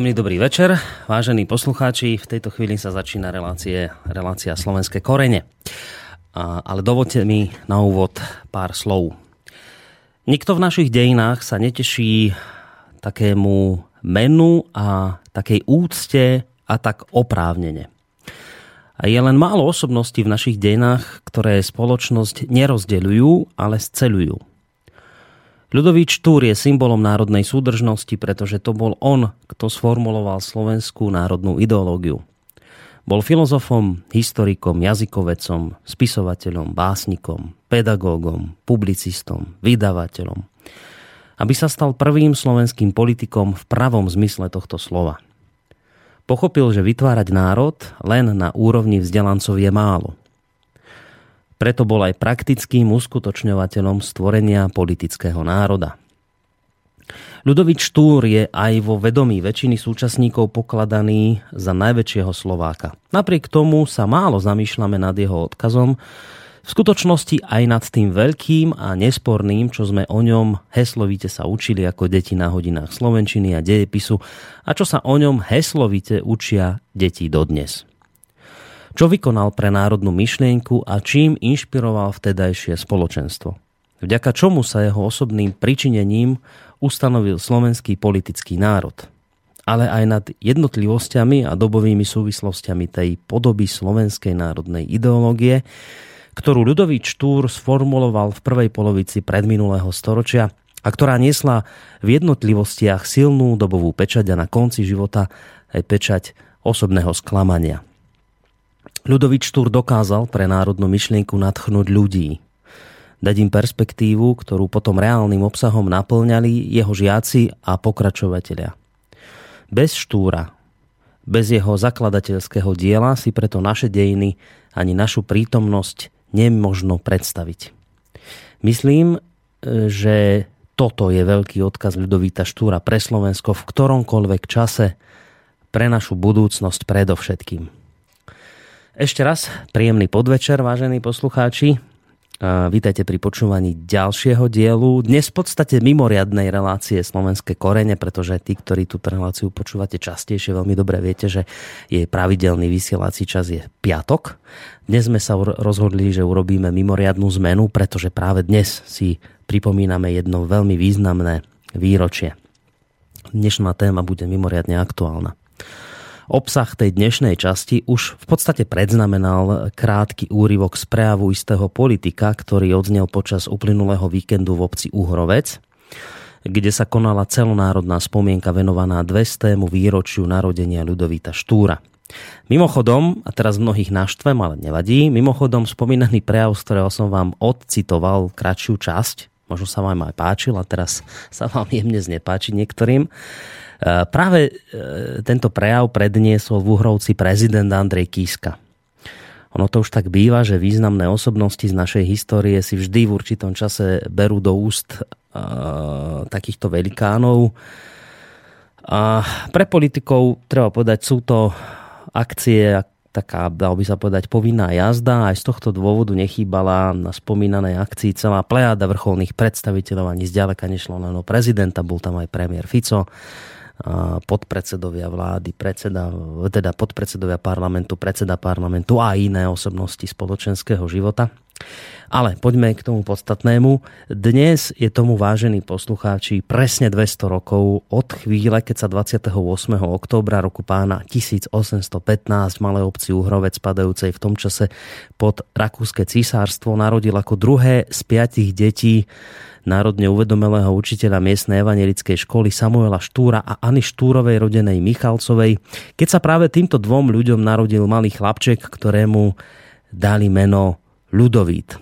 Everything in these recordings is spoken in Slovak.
Príjemný dobrý večer, vážení poslucháči. V tejto chvíli sa začína relácie, relácia Slovenské korene. A, ale dovolte mi na úvod pár slov. Nikto v našich dejinách sa neteší takému menu a takej úcte a tak oprávnene. A je len málo osobností v našich dejinách, ktoré spoločnosť nerozdeľujú, ale sceľujú. Ľudovít Štúr je symbolom národnej súdržnosti, pretože to bol on, kto sformuloval slovenskú národnú ideológiu. Bol filozofom, historikom, jazykovecom, spisovateľom, básnikom, pedagógom, publicistom, vydavateľom. Aby sa stal prvým slovenským politikom v pravom zmysle tohto slova. Pochopil, že vytvárať národ len na úrovni vzdelancov je málo. Preto bol aj praktickým uskutočňovateľom stvorenia politického národa. Ľudovič Štúr je aj vo vedomí väčšiny súčasníkov pokladaný za najväčšieho Slováka. Napriek tomu sa málo zamýšľame nad jeho odkazom, v skutočnosti aj nad tým veľkým a nesporným, čo sme o ňom heslovite sa učili ako deti na hodinách slovenčiny a dejepisu a čo sa o ňom heslovite učia deti dodnes čo vykonal pre národnú myšlienku a čím inšpiroval vtedajšie spoločenstvo. Vďaka čomu sa jeho osobným pričinením ustanovil slovenský politický národ. Ale aj nad jednotlivosťami a dobovými súvislostiami tej podoby slovenskej národnej ideológie, ktorú ľudový Štúr sformuloval v prvej polovici predminulého storočia a ktorá niesla v jednotlivostiach silnú dobovú pečať a na konci života aj pečať osobného sklamania. Ľudovič Štúr dokázal pre národnú myšlienku nadchnúť ľudí. Dať im perspektívu, ktorú potom reálnym obsahom naplňali jeho žiaci a pokračovatelia. Bez Štúra, bez jeho zakladateľského diela si preto naše dejiny ani našu prítomnosť nemožno predstaviť. Myslím, že toto je veľký odkaz Ľudovíta Štúra pre Slovensko v ktoromkoľvek čase, pre našu budúcnosť predovšetkým. Ešte raz príjemný podvečer, vážení poslucháči. Vítajte pri počúvaní ďalšieho dielu. Dnes v podstate mimoriadnej relácie Slovenské korene, pretože tí, ktorí túto reláciu počúvate častejšie, veľmi dobre viete, že jej pravidelný vysielací čas je piatok. Dnes sme sa rozhodli, že urobíme mimoriadnú zmenu, pretože práve dnes si pripomíname jedno veľmi významné výročie. Dnešná téma bude mimoriadne aktuálna. Obsah tej dnešnej časti už v podstate predznamenal krátky úryvok z prejavu istého politika, ktorý odznel počas uplynulého víkendu v obci Uhrovec, kde sa konala celonárodná spomienka venovaná 200. výročiu narodenia Ľudovíta Štúra. Mimochodom, a teraz mnohých naštvem, ale nevadí, mimochodom spomínaný prejav, z ktorého som vám odcitoval kratšiu časť, možno sa vám aj páčil a teraz sa vám jemne znepáči niektorým, práve eh, tento prejav predniesol v Uhrovci prezident Andrej Kiska. Ono to už tak býva, že významné osobnosti z našej histórie si vždy v určitom čase berú do úst uh, takýchto velikánov. A pre politikov, treba povedať, sú to akcie, taká, dal by sa povedať, povinná jazda. Aj z tohto dôvodu nechýbala na spomínanej akcii celá plejada vrcholných predstaviteľov, ani zďaleka nešlo len o prezidenta, bol tam aj premiér Fico, podpredsedovia vlády, predseda, teda podpredsedovia parlamentu, predseda parlamentu a iné osobnosti spoločenského života. Ale poďme k tomu podstatnému. Dnes je tomu vážení poslucháči presne 200 rokov od chvíle, keď sa 28. októbra roku pána 1815 v malej obci Uhrovec spadajúcej v tom čase pod Rakúske císárstvo narodil ako druhé z piatich detí národne uvedomelého učiteľa miestnej evangelickej školy Samuela Štúra a Ani Štúrovej rodenej Michalcovej, keď sa práve týmto dvom ľuďom narodil malý chlapček, ktorému dali meno Ľudovít.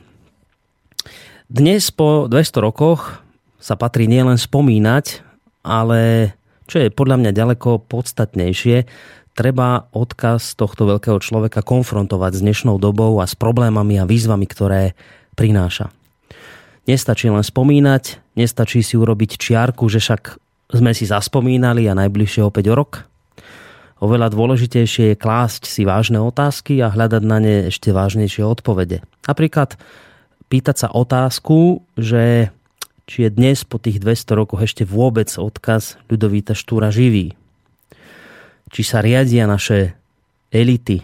Dnes po 200 rokoch sa patrí nielen spomínať, ale čo je podľa mňa ďaleko podstatnejšie, treba odkaz tohto veľkého človeka konfrontovať s dnešnou dobou a s problémami a výzvami, ktoré prináša. Nestačí len spomínať, nestačí si urobiť čiarku, že však sme si zaspomínali a najbližšie opäť o rok. Oveľa dôležitejšie je klásť si vážne otázky a hľadať na ne ešte vážnejšie odpovede. Napríklad, pýtať sa otázku, že či je dnes po tých 200 rokoch ešte vôbec odkaz Ľudovíta Štúra živý. Či sa riadia naše elity,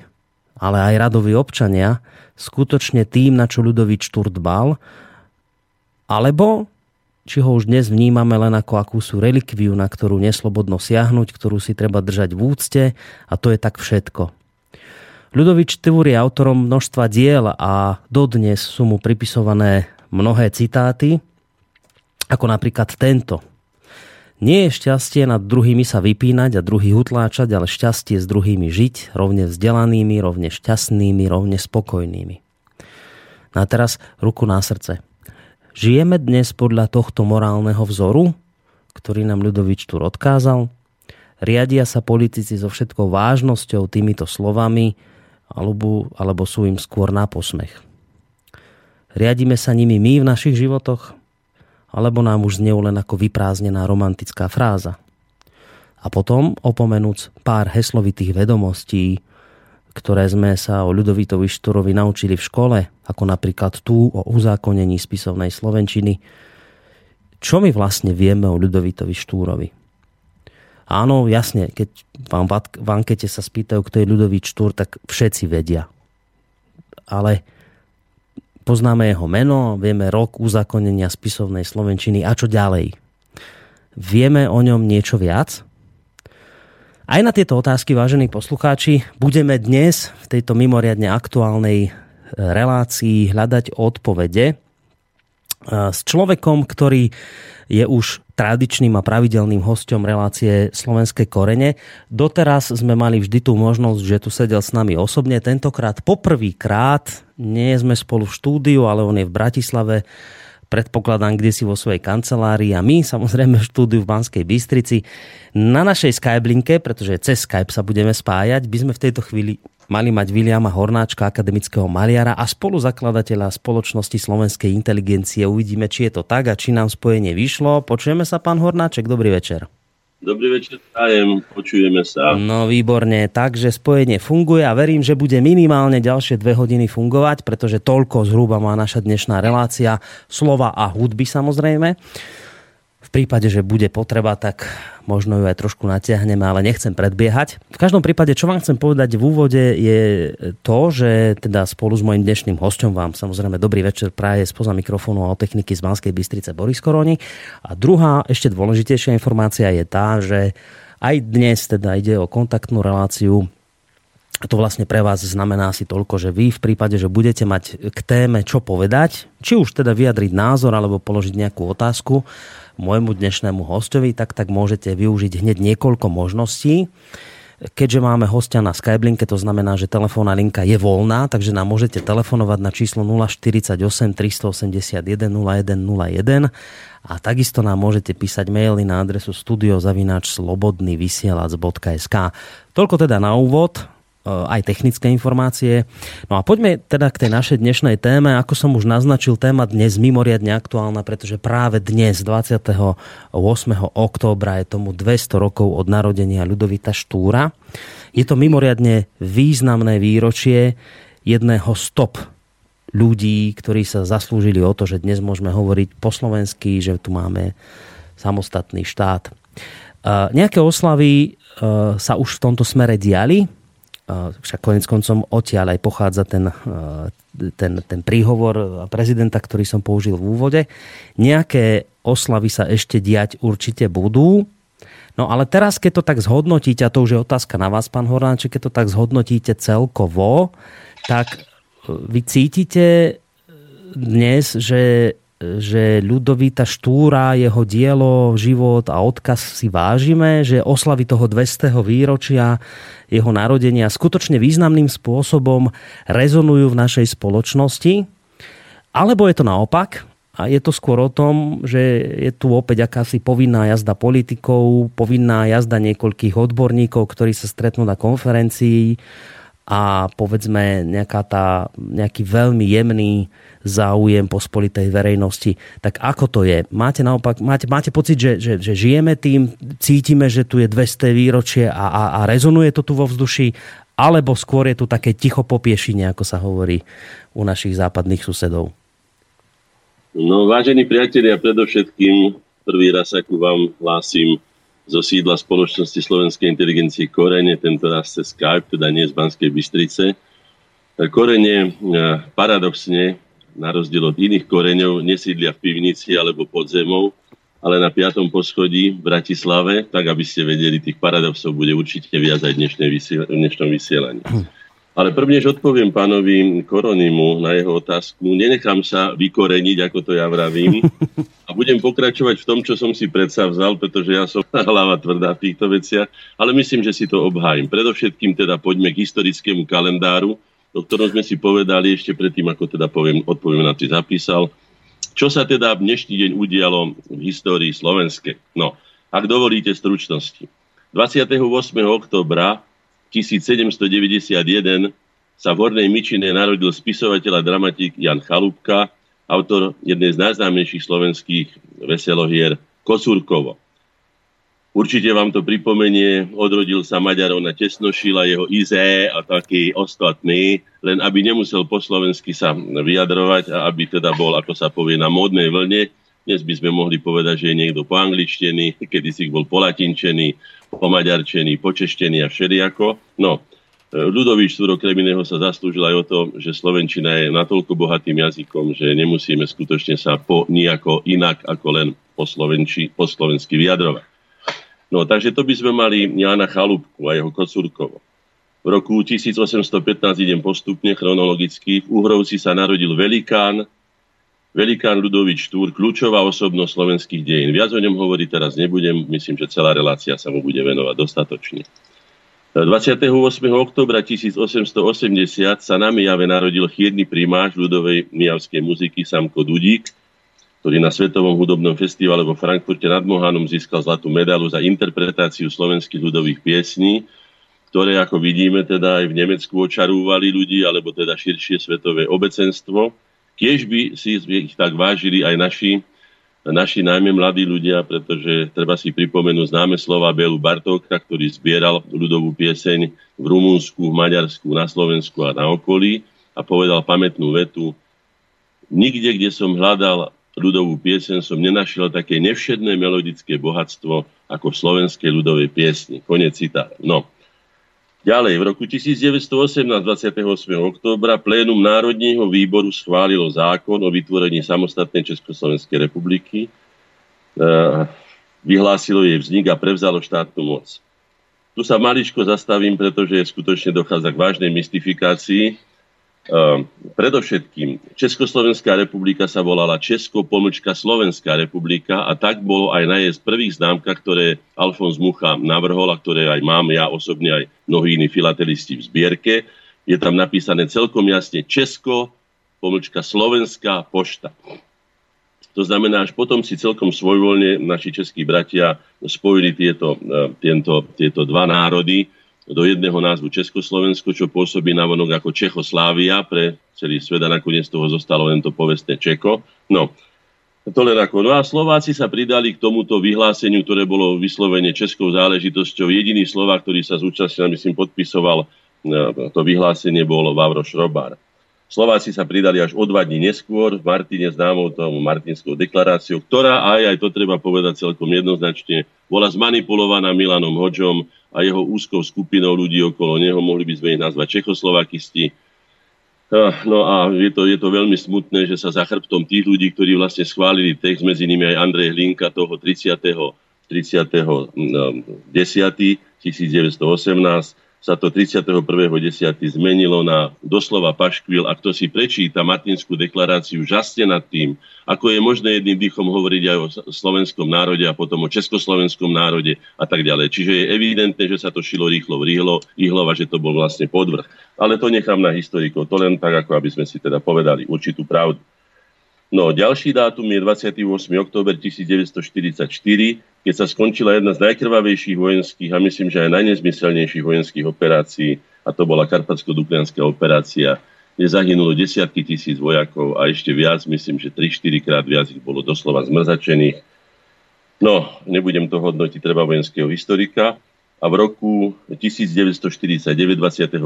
ale aj radoví občania skutočne tým, na čo Ľudovít Štúr dbal, alebo či ho už dnes vnímame len ako akúsu relikviu, na ktorú neslobodno siahnuť, ktorú si treba držať v úcte a to je tak všetko. Ľudovič Tvúr je autorom množstva diel a dodnes sú mu pripisované mnohé citáty, ako napríklad tento. Nie je šťastie nad druhými sa vypínať a druhých utláčať, ale šťastie s druhými žiť, rovne vzdelanými, rovne šťastnými, rovne spokojnými. No a teraz ruku na srdce. Žijeme dnes podľa tohto morálneho vzoru, ktorý nám Ľudovič tu odkázal? Riadia sa politici so všetkou vážnosťou týmito slovami, alebo, alebo sú im skôr na posmech. Riadíme sa nimi my v našich životoch, alebo nám už znejú len ako vyprázdnená romantická fráza. A potom, opomenúc pár heslovitých vedomostí, ktoré sme sa o Ľudovitovi Štúrovi naučili v škole, ako napríklad tu o uzákonení spisovnej Slovenčiny, čo my vlastne vieme o Ľudovitovi Štúrovi? Áno, jasne, keď vám v ankete sa spýtajú, kto je ľudový Štúr, tak všetci vedia. Ale poznáme jeho meno, vieme rok uzakonenia spisovnej Slovenčiny a čo ďalej. Vieme o ňom niečo viac? Aj na tieto otázky, vážení poslucháči, budeme dnes v tejto mimoriadne aktuálnej relácii hľadať odpovede s človekom, ktorý je už tradičným a pravidelným hostom relácie Slovenské korene. Doteraz sme mali vždy tú možnosť, že tu sedel s nami osobne. Tentokrát poprvýkrát nie sme spolu v štúdiu, ale on je v Bratislave predpokladám, kde si vo svojej kancelárii a my samozrejme v štúdiu v Banskej Bystrici. Na našej Skype linke, pretože cez Skype sa budeme spájať, by sme v tejto chvíli mali mať Viliama Hornáčka, akademického maliara a spoluzakladateľa spoločnosti slovenskej inteligencie. Uvidíme, či je to tak a či nám spojenie vyšlo. Počujeme sa, pán Hornáček, dobrý večer. Dobrý večer, prajem, počujeme sa. No výborne, takže spojenie funguje a verím, že bude minimálne ďalšie dve hodiny fungovať, pretože toľko zhruba má naša dnešná relácia slova a hudby samozrejme prípade, že bude potreba, tak možno ju aj trošku natiahneme, ale nechcem predbiehať. V každom prípade, čo vám chcem povedať v úvode, je to, že teda spolu s mojim dnešným hostom vám samozrejme dobrý večer praje spoza mikrofónu a techniky z Banskej Bystrice Boris Koroni. A druhá, ešte dôležitejšia informácia je tá, že aj dnes teda ide o kontaktnú reláciu a to vlastne pre vás znamená asi toľko, že vy v prípade, že budete mať k téme čo povedať, či už teda vyjadriť názor alebo položiť nejakú otázku, môjmu dnešnému hostovi, tak tak môžete využiť hneď niekoľko možností. Keďže máme hostia na Skyblinke, to znamená, že telefónna linka je voľná, takže nám môžete telefonovať na číslo 048 381 0101 a takisto nám môžete písať maily na adresu studiozavináčslobodnyvysielac.sk Toľko teda na úvod. Eh, aj technické informácie. No a poďme teda k tej našej dnešnej téme. Ako som už naznačil, téma dnes mimoriadne aktuálna, pretože práve dnes, 28. októbra, je tomu 200 rokov od narodenia Ľudovita Štúra. Je to mimoriadne významné výročie jedného stop ľudí, ktorí sa zaslúžili o to, že dnes môžeme hovoriť po slovensky, že tu máme samostatný štát. Eh, nejaké oslavy eh, sa už v tomto smere diali však konec koncom odtiaľ aj pochádza ten, ten, ten príhovor prezidenta, ktorý som použil v úvode. Nejaké oslavy sa ešte diať určite budú. No ale teraz, keď to tak zhodnotíte, a to už je otázka na vás, pán Hornáček, keď to tak zhodnotíte celkovo, tak vy cítite dnes, že že Ľudovita Štúra, jeho dielo, život a odkaz si vážime, že oslavy toho 200. výročia jeho narodenia skutočne významným spôsobom rezonujú v našej spoločnosti? Alebo je to naopak? A je to skôr o tom, že je tu opäť akási povinná jazda politikov, povinná jazda niekoľkých odborníkov, ktorí sa stretnú na konferencii a povedzme nejaká tá, nejaký veľmi jemný záujem pospolitej verejnosti. Tak ako to je? Máte naopak, máte, máte pocit, že, že, že žijeme tým, cítime, že tu je 200 výročie a, a, a rezonuje to tu vo vzduši, alebo skôr je tu také ticho popiešenie, ako sa hovorí u našich západných susedov? No, vážení priatelia, predovšetkým prvý raz sa ku vám hlásim zo sídla spoločnosti Slovenskej inteligencie Korene, tento raz cez Skype, teda nie z Banskej Bystrice. Korene eh, paradoxne na rozdiel od iných koreňov nesídlia v pivnici alebo pod zemou, ale na piatom poschodí v Bratislave, tak aby ste vedeli, tých paradoxov bude určite viac aj v dnešnom vysielaní. Ale prvne, než odpoviem pánovi Koronimu na jeho otázku, nenechám sa vykoreniť, ako to ja vravím, a budem pokračovať v tom, čo som si predsavzal, pretože ja som hlava tvrdá v týchto veciach, ale myslím, že si to obhájim. Predovšetkým teda poďme k historickému kalendáru, o ktorom sme si povedali ešte predtým, ako teda poviem, odpoviem na to zapísal. Čo sa teda v dnešný deň udialo v histórii slovenskej? No, ak dovolíte stručnosti. 28. oktobra 1791 sa v Hornej Mičine narodil spisovateľ a dramatik Jan Chalúbka, autor jednej z najznámejších slovenských veselohier Kosúrkovo. Určite vám to pripomenie, odrodil sa Maďarov na Tesnošila, jeho Izé a taký ostatný, len aby nemusel po slovensky sa vyjadrovať a aby teda bol, ako sa povie, na módnej vlne. Dnes by sme mohli povedať, že je niekto po angličtený, kedy si bol po latinčený, po maďarčený, počeštený a všelijako. No, Ľudovíč Štúro iného sa zaslúžil aj o to, že Slovenčina je natoľko bohatým jazykom, že nemusíme skutočne sa po nejako inak ako len po, slovenči, po slovensky vyjadrovať. No, takže to by sme mali Jana Chalúbku a jeho Kocúrkovo. V roku 1815 idem postupne chronologicky. V Uhrovci sa narodil velikán, velikán Ludovič Štúr, kľúčová osobnosť slovenských dejín. Viac o ňom hovoriť teraz nebudem, myslím, že celá relácia sa mu bude venovať dostatočne. 28. oktobra 1880 sa na Mijave narodil chiedny primáš ľudovej mijavskej muziky Samko Dudík, ktorý na Svetovom hudobnom festivale vo Frankfurte nad Mohanom získal zlatú medalu za interpretáciu slovenských ľudových piesní, ktoré, ako vidíme, teda aj v Nemecku očarúvali ľudí, alebo teda širšie svetové obecenstvo. Tiež by si ich tak vážili aj naši, naši najmä mladí ľudia, pretože treba si pripomenúť známe slova Belu Bartóka, ktorý zbieral ľudovú pieseň v Rumunsku, v Maďarsku, na Slovensku a na okolí a povedal pamätnú vetu Nikde, kde som hľadal ľudovú piesen som nenašiel také nevšedné melodické bohatstvo ako v slovenskej ľudovej piesni. Konec citátu. No. Ďalej, v roku 1918, 28. októbra, plénum Národního výboru schválilo zákon o vytvorení samostatnej Československej republiky, e, vyhlásilo jej vznik a prevzalo štátnu moc. Tu sa maličko zastavím, pretože skutočne dochádza k vážnej mystifikácii predovšetkým Československá republika sa volala Česko pomlčka Slovenská republika a tak bolo aj na jej prvých známkach, ktoré Alfons Mucha navrhol a ktoré aj mám ja osobne aj mnohí iní filatelisti v zbierke. Je tam napísané celkom jasne Česko pomlčka Slovenská pošta. To znamená, až potom si celkom svojvoľne naši českí bratia spojili tieto, ehm, tieto, tieto dva národy, do jedného názvu Československo, čo pôsobí na vonok ako Čechoslávia pre celý svet a nakoniec toho zostalo len to povestné Čeko. No, to len ako. No a Slováci sa pridali k tomuto vyhláseniu, ktoré bolo vyslovene českou záležitosťou. Jediný Slovák, ktorý sa zúčastnil, myslím, podpisoval e, to vyhlásenie, bol Vavro Šrobár. Slováci sa pridali až o dva dní neskôr v Martine známou tomu Martinskou deklaráciou, ktorá aj, aj to treba povedať celkom jednoznačne, bola zmanipulovaná Milanom Hodžom a jeho úzkou skupinou ľudí okolo neho, mohli by sme ich nazvať Čechoslovakisti. No a je to, je to veľmi smutné, že sa za chrbtom tých ľudí, ktorí vlastne schválili text, medzi nimi aj Andrej Hlinka toho 30. 30. 10. 1918, sa to 31.10. zmenilo na doslova paškvil a kto si prečíta Martinskú deklaráciu, žasne nad tým, ako je možné jedným dýchom hovoriť aj o slovenskom národe a potom o československom národe a tak ďalej. Čiže je evidentné, že sa to šilo rýchlo rýchlo, rýchlo a že to bol vlastne podvrh. Ale to nechám na historikov, to len tak, ako aby sme si teda povedali určitú pravdu. No, ďalší dátum je 28. október 1944, keď sa skončila jedna z najkrvavejších vojenských a myslím, že aj najnezmyselnejších vojenských operácií, a to bola Karpatsko-Duplianská operácia, kde zahynulo desiatky tisíc vojakov a ešte viac, myslím, že 3-4 krát viac ich bolo doslova zmrzačených. No, nebudem to hodnotiť, treba vojenského historika. A v roku 1949, 28.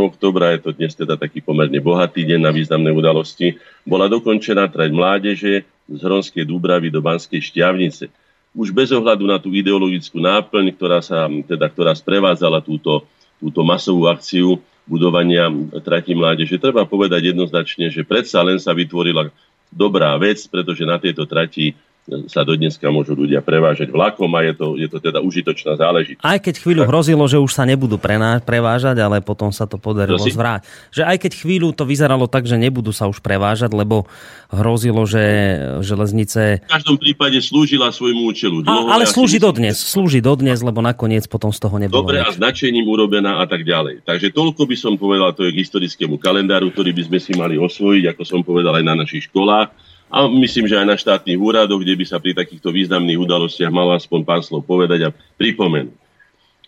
oktobra, je to dnes teda taký pomerne bohatý deň na významné udalosti, bola dokončená trať mládeže z Hronskej Dúbravy do Banskej Šťavnice už bez ohľadu na tú ideologickú náplň, ktorá, sa, teda, ktorá sprevádzala túto, túto masovú akciu budovania trati mládeže, treba povedať jednoznačne, že predsa len sa vytvorila dobrá vec, pretože na tejto trati sa do dneska môžu ľudia prevážať vlakom a je to, je to teda užitočná záležitosť. Aj keď chvíľu hrozilo, že už sa nebudú prená, prevážať, ale potom sa to podarilo zvráť. Že aj keď chvíľu to vyzeralo tak, že nebudú sa už prevážať, lebo hrozilo, že železnice... V každom prípade slúžila svojmu účelu. A, ale slúži dodnes, slúži dodnes, lebo nakoniec potom z toho nebolo. Dobre a značením urobená a tak ďalej. Takže toľko by som povedal, to je k historickému kalendáru, ktorý by sme si mali osvojiť, ako som povedal aj na našich školách a myslím, že aj na štátnych úradoch, kde by sa pri takýchto významných udalostiach malo aspoň pár slov povedať a pripomenúť.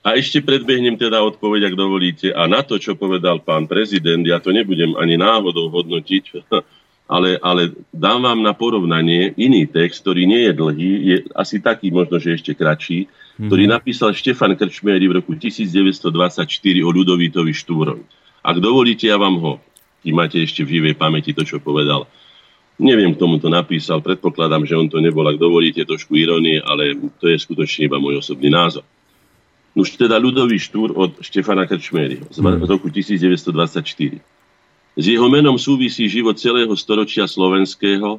A ešte predbehnem teda odpoveď, ak dovolíte. A na to, čo povedal pán prezident, ja to nebudem ani náhodou hodnotiť, ale, ale dám vám na porovnanie iný text, ktorý nie je dlhý, je asi taký možno, že ešte kratší, mm-hmm. ktorý napísal Štefan Krčmery v roku 1924 o Ľudovítovi Štúrovi. Ak dovolíte, ja vám ho, kým máte ešte v živej pamäti to, čo povedal, Neviem, kto mu to napísal, predpokladám, že on to nebol, ak dovolíte trošku ironie, ale to je skutočne iba môj osobný názor. Už teda ľudový štúr od Štefana Krčmeryho z hmm. roku 1924. S jeho menom súvisí život celého storočia slovenského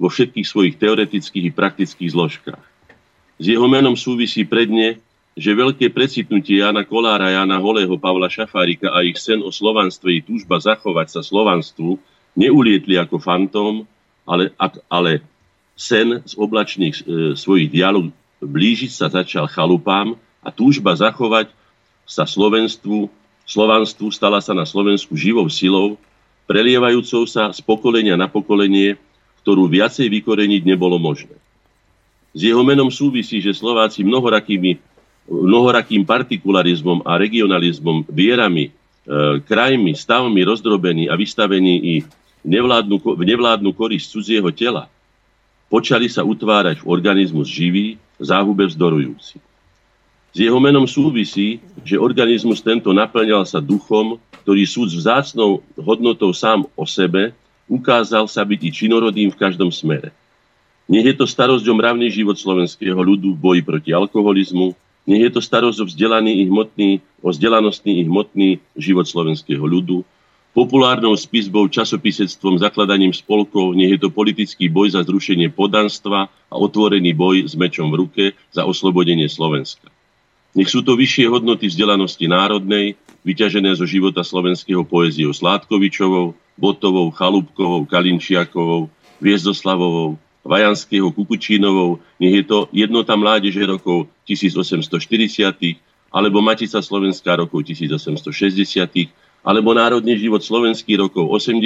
vo všetkých svojich teoretických i praktických zložkách. S jeho menom súvisí predne, že veľké precitnutie Jana Kolára, Jana Holého, Pavla Šafárika a ich sen o slovanstve i túžba zachovať sa slovanstvu neulietli ako fantóm, ale, ale sen z oblačných e, svojich dialog blížiť sa začal chalupám a túžba zachovať sa Slovenstvu, Slovanstvu stala sa na Slovensku živou silou, prelievajúcou sa z pokolenia na pokolenie, ktorú viacej vykoreniť nebolo možné. S jeho menom súvisí, že Slováci mnohorakými, mnohorakým partikularizmom a regionalizmom, vierami, e, krajmi, stavmi rozdrobení a vystavení i nevládnu, nevládnu korisť cudzieho tela, počali sa utvárať v organizmus živý, záhube vzdorujúci. S jeho menom súvisí, že organizmus tento naplňal sa duchom, ktorý súd s vzácnou hodnotou sám o sebe ukázal sa byť i činorodým v každom smere. Nech je to starosť o mravný život slovenského ľudu v boji proti alkoholizmu, nech je to starosť o vzdelaný i hmotný, o vzdelanostný i hmotný život slovenského ľudu, populárnou spisbou, časopisectvom, zakladaním spolkov, nech je to politický boj za zrušenie podanstva a otvorený boj s mečom v ruke za oslobodenie Slovenska. Nech sú to vyššie hodnoty vzdelanosti národnej, vyťažené zo života slovenského poéziou Sládkovičovou, Botovou, Chalúbkovou, Kalinčiakovou, Viezdoslavovou, Vajanského, Kukučínovou, nech je to jednota mládeže rokov 1840 alebo Matica Slovenská rokov 1860 alebo národný život slovenských rokov 80.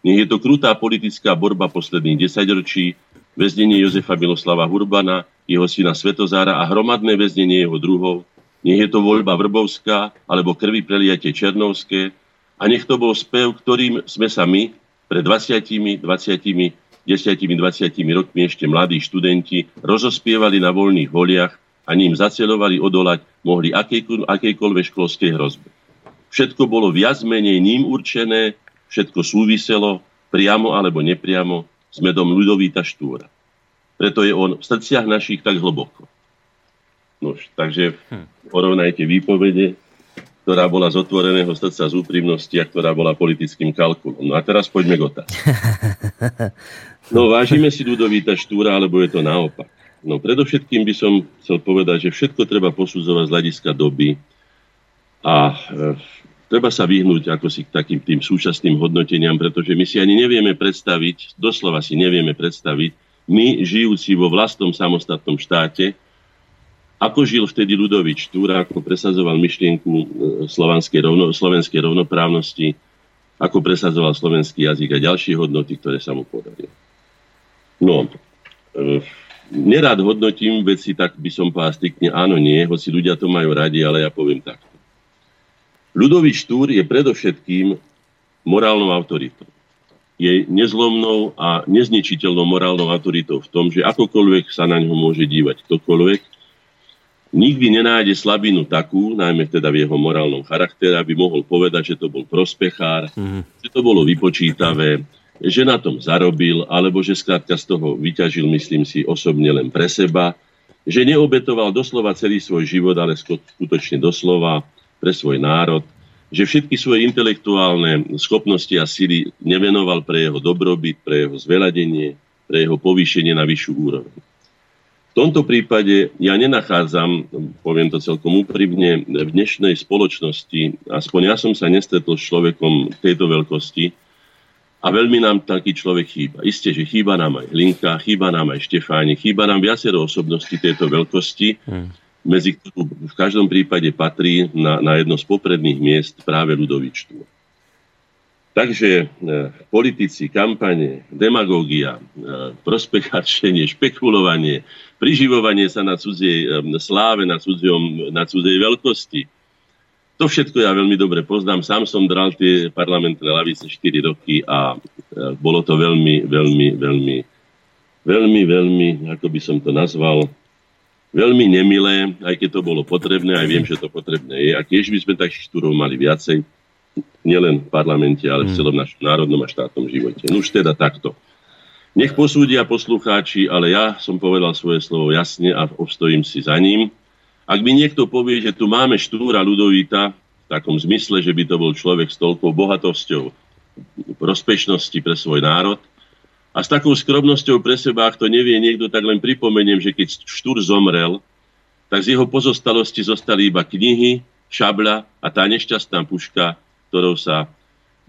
Nech je to krutá politická borba posledných desaťročí, väznenie Jozefa Miloslava Hurbana, jeho syna Svetozára a hromadné väznenie jeho druhov. Nech je to voľba Vrbovská alebo krvi preliatie Černovské. A nech to bol spev, ktorým sme sa my pred 20, 20, 10, 20 rokmi ešte mladí študenti rozospievali na voľných voliach a ním zacelovali odolať mohli akejkoľvek školskej hrozbe. Všetko bolo viac menej ním určené, všetko súviselo, priamo alebo nepriamo, s medom Ľudovíta Štúra. Preto je on v srdciach našich tak hlboko. Nož, takže hm. porovnajte výpovede, ktorá bola z otvoreného srdca z úprimnosti a ktorá bola politickým kalkulom. No a teraz poďme k otázke. No vážime si Ludovíta Štúra, alebo je to naopak? No predovšetkým by som chcel povedať, že všetko treba posudzovať z hľadiska doby a e, treba sa vyhnúť ako si k takým tým súčasným hodnoteniam, pretože my si ani nevieme predstaviť, doslova si nevieme predstaviť, my žijúci vo vlastnom samostatnom štáte, ako žil vtedy Ludovič Štúra, ako presadzoval myšlienku e, slovenskej, rovno, slovenskej rovnoprávnosti, ako presadzoval slovenský jazyk a ďalšie hodnoty, ktoré sa mu podarili. No, e, nerad hodnotím veci, tak by som povedal striktne áno, nie, hoci ľudia to majú radi, ale ja poviem takto. Ludovič Štúr je predovšetkým morálnou autoritou. Je nezlomnou a nezničiteľnou morálnou autoritou v tom, že akokoľvek sa na ňo môže dívať ktokoľvek, nikdy nenájde slabinu takú, najmä teda v jeho morálnom charaktere, aby mohol povedať, že to bol prospechár, mm. že to bolo vypočítavé, že na tom zarobil, alebo že skrátka z toho vyťažil, myslím si, osobne len pre seba, že neobetoval doslova celý svoj život, ale skutočne doslova pre svoj národ, že všetky svoje intelektuálne schopnosti a síly nevenoval pre jeho dobrobyt, pre jeho zveladenie, pre jeho povýšenie na vyššiu úroveň tomto prípade ja nenachádzam, poviem to celkom úprimne, v dnešnej spoločnosti, aspoň ja som sa nestretol s človekom tejto veľkosti a veľmi nám taký človek chýba. Isté, že chýba nám aj Linka, chýba nám aj Štefáni, chýba nám viacero osobností tejto veľkosti, hmm. Medzi ktorú v každom prípade patrí na, na jedno z popredných miest práve Ludovičtu. Takže e, politici, kampane, demagógia, e, prospekačenie, špekulovanie, priživovanie sa na cudzej e, sláve, na, cudzom, na cudzej veľkosti. To všetko ja veľmi dobre poznám. Sám som dral tie parlamentné lavice 4 roky a e, bolo to veľmi, veľmi, veľmi, veľmi, veľmi, ako by som to nazval, veľmi nemilé, aj keď to bolo potrebné, aj viem, že to potrebné je. A tiež by sme takých štúrov mali viacej nielen v parlamente, ale v hmm. celom našom národnom a štátnom živote. No už teda takto. Nech posúdia poslucháči, ale ja som povedal svoje slovo jasne a obstojím si za ním. Ak mi niekto povie, že tu máme Štúra Ludovíta, v takom zmysle, že by to bol človek s toľkou bohatosťou, prospešnosti pre svoj národ, a s takou skromnosťou pre seba, ak to nevie niekto, tak len pripomeniem, že keď Štúr zomrel, tak z jeho pozostalosti zostali iba knihy, šabľa a tá nešťastná puška, ktorou sa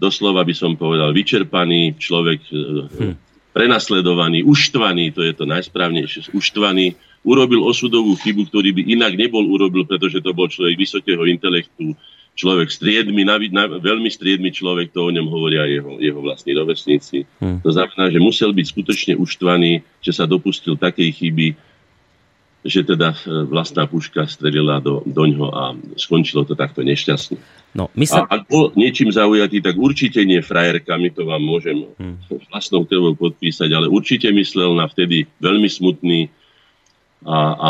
doslova by som povedal vyčerpaný človek, hm. prenasledovaný, uštvaný, to je to najsprávnejšie, uštvaný, urobil osudovú chybu, ktorý by inak nebol urobil, pretože to bol človek vysokého intelektu, človek striedmy, na, na, veľmi striedmy človek, to o ňom hovoria jeho, jeho vlastní rovesníci. Hmm. To znamená, že musel byť skutočne uštvaný, že sa dopustil takej chyby, že teda e, vlastná puška strelila do, do ňoho a skončilo to takto nešťastne. No, my sa... A ak bol niečím zaujatý, tak určite nie frajerkami, to vám môžem hmm. vlastnou krvou podpísať, ale určite myslel na vtedy veľmi smutný a, a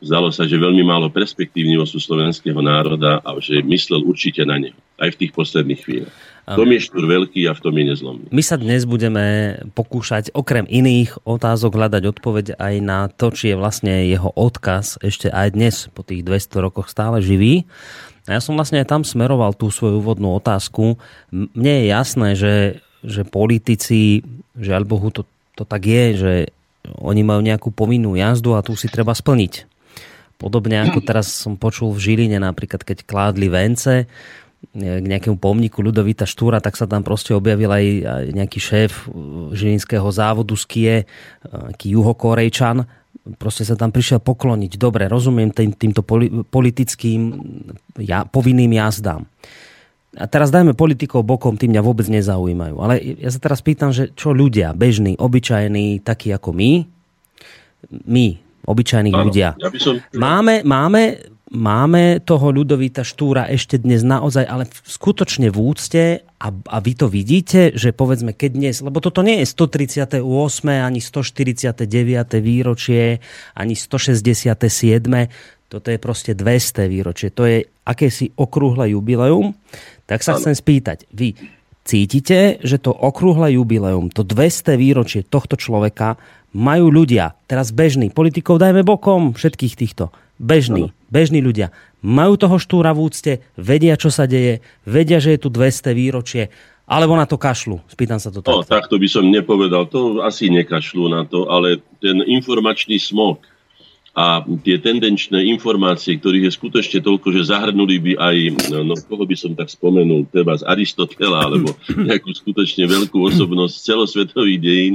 zdalo sa, že veľmi málo perspektívneho sú slovenského národa a že myslel určite na neho, aj v tých posledných chvíľach. V tom je štúr veľký a v tom je nezlomný. My sa dnes budeme pokúšať okrem iných otázok hľadať odpoveď aj na to, či je vlastne jeho odkaz ešte aj dnes po tých 200 rokoch stále živý. A ja som vlastne aj tam smeroval tú svoju úvodnú otázku. Mne je jasné, že, že politici, že Bohu to, to tak je, že oni majú nejakú povinnú jazdu a tu si treba splniť. Podobne ako teraz som počul v Žiline napríklad, keď kládli vence, k nejakému pomníku Ľudovita Štúra, tak sa tam proste objavil aj nejaký šéf uh, žilinského závodu skie, nejaký juhokorejčan, proste sa tam prišiel pokloniť. Dobre, rozumiem tým, týmto politickým ja, povinným jazdám. A teraz dajme politikov bokom, tým mňa vôbec nezaujímajú. Ale ja sa teraz pýtam, že čo ľudia, bežní, obyčajní, takí ako my, my, obyčajní ľudia, ja som... máme, máme máme toho ľudovita Štúra ešte dnes naozaj, ale skutočne v úcte a, a vy to vidíte, že povedzme, keď dnes, lebo toto nie je 138. ani 149. výročie, ani 167. Toto je proste 200 výročie. To je akési okrúhle jubileum. Tak sa chcem spýtať, vy cítite, že to okrúhle jubileum, to 200 výročie tohto človeka majú ľudia, teraz bežní, politikov dajme bokom, všetkých týchto, bežní, bežní ľudia, majú toho štúra v úcte, vedia, čo sa deje, vedia, že je tu 200 výročie, alebo na to kašlu? Spýtam sa to tak. No, takto by som nepovedal. To asi nekašľú na to, ale ten informačný smog a tie tendenčné informácie, ktorých je skutočne toľko, že zahrnuli by aj, no koho by som tak spomenul, teba z Aristotela, alebo nejakú skutočne veľkú osobnosť celosvetových dejín,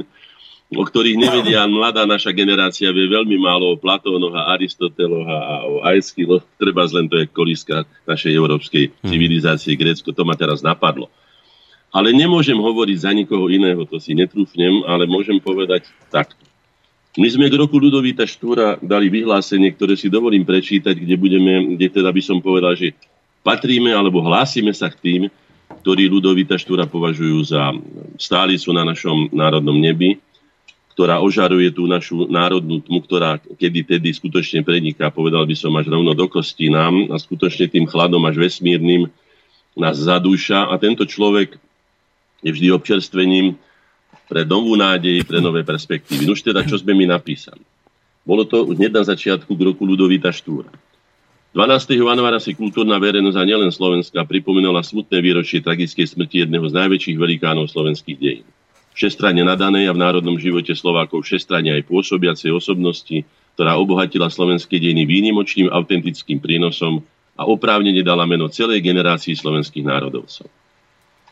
o ktorých nevedia mladá naša generácia, vie veľmi málo o Platónoch a Aristoteloch a o Aeschyloch, treba len to je koliska našej európskej hm. civilizácie, Grécko, to ma teraz napadlo. Ale nemôžem hovoriť za nikoho iného, to si netrúfnem, ale môžem povedať takto. My sme k roku Ludovíta Štúra dali vyhlásenie, ktoré si dovolím prečítať, kde, budeme, kde teda by som povedal, že patríme alebo hlásime sa k tým, ktorí Ludovíta Štúra považujú za stálicu na našom národnom nebi, ktorá ožaruje tú našu národnú tmu, ktorá kedy tedy skutočne preniká, povedal by som, až rovno do kostí nám a skutočne tým chladom až vesmírnym nás zadúša. A tento človek je vždy občerstvením pre novú nádej, pre nové perspektívy. Už teda, čo sme mi napísali. Bolo to hneď na začiatku k roku Ludovita Štúra. 12. januára si kultúrna verejnosť a nielen Slovenska pripomínala smutné výročie tragickej smrti jedného z najväčších velikánov slovenských dejín všestranne nadanej a v národnom živote Slovákov všestranne aj pôsobiacej osobnosti, ktorá obohatila slovenské dejiny výnimočným autentickým prínosom a oprávne dala meno celej generácii slovenských národovcov.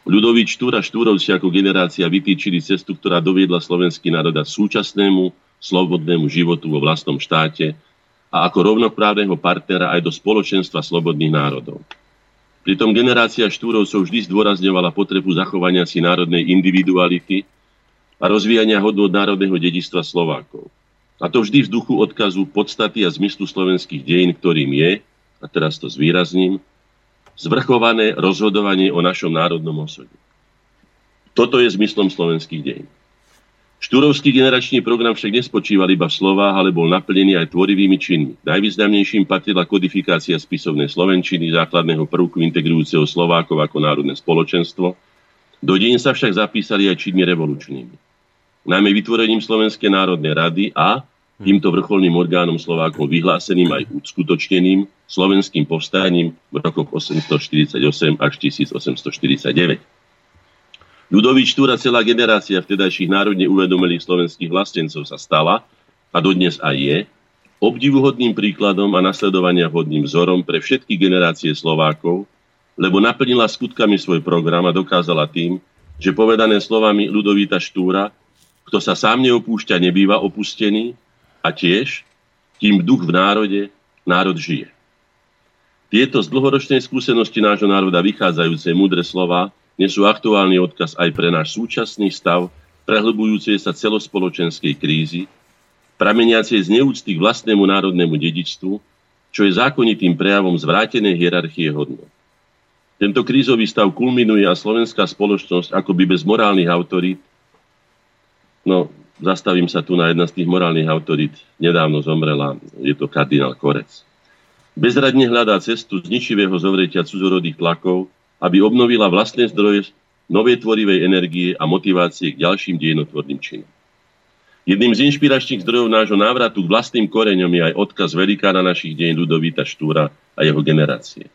Ľudový Štúr a Štúrovci ako generácia vytýčili cestu, ktorá doviedla slovenský národ súčasnému, slobodnému životu vo vlastnom štáte a ako rovnoprávneho partnera aj do spoločenstva slobodných národov. Pritom generácia Štúrovcov vždy zdôrazňovala potrebu zachovania si národnej individuality a rozvíjania hodnot národného dedistva Slovákov. A to vždy v duchu odkazu podstaty a zmyslu slovenských dejín, ktorým je, a teraz to zvýrazním, zvrchované rozhodovanie o našom národnom osode. Toto je zmyslom slovenských dejín. Štúrovský generačný program však nespočíval iba v slovách, ale bol naplnený aj tvorivými činmi. Najvýznamnejším patrila kodifikácia spisovnej slovenčiny, základného prvku integrujúceho Slovákov ako národné spoločenstvo. Do deň sa však zapísali aj činmi revolučnými. Najmä vytvorením Slovenskej národnej rady a týmto vrcholným orgánom Slovákov vyhláseným aj uskutočneným slovenským povstaním v rokoch 848 až 1849. Ľudovíč Štúra celá generácia vtedajších národne uvedomelých slovenských vlastencov sa stala a dodnes aj je obdivuhodným príkladom a nasledovania vhodným vzorom pre všetky generácie Slovákov, lebo naplnila skutkami svoj program a dokázala tým, že povedané slovami Ľudovíta Štúra, kto sa sám neopúšťa, nebýva opustený a tiež, kým duch v národe, národ žije. Tieto z dlhoročnej skúsenosti nášho národa vychádzajúce múdre slova nesú aktuálny odkaz aj pre náš súčasný stav prehlbujúcej sa celospoločenskej krízy, prameniacej z neúcty k vlastnému národnému dedičstvu, čo je zákonitým prejavom zvrátenej hierarchie hodnot. Tento krízový stav kulminuje a slovenská spoločnosť akoby bez morálnych autorít, no zastavím sa tu na jedna z tých morálnych autorít, nedávno zomrela, je to kardinál Korec. Bezradne hľadá cestu z ničivého zovretia cudzorodých tlakov, aby obnovila vlastné zdroje novej tvorivej energie a motivácie k ďalším dejinotvorným činom. Jedným z inšpiračných zdrojov nášho návratu k vlastným koreňom je aj odkaz velikána našich dejín Ludovíta Štúra a jeho generácie.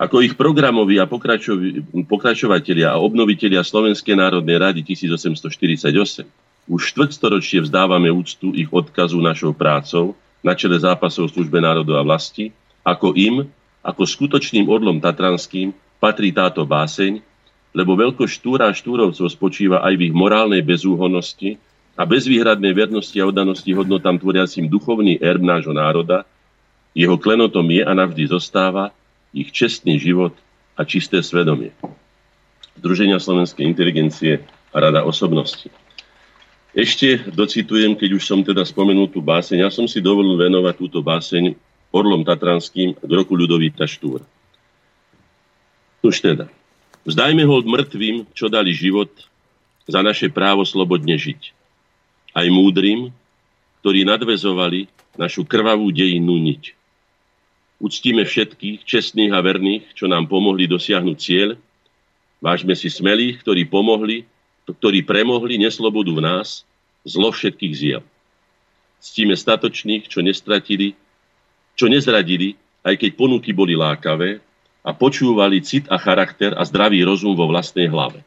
Ako ich programoví a pokračovatelia a obnovitelia Slovenskej národnej rady 1848 už štvrtstoročie vzdávame úctu ich odkazu našou prácou na čele zápasov službe národov a vlasti, ako im, ako skutočným orlom tatranským, patrí táto báseň, lebo veľkosť Štúra Štúrovcov spočíva aj v ich morálnej bezúhonnosti a bezvýhradnej vernosti a oddanosti hodnotám tvoriacim duchovný erb nášho národa, jeho klenotom je a navždy zostáva ich čestný život a čisté svedomie. Združenia slovenskej inteligencie a rada osobnosti. Ešte docitujem, keď už som teda spomenul tú báseň, ja som si dovolil venovať túto báseň Orlom Tatranským k roku Ľudovíta Štúra. Už teda. Vzdajme hold mŕtvým, čo dali život za naše právo slobodne žiť. Aj múdrym, ktorí nadvezovali našu krvavú dejinnú niť. Uctíme všetkých, čestných a verných, čo nám pomohli dosiahnuť cieľ. Vážme si smelých, ktorí pomohli, ktorí premohli neslobodu v nás, zlo všetkých ziel. Ctíme statočných, čo nestratili, čo nezradili, aj keď ponuky boli lákavé, a počúvali cit a charakter a zdravý rozum vo vlastnej hlave.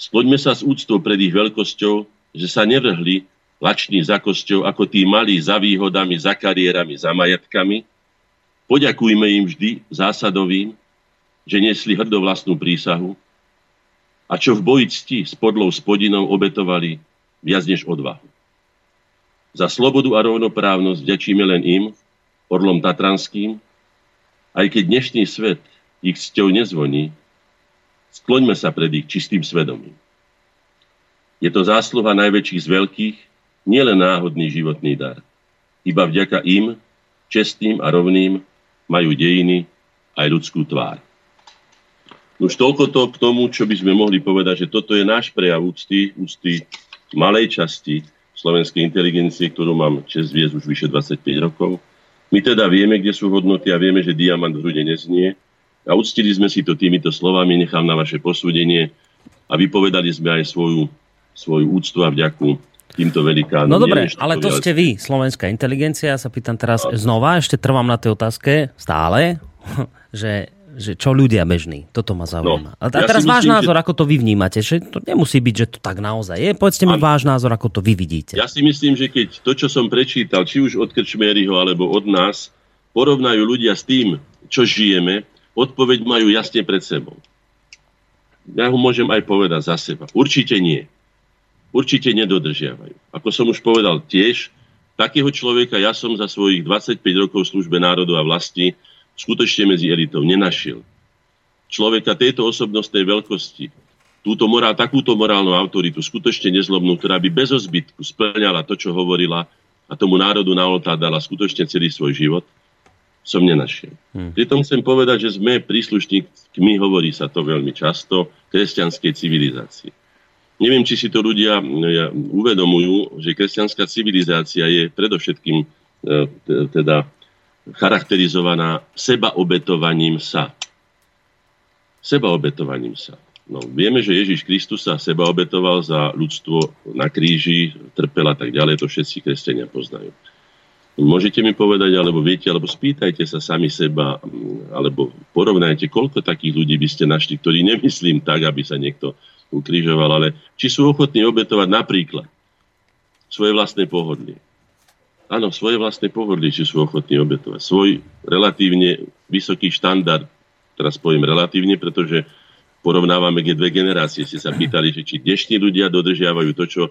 Skloďme sa s úctou pred ich veľkosťou, že sa nevrhli lační za kosťou ako tí malí za výhodami, za kariérami, za majetkami. Poďakujme im vždy zásadovým, že nesli hrdo vlastnú prísahu a čo v boji cti s podlou spodinou obetovali viac než odvahu. Za slobodu a rovnoprávnosť vďačíme len im, orlom tatranským, aj keď dnešný svet ich cťou nezvoní, skloňme sa pred ich čistým svedomím. Je to zásluha najväčších z veľkých, nielen náhodný životný dar. Iba vďaka im, čestným a rovným, majú dejiny aj ľudskú tvár. Už toľko to k tomu, čo by sme mohli povedať, že toto je náš prejav úcty, úcty malej časti slovenskej inteligencie, ktorú mám čest viesť už vyše 25 rokov. My teda vieme, kde sú hodnoty a vieme, že diamant v hrude neznie. A uctili sme si to týmito slovami, nechám na vaše posúdenie a vypovedali sme aj svoju, svoju úctu a vďaku týmto velikánom. No dobre, ale to ste vy, slovenská inteligencia. Ja sa pýtam teraz a... znova, ešte trvám na tej otázke stále, že že čo ľudia bežní. Toto ma zaujíma. No, a teraz ja váš myslím, názor, že... ako to vy vnímate. Že to nemusí byť, že to tak naozaj je. Povedzte mi váš názor, ako to vy vidíte. Ja si myslím, že keď to, čo som prečítal, či už od Krčmeryho, alebo od nás, porovnajú ľudia s tým, čo žijeme, odpoveď majú jasne pred sebou. Ja ho môžem aj povedať za seba. Určite nie. Určite nedodržiavajú. Ako som už povedal tiež, takého človeka ja som za svojich 25 rokov službe národu a vlasti skutočne medzi elitou nenašiel. Človeka tejto osobnostnej veľkosti, túto morál, takúto morálnu autoritu, skutočne nezlobnú, ktorá by bez ozbytku splňala to, čo hovorila a tomu národu na oltár dala skutočne celý svoj život, som nenašiel. Hmm. Pritom chcem povedať, že sme príslušníkmi, hovorí sa to veľmi často, kresťanskej civilizácie. Neviem, či si to ľudia uvedomujú, že kresťanská civilizácia je predovšetkým e, teda charakterizovaná sebaobetovaním sa. Sebaobetovaním sa. No, vieme, že Ježiš Kristus sa seba obetoval za ľudstvo na kríži, trpel a tak ďalej, to všetci kresťania poznajú. Môžete mi povedať, alebo viete, alebo spýtajte sa sami seba, alebo porovnajte, koľko takých ľudí by ste našli, ktorí nemyslím tak, aby sa niekto ukrižoval, ale či sú ochotní obetovať napríklad svoje vlastné pohodlie, áno, svoje vlastné pohodlie, sú ochotní obetovať. Svoj relatívne vysoký štandard, teraz poviem relatívne, pretože porovnávame dve generácie. Ste sa pýtali, že či dnešní ľudia dodržiavajú to, čo e,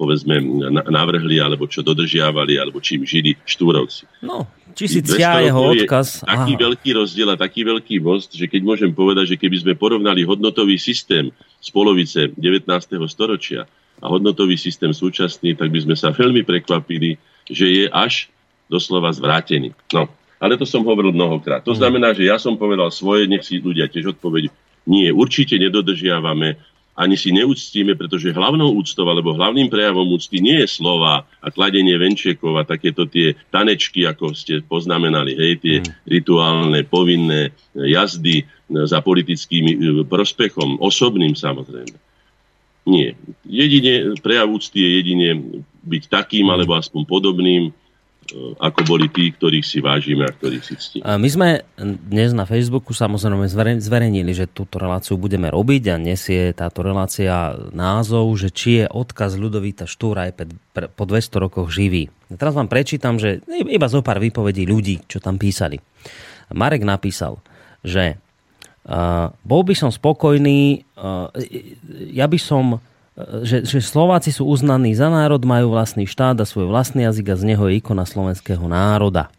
povedzme navrhli, alebo čo dodržiavali, alebo čím žili štúrovci. No, či si ctia jeho odkaz. Je taký Aha. veľký rozdiel a taký veľký most, že keď môžem povedať, že keby sme porovnali hodnotový systém z polovice 19. storočia a hodnotový systém súčasný, tak by sme sa veľmi prekvapili, že je až doslova zvrátený. No, ale to som hovoril mnohokrát. To mhm. znamená, že ja som povedal svoje, nech si ľudia tiež odpovedí. Nie, určite nedodržiavame, ani si neúctíme, pretože hlavnou úctou alebo hlavným prejavom úcty nie je slova a kladenie venčekov a takéto tie tanečky, ako ste poznamenali, hej, tie mm. rituálne, povinné jazdy za politickým e, prospechom, osobným samozrejme. Nie. Jedine, prejav úcty je jedine byť takým, alebo aspoň podobným, e, ako boli tí, ktorých si vážime a ktorých si ctíme. My sme dnes na Facebooku samozrejme zverejnili, že túto reláciu budeme robiť a nesie táto relácia názov, že či je odkaz Ľudovíta Štúra aj po 200 rokoch živý. A teraz vám prečítam, že iba zo pár výpovedí ľudí, čo tam písali. Marek napísal, že bol by som spokojný, ja by som, že, že Slováci sú uznaní za národ, majú vlastný štát a svoj vlastný jazyk a z neho je ikona slovenského národa.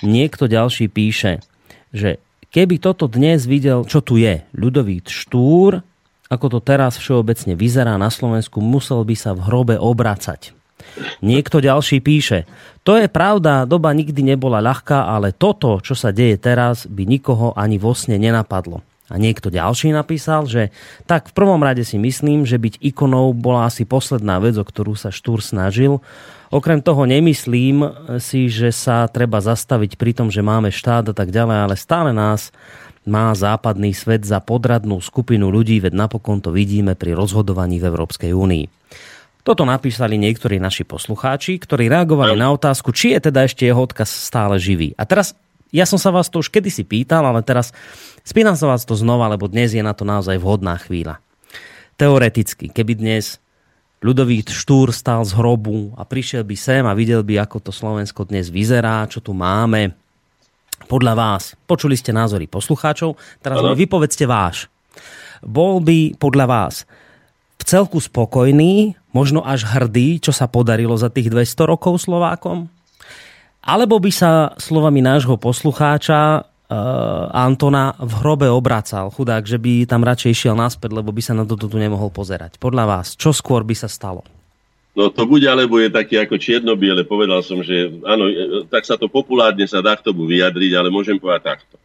Niekto ďalší píše, že keby toto dnes videl, čo tu je, ľudový Štúr, ako to teraz všeobecne vyzerá na Slovensku, musel by sa v hrobe obracať. Niekto ďalší píše, to je pravda, doba nikdy nebola ľahká, ale toto, čo sa deje teraz, by nikoho ani vo sne nenapadlo. A niekto ďalší napísal, že tak v prvom rade si myslím, že byť ikonou bola asi posledná vec, o ktorú sa Štúr snažil. Okrem toho nemyslím si, že sa treba zastaviť pri tom, že máme štát a tak ďalej, ale stále nás má západný svet za podradnú skupinu ľudí, veď napokon to vidíme pri rozhodovaní v Európskej únii. Toto napísali niektorí naši poslucháči, ktorí reagovali na otázku, či je teda ešte jeho odkaz stále živý. A teraz, ja som sa vás to už kedysi pýtal, ale teraz spýtam sa vás to znova, lebo dnes je na to naozaj vhodná chvíľa. Teoreticky, keby dnes ľudový Štúr stal z hrobu a prišiel by sem a videl by, ako to Slovensko dnes vyzerá, čo tu máme. Podľa vás, počuli ste názory poslucháčov, teraz mi vypovedzte váš. Bol by podľa vás v celku spokojný, možno až hrdý, čo sa podarilo za tých 200 rokov Slovákom? Alebo by sa slovami nášho poslucháča uh, Antona v hrobe obracal, chudák, že by tam radšej išiel naspäť, lebo by sa na toto tu nemohol pozerať. Podľa vás, čo skôr by sa stalo? No to bude, alebo je taký ako čierno-biele. Povedal som, že áno, e, tak sa to populárne sa dá k tomu vyjadriť, ale môžem povedať takto.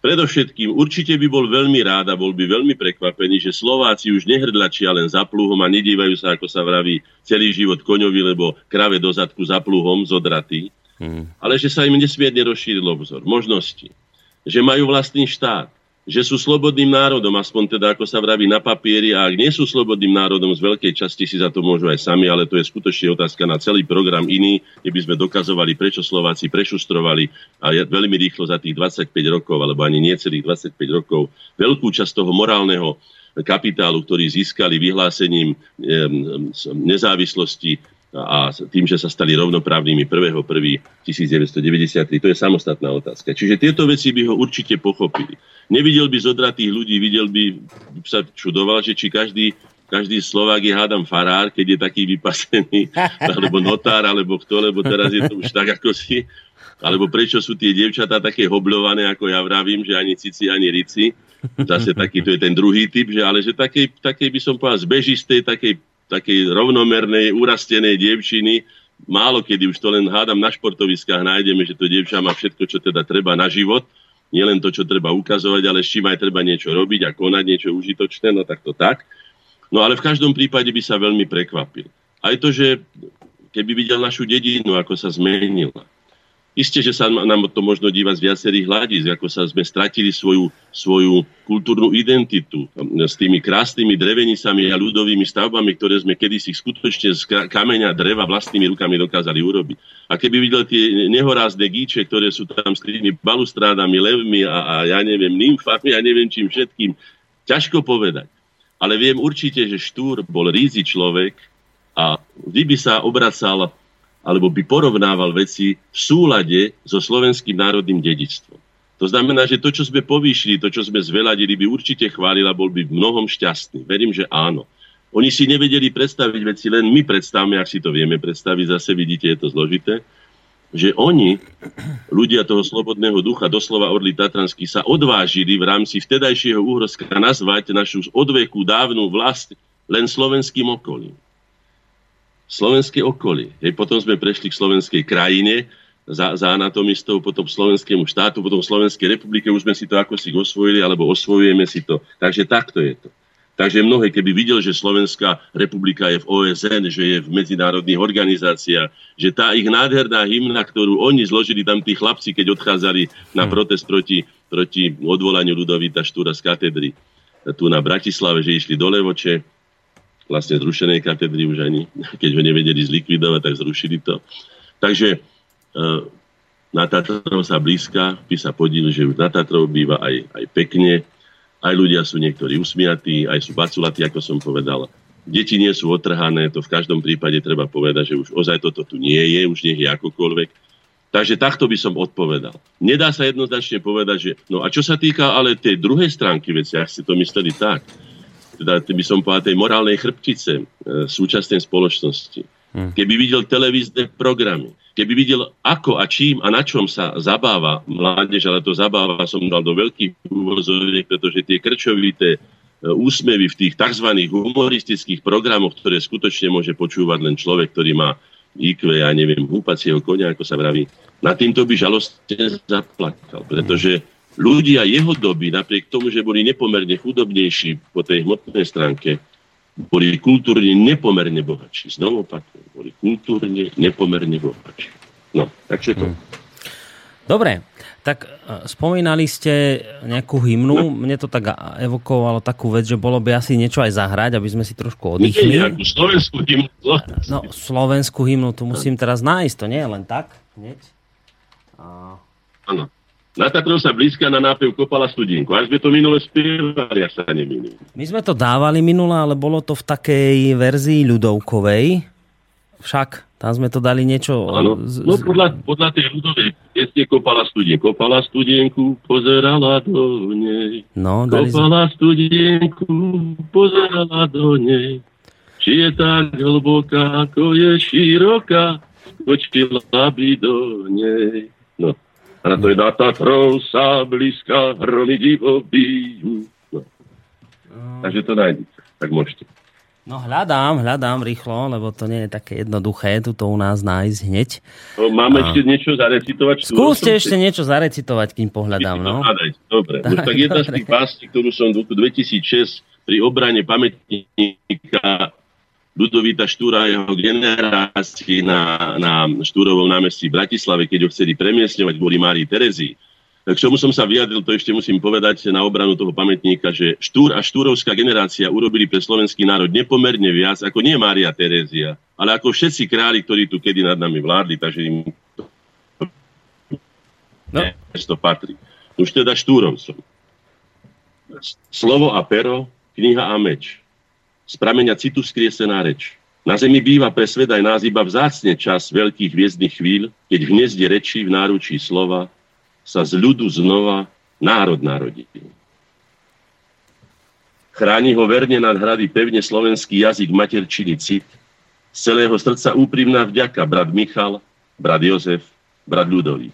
Predovšetkým určite by bol veľmi rád a bol by veľmi prekvapený, že Slováci už nehrdlačia len za pluhom a nedívajú sa, ako sa vraví, celý život koňovi, lebo krave do zadku za pluhom zodratý, hmm. ale že sa im nesmierne rozšíril obzor, možnosti, že majú vlastný štát, že sú slobodným národom, aspoň teda ako sa vraví na papieri, a ak nie sú slobodným národom, z veľkej časti si za to môžu aj sami, ale to je skutočne otázka na celý program iný, kde by sme dokazovali, prečo Slováci prešustrovali a veľmi rýchlo za tých 25 rokov, alebo ani nie celých 25 rokov, veľkú časť toho morálneho kapitálu, ktorý získali vyhlásením nezávislosti a tým, že sa stali rovnoprávnymi 1.1.1993. To je samostatná otázka. Čiže tieto veci by ho určite pochopili. Nevidel by zodratých ľudí, videl by sa čudoval, že či každý, každý Slovák je hádam farár, keď je taký vypasený, alebo notár, alebo kto, lebo teraz je to už tak, ako si. Alebo prečo sú tie dievčatá také hobľované, ako ja vravím, že ani cici, ani rici. Zase taký, to je ten druhý typ, že ale že takej, takej by som povedal zbežistej, takej takej rovnomernej, urastenej dievčiny. Málo kedy už to len hádam na športoviskách nájdeme, že to dievča má všetko, čo teda treba na život. Nielen to, čo treba ukazovať, ale s čím aj treba niečo robiť a konať niečo užitočné, no tak to tak. No ale v každom prípade by sa veľmi prekvapil. Aj to, že keby videl našu dedinu, ako sa zmenila, Isté, že sa nám to možno díva z viacerých hľadíc, ako sa sme stratili svoju, svoju kultúrnu identitu s tými krásnymi drevenicami a ľudovými stavbami, ktoré sme kedysi skutočne z kameňa dreva vlastnými rukami dokázali urobiť. A keby videl tie nehorázne gíče, ktoré sú tam s tými balustrádami, levmi a, a ja neviem, nymfami a neviem čím všetkým, ťažko povedať. Ale viem určite, že Štúr bol rízi človek a vždy by sa obracal alebo by porovnával veci v súlade so slovenským národným dedičstvom. To znamená, že to, čo sme povýšili, to, čo sme zveladili, by určite chválil a bol by v mnohom šťastný. Verím, že áno. Oni si nevedeli predstaviť veci, len my predstavme, ak si to vieme predstaviť, zase vidíte, je to zložité, že oni, ľudia toho slobodného ducha, doslova Orly Tatranský, sa odvážili v rámci vtedajšieho úhroska nazvať našu odveku dávnu vlast len slovenským okolím slovenské okolie. Hej, potom sme prešli k slovenskej krajine, za, za anatomistov, potom slovenskému štátu, potom Slovenskej republike, už sme si to ako si osvojili, alebo osvojujeme si to. Takže takto je to. Takže mnohé, keby videl, že Slovenská republika je v OSN, že je v medzinárodných organizáciách, že tá ich nádherná hymna, ktorú oni zložili tam tí chlapci, keď odchádzali na hm. protest proti, proti odvolaniu Ludovita Štúra z katedry tu na Bratislave, že išli do Levoče, vlastne zrušenej katedry už ani, keď ho nevedeli zlikvidovať, tak zrušili to. Takže e, na Tatrov sa blízka, by sa podíl, že už na Tatrov býva aj, aj pekne, aj ľudia sú niektorí usmiatí, aj sú baculatí, ako som povedal. Deti nie sú otrhané, to v každom prípade treba povedať, že už ozaj toto tu nie je, už nech je akokoľvek. Takže takto by som odpovedal. Nedá sa jednoznačne povedať, že... No a čo sa týka ale tej druhej stránky veci, ak ste to mysleli tak, teda by som povedal, tej morálnej chrbtice e, súčasnej spoločnosti. Hmm. Keby videl televízne programy, keby videl ako a čím a na čom sa zabáva mládež, ale to zabáva som dal do veľkých úvozoviek, pretože tie krčovité e, úsmevy v tých tzv. humoristických programoch, ktoré skutočne môže počúvať len človek, ktorý má IQ, ja neviem, húpacieho konia, ako sa vraví, na týmto by žalostne zaplakal, pretože ľudia jeho doby, napriek tomu, že boli nepomerne chudobnejší po tej hmotnej stránke, boli kultúrne nepomerne bohatší. Znovu opakujem, boli kultúrne nepomerne bohatší. No, takže to. Hmm. Dobre, tak e, spomínali ste nejakú hymnu, no. mne to tak evokovalo takú vec, že bolo by asi niečo aj zahrať, aby sme si trošku oddychli. Nie, nejakú slovenskú hymnu. No, slovenskú hymnu, tu musím teraz nájsť, to nie je len tak, hneď. Áno. Na Tatrov sa blízka na nápev kopala studinku. Až sme to minule spievali, až sa nemýlim. My sme to dávali minule, ale bolo to v takej verzii ľudovkovej. Však tam sme to dali niečo... Áno, no podľa, podľa tej ľudovej piesne kopala studien. Kopala studienku, pozerala do nej. No, dali kopala sme... studienku, pozerala do nej. Či je tak hlboká, ako je široká, skočila by do nej. No. A to je na Tatrou sa blízka hromy divo bijú. No. Takže to nájdete, tak môžete. No hľadám, hľadám rýchlo, lebo to nie je také jednoduché tu to u nás nájsť hneď. No, máme a... ešte niečo zarecitovať? Skúste ešte niečo zarecitovať, kým pohľadám. No. Dobre, tak, tak jedna z tých pásí, ktorú som v roku 2006 pri obrane pamätníka Ludovita Štúra a jeho generácii na, na Štúrovom námestí v Bratislave, keď ho chceli premiesňovať kvôli Márii Terezii, k čomu som sa vyjadril, to ešte musím povedať na obranu toho pamätníka, že Štúr a Štúrovská generácia urobili pre slovenský národ nepomerne viac, ako nie Mária Terézia, ale ako všetci králi, ktorí tu kedy nad nami vládli, takže im no. to patrí. Už teda Štúrov som. Slovo a pero, kniha a meč. Z prameňa citu skriesená reč. Na zemi býva pre svet aj nás iba vzácne čas veľkých hviezdnych chvíľ, keď v hniezde rečí v náručí slova sa z ľudu znova národ narodí. Chráni ho verne nad hrady pevne slovenský jazyk materčiny cit, z celého srdca úprimná vďaka brat Michal, brat Jozef, brat Ľudový.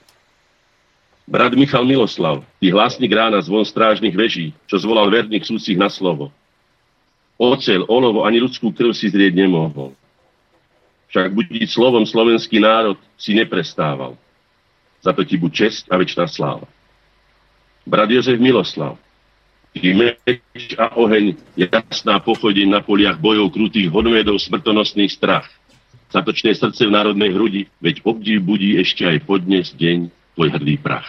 Brat Michal Miloslav, ty hlasník rána zvon strážnych veží, čo zvolal verných súcich na slovo. Ocel, olovo ani ľudskú krv si zrieť nemohol. Však budiť slovom slovenský národ si neprestával. Za to ti buď čest a väčšiná sláva. Brat Jozef Miloslav, ty meč a oheň, jasná pochodeň na poliach bojov krutých hodmedov, smrtonosný strach. Zatočné srdce v národnej hrudi, veď obdiv budí ešte aj podnes deň tvoj hrdý prach.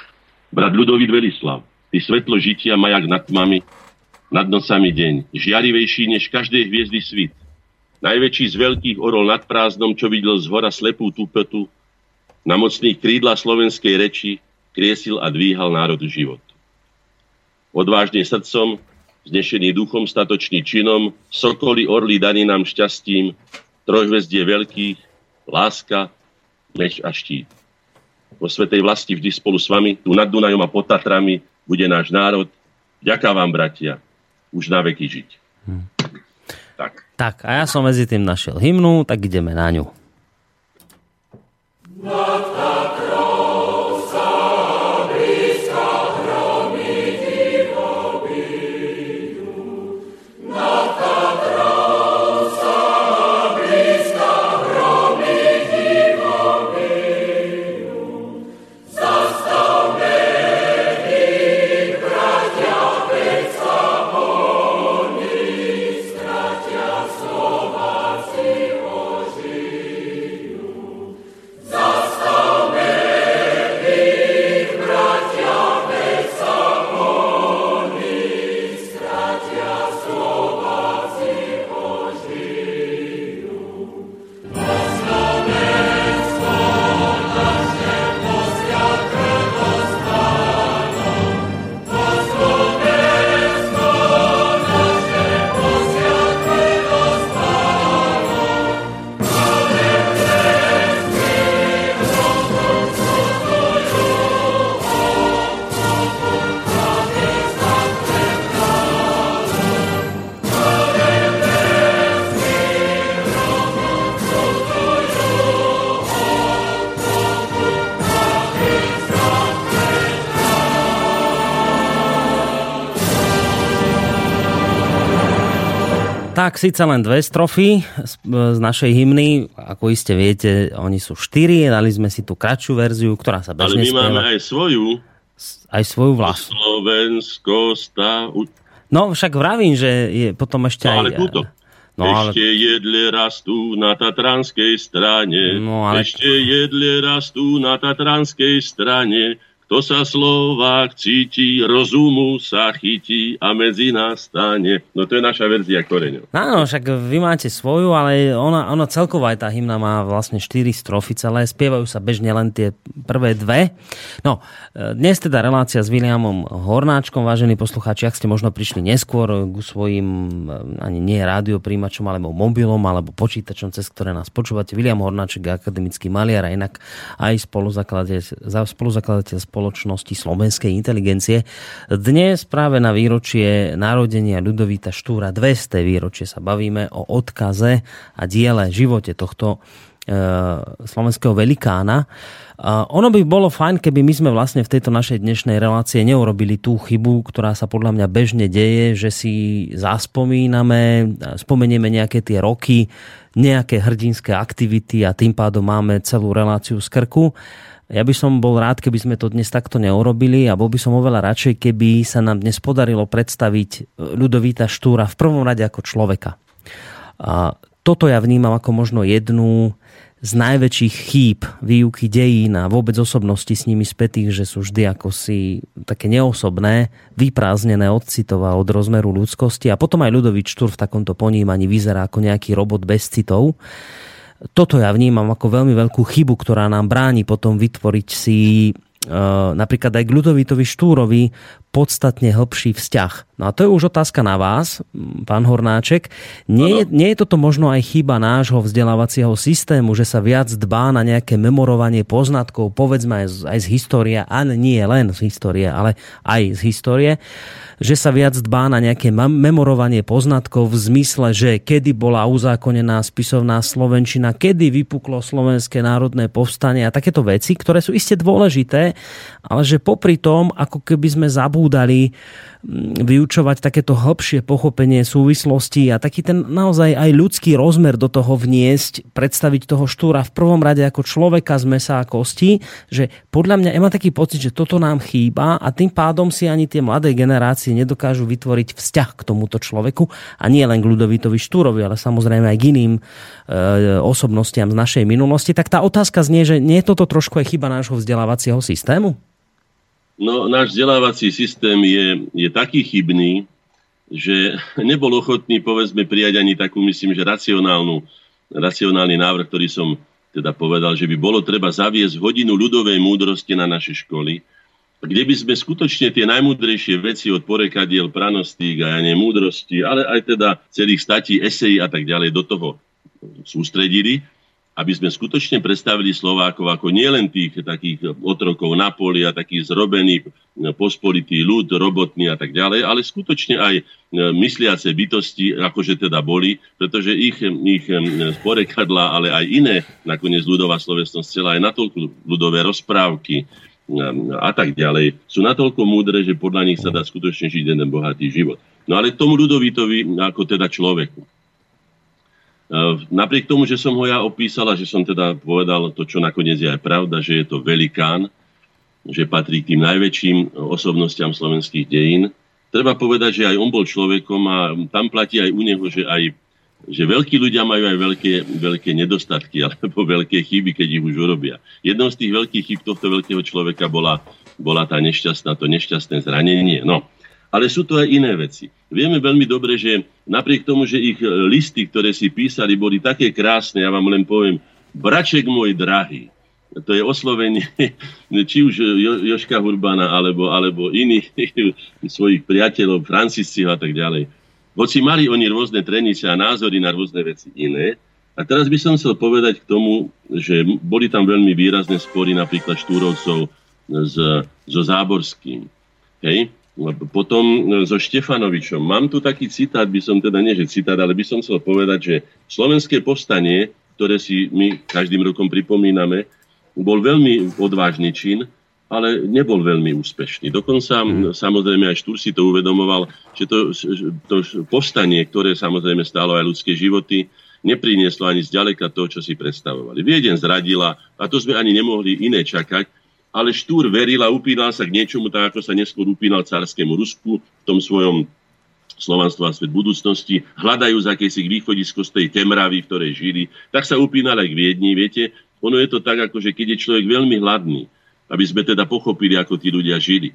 Brat Ľudovít Velislav, ty svetlo žitia majak nad tmami, nad nocami deň, žiarivejší než každej hviezdy svit. Najväčší z veľkých orol nad prázdnom, čo videl z hora slepú tupetu, na mocných krídla slovenskej reči kriesil a dvíhal národ život. Odvážne srdcom, znešený duchom, statočný činom, sokoly orly daní nám šťastím, trojhvezdie veľkých, láska, meč a štít. Vo svetej vlasti vždy spolu s vami, tu nad Dunajom a pod Tatrami, bude náš národ. Ďaká vám, bratia, už na veky žiť. Hm. Tak. tak, a ja som medzi tým našiel hymnu, tak ideme na ňu. Not Tak, síce len dve strofy z, z našej hymny, ako iste viete, oni sú štyri, dali sme si tú kratšiu verziu, ktorá sa bežne Ale my spieva. máme aj svoju. Aj svoju vlastnú. Slovensko sta... No, však vravím, že je potom ešte no, aj... Ale túto. No, ale... Ešte jedle rastú na tatranskej strane. No, ale... Ešte jedle rastú na tatranskej strane Kto sa Slovák cíti, rozumu sa chytí a medzi nás stane. No to je naša verzia koreňov. Áno, však vy máte svoju, ale ona, ona celková aj tá hymna má vlastne 4 strofy celé. Spievajú sa bežne len tie prvé dve. No, e, dnes teda relácia s Williamom Hornáčkom, vážení poslucháči, ak ste možno prišli neskôr k svojim e, ani nie rádiopríjimačom, alebo mobilom, alebo počítačom, cez ktoré nás počúvate. William Hornáček je akademický maliar a inak aj spoluzakladateľ, spoluzakladateľ spoločnosti slovenskej inteligencie. Dnes práve na výročie narodenia Ľudovíta Štúra, 200. výročie sa bavíme o odkaze a diele živote tohto e, slovenského velikána. A ono by bolo fajn, keby my sme vlastne v tejto našej dnešnej relácie neurobili tú chybu, ktorá sa podľa mňa bežne deje, že si zaspomíname, spomenieme nejaké tie roky, nejaké hrdinské aktivity a tým pádom máme celú reláciu z krku. Ja by som bol rád, keby sme to dnes takto neurobili a bol by som oveľa radšej, keby sa nám dnes podarilo predstaviť e, Ľudovíta Štúra v prvom rade ako človeka. A toto ja vnímam ako možno jednu z najväčších chýb výuky dejín a vôbec osobnosti s nimi spätých, že sú vždy ako si také neosobné, vyprázdnené od citov od rozmeru ľudskosti. A potom aj Ľudovít Štúr v takomto ponímaní vyzerá ako nejaký robot bez citov toto ja vnímam ako veľmi veľkú chybu, ktorá nám bráni potom vytvoriť si uh, napríklad aj k Ľudovítovi Štúrovi podstatne hĺbší vzťah. No a to je už otázka na vás, pán Hornáček. Nie, je, nie je toto možno aj chyba nášho vzdelávacieho systému, že sa viac dbá na nejaké memorovanie poznatkov, povedzme aj z, aj z histórie, ale nie len z histórie, ale aj z histórie, že sa viac dbá na nejaké memorovanie poznatkov v zmysle, že kedy bola uzákonená spisovná Slovenčina, kedy vypuklo Slovenské národné povstanie a takéto veci, ktoré sú iste dôležité, ale že popri tom, ako keby sme zabúdali mm, vyučovať takéto hĺbšie pochopenie súvislosti a taký ten naozaj aj ľudský rozmer do toho vniesť, predstaviť toho štúra v prvom rade ako človeka z mesa a kosti, že podľa mňa ja mám taký pocit, že toto nám chýba a tým pádom si ani tie mladé generácie nedokážu vytvoriť vzťah k tomuto človeku a nie len k Ľudovitovi Štúrovi, ale samozrejme aj k iným e, osobnostiam z našej minulosti. Tak tá otázka znie, že nie je toto trošku aj chyba nášho vzdelávacieho systému? No, náš vzdelávací systém je, je taký chybný, že nebol ochotný, povedzme, prijať ani takú, myslím, že racionálnu, racionálny návrh, ktorý som teda povedal, že by bolo treba zaviesť hodinu ľudovej múdrosti na naše školy, kde by sme skutočne tie najmúdrejšie veci od porekadiel, pranostík a ja múdrosti, ale aj teda celých statí, esejí a tak ďalej do toho sústredili aby sme skutočne predstavili Slovákov ako nielen tých takých otrokov na poli a takých zrobený pospolitý ľud, robotný a tak ďalej, ale skutočne aj e, mysliace bytosti, akože teda boli, pretože ich, ich e, porekadla, ale aj iné, nakoniec ľudová slovesnosť celá aj natoľko ľudové rozprávky e, a tak ďalej, sú natoľko múdre, že podľa nich sa dá skutočne žiť jeden bohatý život. No ale tomu ľudovitovi ako teda človeku Napriek tomu, že som ho ja opísala, že som teda povedal to, čo nakoniec je aj pravda, že je to velikán, že patrí k tým najväčším osobnostiam slovenských dejín. Treba povedať, že aj on bol človekom a tam platí aj u neho, že aj že veľkí ľudia majú aj veľké, veľké nedostatky alebo veľké chyby, keď ich už urobia. Jednou z tých veľkých chyb tohto veľkého človeka bola, bola tá nešťastná, to nešťastné zranenie. No, ale sú to aj iné veci. Vieme veľmi dobre, že napriek tomu, že ich listy, ktoré si písali, boli také krásne, ja vám len poviem, braček môj drahý, to je oslovenie či už jo, Joška Hurbana alebo, alebo iných svojich priateľov, Francisciho a tak ďalej. Hoci mali oni rôzne trenice a názory na rôzne veci iné. A teraz by som chcel povedať k tomu, že boli tam veľmi výrazné spory napríklad Štúrovcov s, so Záborským. Hej? Potom e, so Štefanovičom. Mám tu taký citát, by som teda, nie že citát, ale by som chcel povedať, že slovenské povstanie, ktoré si my každým rokom pripomíname, bol veľmi odvážny čin, ale nebol veľmi úspešný. Dokonca hmm. samozrejme aj Štúr si to uvedomoval, že to, to povstanie, ktoré samozrejme stálo aj ľudské životy, neprinieslo ani zďaleka to, čo si predstavovali. Vieden zradila a to sme ani nemohli iné čakať, ale Štúr veril a upínal sa k niečomu, tak ako sa neskôr upínal carskému Rusku v tom svojom slovanstvo a svet budúcnosti, hľadajú za akejsi východisko z tej temravy, v ktorej žili, tak sa upínal aj k Viedni. Viete, ono je to tak, ako že keď je človek veľmi hladný, aby sme teda pochopili, ako tí ľudia žili.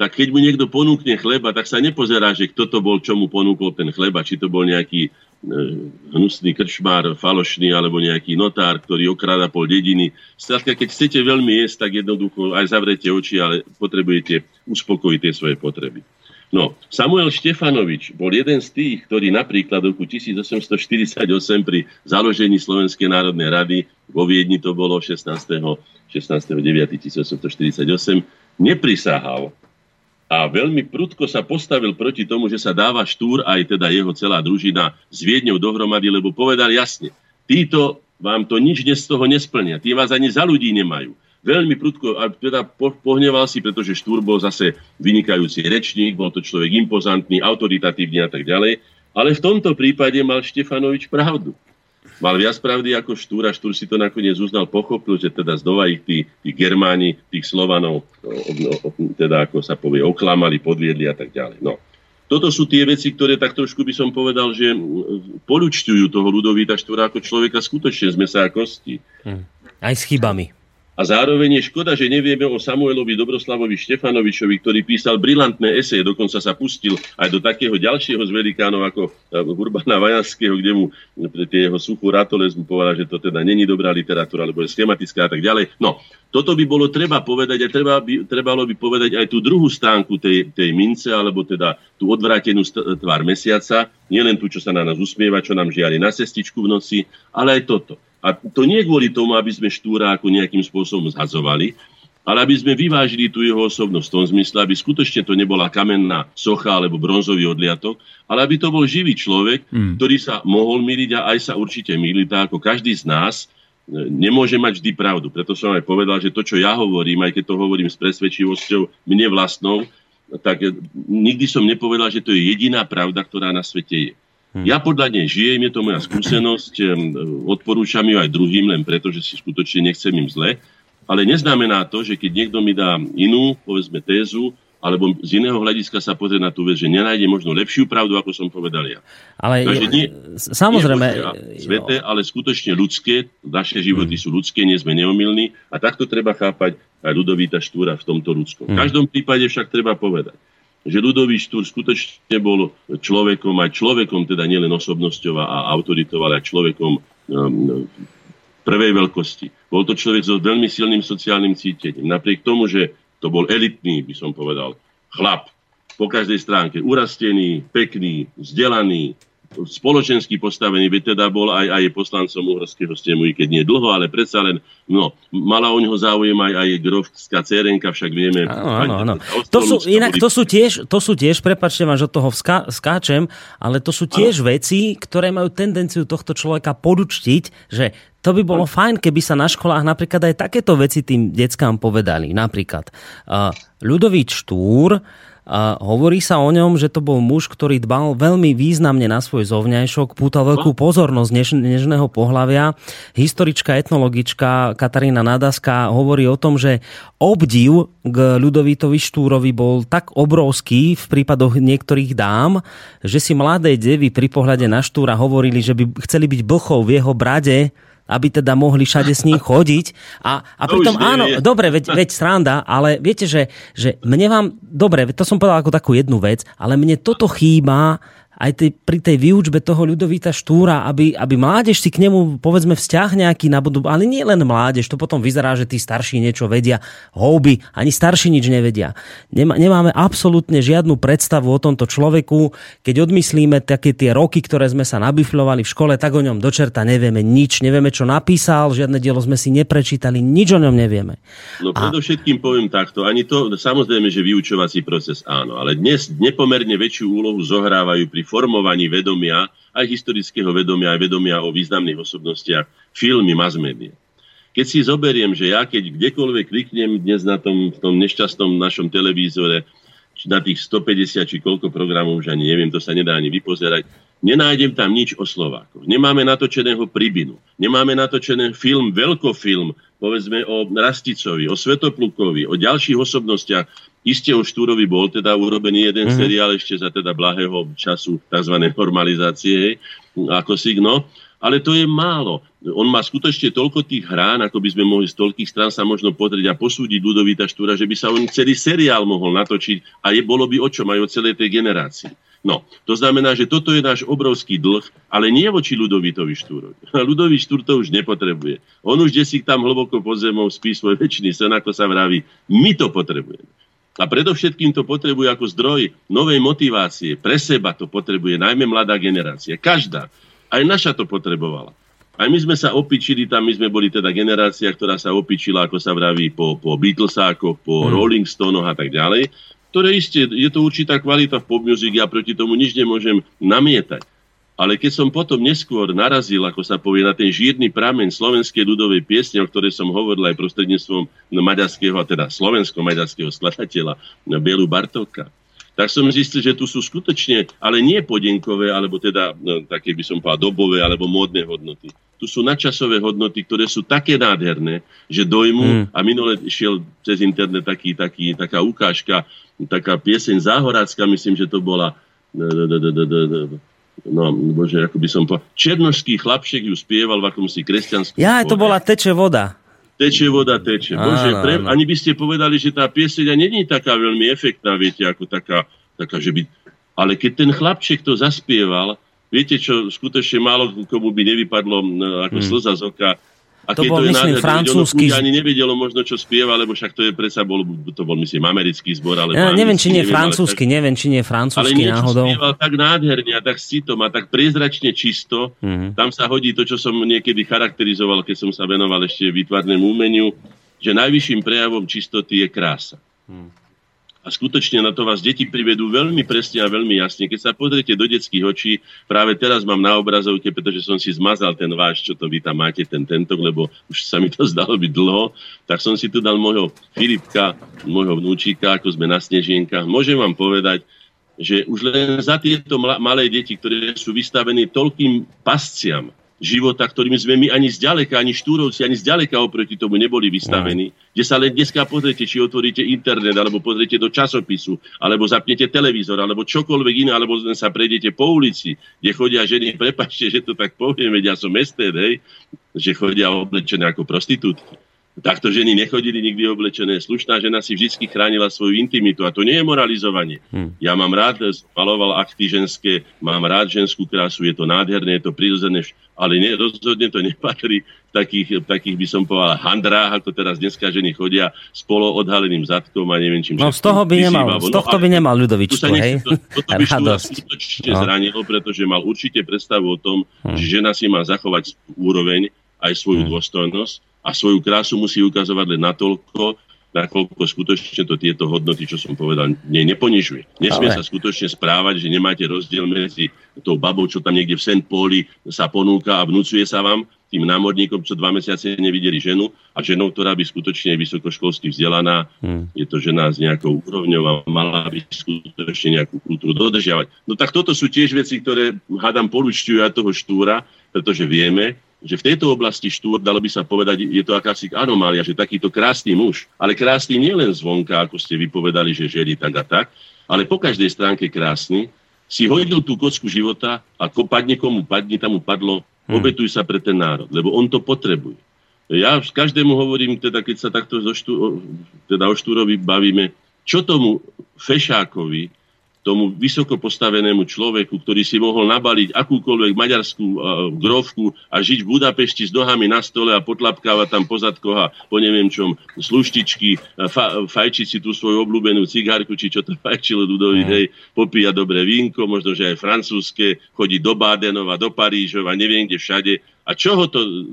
Tak keď mu niekto ponúkne chleba, tak sa nepozerá, že kto to bol, čo mu ponúkol ten chleba, či to bol nejaký hnusný krčmár, falošný, alebo nejaký notár, ktorý okráda pol dediny. Skrátka, keď chcete veľmi jesť, tak jednoducho aj zavrete oči, ale potrebujete uspokojiť tie svoje potreby. No, Samuel Štefanovič bol jeden z tých, ktorý napríklad v roku 1848 pri založení Slovenskej národnej rady vo Viedni to bolo 16. 16.9.1848 neprisahal a veľmi prudko sa postavil proti tomu, že sa dáva štúr aj teda jeho celá družina s Viedňou dohromady, lebo povedal jasne, títo vám to nič z toho nesplnia, tí vás ani za ľudí nemajú veľmi prudko, a teda pohneval si, pretože Štúr bol zase vynikajúci rečník, bol to človek impozantný, autoritatívny a tak ďalej. Ale v tomto prípade mal Štefanovič pravdu. Mal viac pravdy ako Štúr a Štúr si to nakoniec uznal, pochopil, že teda zdova ich tí, tí Germáni, tých Slovanov, teda ako sa povie, oklamali, podviedli a tak ďalej. No. Toto sú tie veci, ktoré tak trošku by som povedal, že poľučťujú toho Ludovíta Štúra ako človeka skutočne z mesa a kosti. Hm. Aj s chybami. A zároveň je škoda, že nevieme o Samuelovi Dobroslavovi Štefanovičovi, ktorý písal brilantné eseje, dokonca sa pustil aj do takého ďalšieho z velikánov ako eh, Urbana Vajanského, kde mu tie jeho suchú ratoles mu povedal, že to teda není dobrá literatúra, alebo je schematická a tak ďalej. No, toto by bolo treba povedať a treba by, trebalo by povedať aj tú druhú stánku tej, tej mince, alebo teda tú odvrátenú tvár mesiaca, nielen tú, čo sa na nás usmieva, čo nám žiari na cestičku v noci, ale aj toto a to nie kvôli tomu, aby sme Štúra ako nejakým spôsobom zhadzovali, ale aby sme vyvážili tú jeho osobnosť v tom zmysle, aby skutočne to nebola kamenná socha alebo bronzový odliatok, ale aby to bol živý človek, mm. ktorý sa mohol miliť a aj sa určite milí, tak ako každý z nás e, nemôže mať vždy pravdu. Preto som aj povedal, že to, čo ja hovorím, aj keď to hovorím s presvedčivosťou mne vlastnou, tak e, nikdy som nepovedal, že to je jediná pravda, ktorá na svete je. Hmm. Ja podľa nej žijem, je to moja skúsenosť, odporúčam ju aj druhým, len preto, že si skutočne nechcem im zle, ale neznamená to, že keď niekto mi dá inú, povedzme, tézu, alebo z iného hľadiska sa pozrie na tú vec, že nenájde možno lepšiu pravdu, ako som povedal ja. Ale Takže nie, samozrejme... Nie svete, ale skutočne ľudské, naše životy hmm. sú ľudské, nie sme neomilní a takto treba chápať aj ľudovíta Štúra v tomto ľudskom. Hmm. V každom prípade však treba povedať, že ľudový štúr skutočne bol človekom, aj človekom, teda nielen osobnosťou a autoritou, ale aj človekom um, prvej veľkosti. Bol to človek so veľmi silným sociálnym cítením. Napriek tomu, že to bol elitný, by som povedal, chlap, po každej stránke, urastený, pekný, vzdelaný, spoločensky postavený, veď teda bol aj, aj poslancom uhorského stemu, i keď nie dlho, ale predsa len, no, mala o neho záujem aj, aj grovská cerenka, však vieme. Áno, áno, áno. To sú, inak to sú tiež, to sú tiež, prepačte vám, že od toho ská, skáčem, ale to sú tiež áno. veci, ktoré majú tendenciu tohto človeka podučtiť, že to by bolo fajn, keby sa na školách napríklad aj takéto veci tým deckám povedali. Napríklad uh, Ľudovít Štúr a hovorí sa o ňom, že to bol muž, ktorý dbal veľmi významne na svoj zovňajšok, pútal veľkú pozornosť než, nežného pohľavia. Historička, etnologička Katarína Nadaska hovorí o tom, že obdiv k Ľudovítovi Štúrovi bol tak obrovský v prípadoch niektorých dám, že si mladé devy pri pohľade na Štúra hovorili, že by chceli byť blchou v jeho brade, aby teda mohli všade s ním chodiť. A, a pritom áno, dobre, veď, veď sranda, ale viete, že, že mne vám, dobre, to som povedal ako takú jednu vec, ale mne toto chýba aj tej, pri tej výučbe toho ľudovíta Štúra, aby, aby mládež si k nemu povedzme vzťah nejaký budú, ale nie len mládež, to potom vyzerá, že tí starší niečo vedia, houby, ani starší nič nevedia. Nemá, nemáme absolútne žiadnu predstavu o tomto človeku. Keď odmyslíme také tie roky, ktoré sme sa nabifľovali v škole, tak o ňom dočerta nevieme nič, nevieme, čo napísal, žiadne dielo sme si neprečítali, nič o ňom nevieme. No predovšetkým poviem takto, ani to, samozrejme, že vyučovací proces áno, ale dnes nepomerne väčšiu úlohu zohrávajú pri formovaní vedomia, aj historického vedomia, aj vedomia o významných osobnostiach, filmy, mass media. Keď si zoberiem, že ja keď kdekoľvek kliknem dnes na tom, v tom nešťastnom našom televízore, či na tých 150 či koľko programov, už ani neviem, to sa nedá ani vypozerať, nenájdem tam nič o Slovákoch. Nemáme natočeného Pribinu, nemáme natočený film, veľkofilm, povedzme o Rasticovi, o Svetoplukovi, o ďalších osobnostiach, Isté o Štúrovi bol teda urobený jeden mm-hmm. seriál ešte za teda blahého času tzv. normalizácie, ako signo, ale to je málo. On má skutočne toľko tých hrán, ako by sme mohli z toľkých strán sa možno pozrieť a posúdiť Ludovita Štúra, že by sa on celý seriál mohol natočiť a je, bolo by o čom aj o celej tej generácii. No, to znamená, že toto je náš obrovský dlh, ale nie voči Ludovitovi Štúrovi. Ludový Štúr to už nepotrebuje. On už si tam hlboko pod zemou spí svoj väčší sen, ako sa vraví. My to potrebujeme. A predovšetkým to potrebuje ako zdroj novej motivácie. Pre seba to potrebuje najmä mladá generácia. Každá. Aj naša to potrebovala. Aj my sme sa opičili tam, my sme boli teda generácia, ktorá sa opičila, ako sa vraví, po, po Beatlesákoch, po hmm. Rolling Stonoch a tak ďalej ktoré isté, je to určitá kvalita v pop music, ja proti tomu nič nemôžem namietať. Ale keď som potom neskôr narazil, ako sa povie, na ten žírny prameň slovenskej ľudovej piesne, o ktorej som hovoril aj prostredníctvom maďarského, a teda slovensko-maďarského skladateľa Bielu Bartovka, tak som zistil, že tu sú skutočne, ale nie podenkové, alebo teda no, také by som povedal dobové, alebo módne hodnoty. Tu sú nadčasové hodnoty, ktoré sú také nádherné, že dojmu, mm. a minule šiel cez internet taký, taký, taká ukážka, taká pieseň Záhorácka, myslím, že to bola no bože, ako by som povedal, černošský chlapček ju spieval v akomsi kresťanskom Ja, to bola Teče voda. Teče voda, teče. Bože, pre, ani by ste povedali, že tá pieseň není taká veľmi efektná, viete, ako taká, taká že by... Ale keď ten chlapček to zaspieval, viete čo, skutočne málo komu by nevypadlo ako hmm. slza z oka. A to bol, to myslím, francúzsky... Ono ani nevedelo možno, čo spieva, lebo však to je predsa bol, to bol, myslím, americký zbor. Ale ja, neviem, či nie francúzsky, tak, neviem, či nie francúzsky ale náhodou. Ale spieval tak nádherne a tak citom a tak priezračne čisto. Mm-hmm. Tam sa hodí to, čo som niekedy charakterizoval, keď som sa venoval ešte výtvarnému umeniu, že najvyšším prejavom čistoty je krása. Mm. A skutočne na to vás deti privedú veľmi presne a veľmi jasne. Keď sa pozriete do detských očí, práve teraz mám na obrazovke, pretože som si zmazal ten váš, čo to vy tam máte, ten tento, lebo už sa mi to zdalo byť dlho, tak som si tu dal môjho Filipka, môjho vnúčika, ako sme na Snežienkach. Môžem vám povedať, že už len za tieto malé deti, ktoré sú vystavení toľkým pasciam, života, ktorými sme my ani zďaleka, ani štúrovci, ani zďaleka oproti tomu neboli vystavení. No. Kde sa len dneska pozriete, či otvoríte internet, alebo pozriete do časopisu, alebo zapnete televízor, alebo čokoľvek iné, alebo len sa prejdete po ulici, kde chodia ženy, prepačte, že to tak poviem, veď ja som mestér, hej, že chodia oblečené ako prostitútky. Takto ženy nechodili nikdy oblečené. Slušná žena si vždy chránila svoju intimitu a to nie je moralizovanie. Hmm. Ja mám rád, maloval akty ženské, mám rád ženskú krásu, je to nádherné, je to prirodzené, ale nie, rozhodne to nepatrí v takých, takých, by som povedal, handrách, ako teraz dneska ženy chodia s polo odhaleným zadkom a neviem čím. No z toho by nemal, z tohto by nemal Ľudovičko, hej? To, toto by skutočne no. zranilo, pretože mal určite predstavu o tom, hmm. že žena si má zachovať úroveň, aj svoju hmm. dôstojnosť a svoju krásu musí ukazovať len natoľko, nakoľko skutočne to tieto hodnoty, čo som povedal, nie, neponižuje. Nesmie Ale. sa skutočne správať, že nemáte rozdiel medzi tou babou, čo tam niekde v St. Pauli sa ponúka a vnúcuje sa vám, tým námorníkom, čo dva mesiace nevideli ženu a ženou, ktorá by skutočne vysokoškolsky vzdelaná, hmm. je to žena s nejakou úrovňou a mala by skutočne nejakú kultúru dodržiavať. No tak toto sú tiež veci, ktoré hádam polučťujú aj toho štúra, pretože vieme, že v tejto oblasti štúr, dalo by sa povedať, je to akási anomália, že takýto krásny muž, ale krásny nielen zvonka, ako ste vypovedali, že želi tak a tak, ale po každej stránke krásny, si hodil tú kocku života a ko padne komu padne, tam mu padlo, hmm. obetuj sa pre ten národ, lebo on to potrebuje. Ja každému hovorím, teda keď sa takto zo štú, teda o Štúrovi bavíme, čo tomu Fešákovi tomu vysoko postavenému človeku, ktorý si mohol nabaliť akúkoľvek maďarskú uh, grovku a žiť v Budapešti s nohami na stole a potlapkávať tam pozadkoch a po neviem čom. Sluštičky, fa, fajčiť si tú svoju obľúbenú cigárku, či čo to fajčilo Dudovi, hej, popíja dobré vínko, možno, že aj francúzske, chodí do Bádenova, do Parížova, neviem kde všade. A čoho to,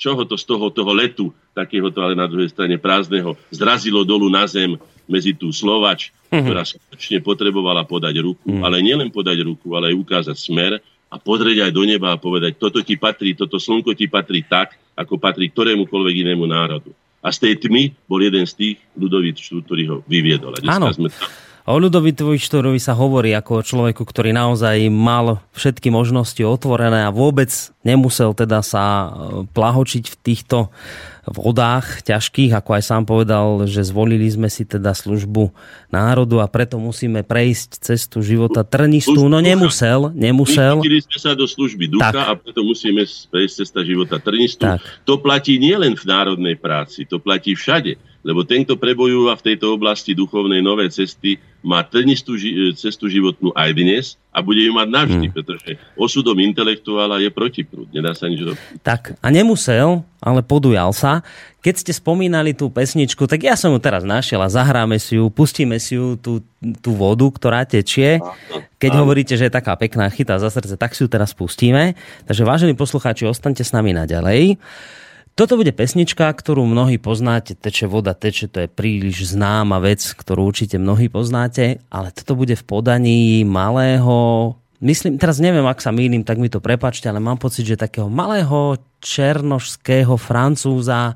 čoho to z toho, toho letu, takéhoto ale na druhej strane prázdneho, zrazilo dolu na zem medzi tú Slovač, mm-hmm. ktorá skutočne potrebovala podať ruku, mm. ale nielen podať ruku, ale aj ukázať smer a pozrieť aj do neba a povedať, toto ti patrí, toto slnko ti patrí tak, ako patrí ktorémukoľvek inému národu. A z tej tmy bol jeden z tých ľudových, ktorý ho vyviedol. Áno. Sme O Ľudovi Tvojštorovi sa hovorí ako o človeku, ktorý naozaj mal všetky možnosti otvorené a vôbec nemusel teda sa e, plahočiť v týchto vodách ťažkých, ako aj sám povedal, že zvolili sme si teda službu národu a preto musíme prejsť cestu života trnistú. No nemusel, nemusel. My sme sa do služby ducha tak. a preto musíme prejsť cesta života trnistú. Tak. To platí nielen v národnej práci, to platí všade lebo ten, kto prebojúva v tejto oblasti duchovnej nové cesty, má trnistú ži- cestu životnú aj dnes a bude ju mať navždy, hmm. pretože osudom intelektuála je protiprúd. Nedá sa nič robiť. Tak, a nemusel, ale podujal sa. Keď ste spomínali tú pesničku, tak ja som ju teraz našiel a zahráme si ju, pustíme si ju tú, tú vodu, ktorá tečie. Keď áno. hovoríte, že je taká pekná, chytá za srdce, tak si ju teraz pustíme. Takže vážení poslucháči, ostaňte s nami naďalej. Toto bude pesnička, ktorú mnohí poznáte. Teče voda, teče, to je príliš známa vec, ktorú určite mnohí poznáte, ale toto bude v podaní malého, myslím, teraz neviem, ak sa mýlim, tak mi to prepačte, ale mám pocit, že takého malého černožského francúza,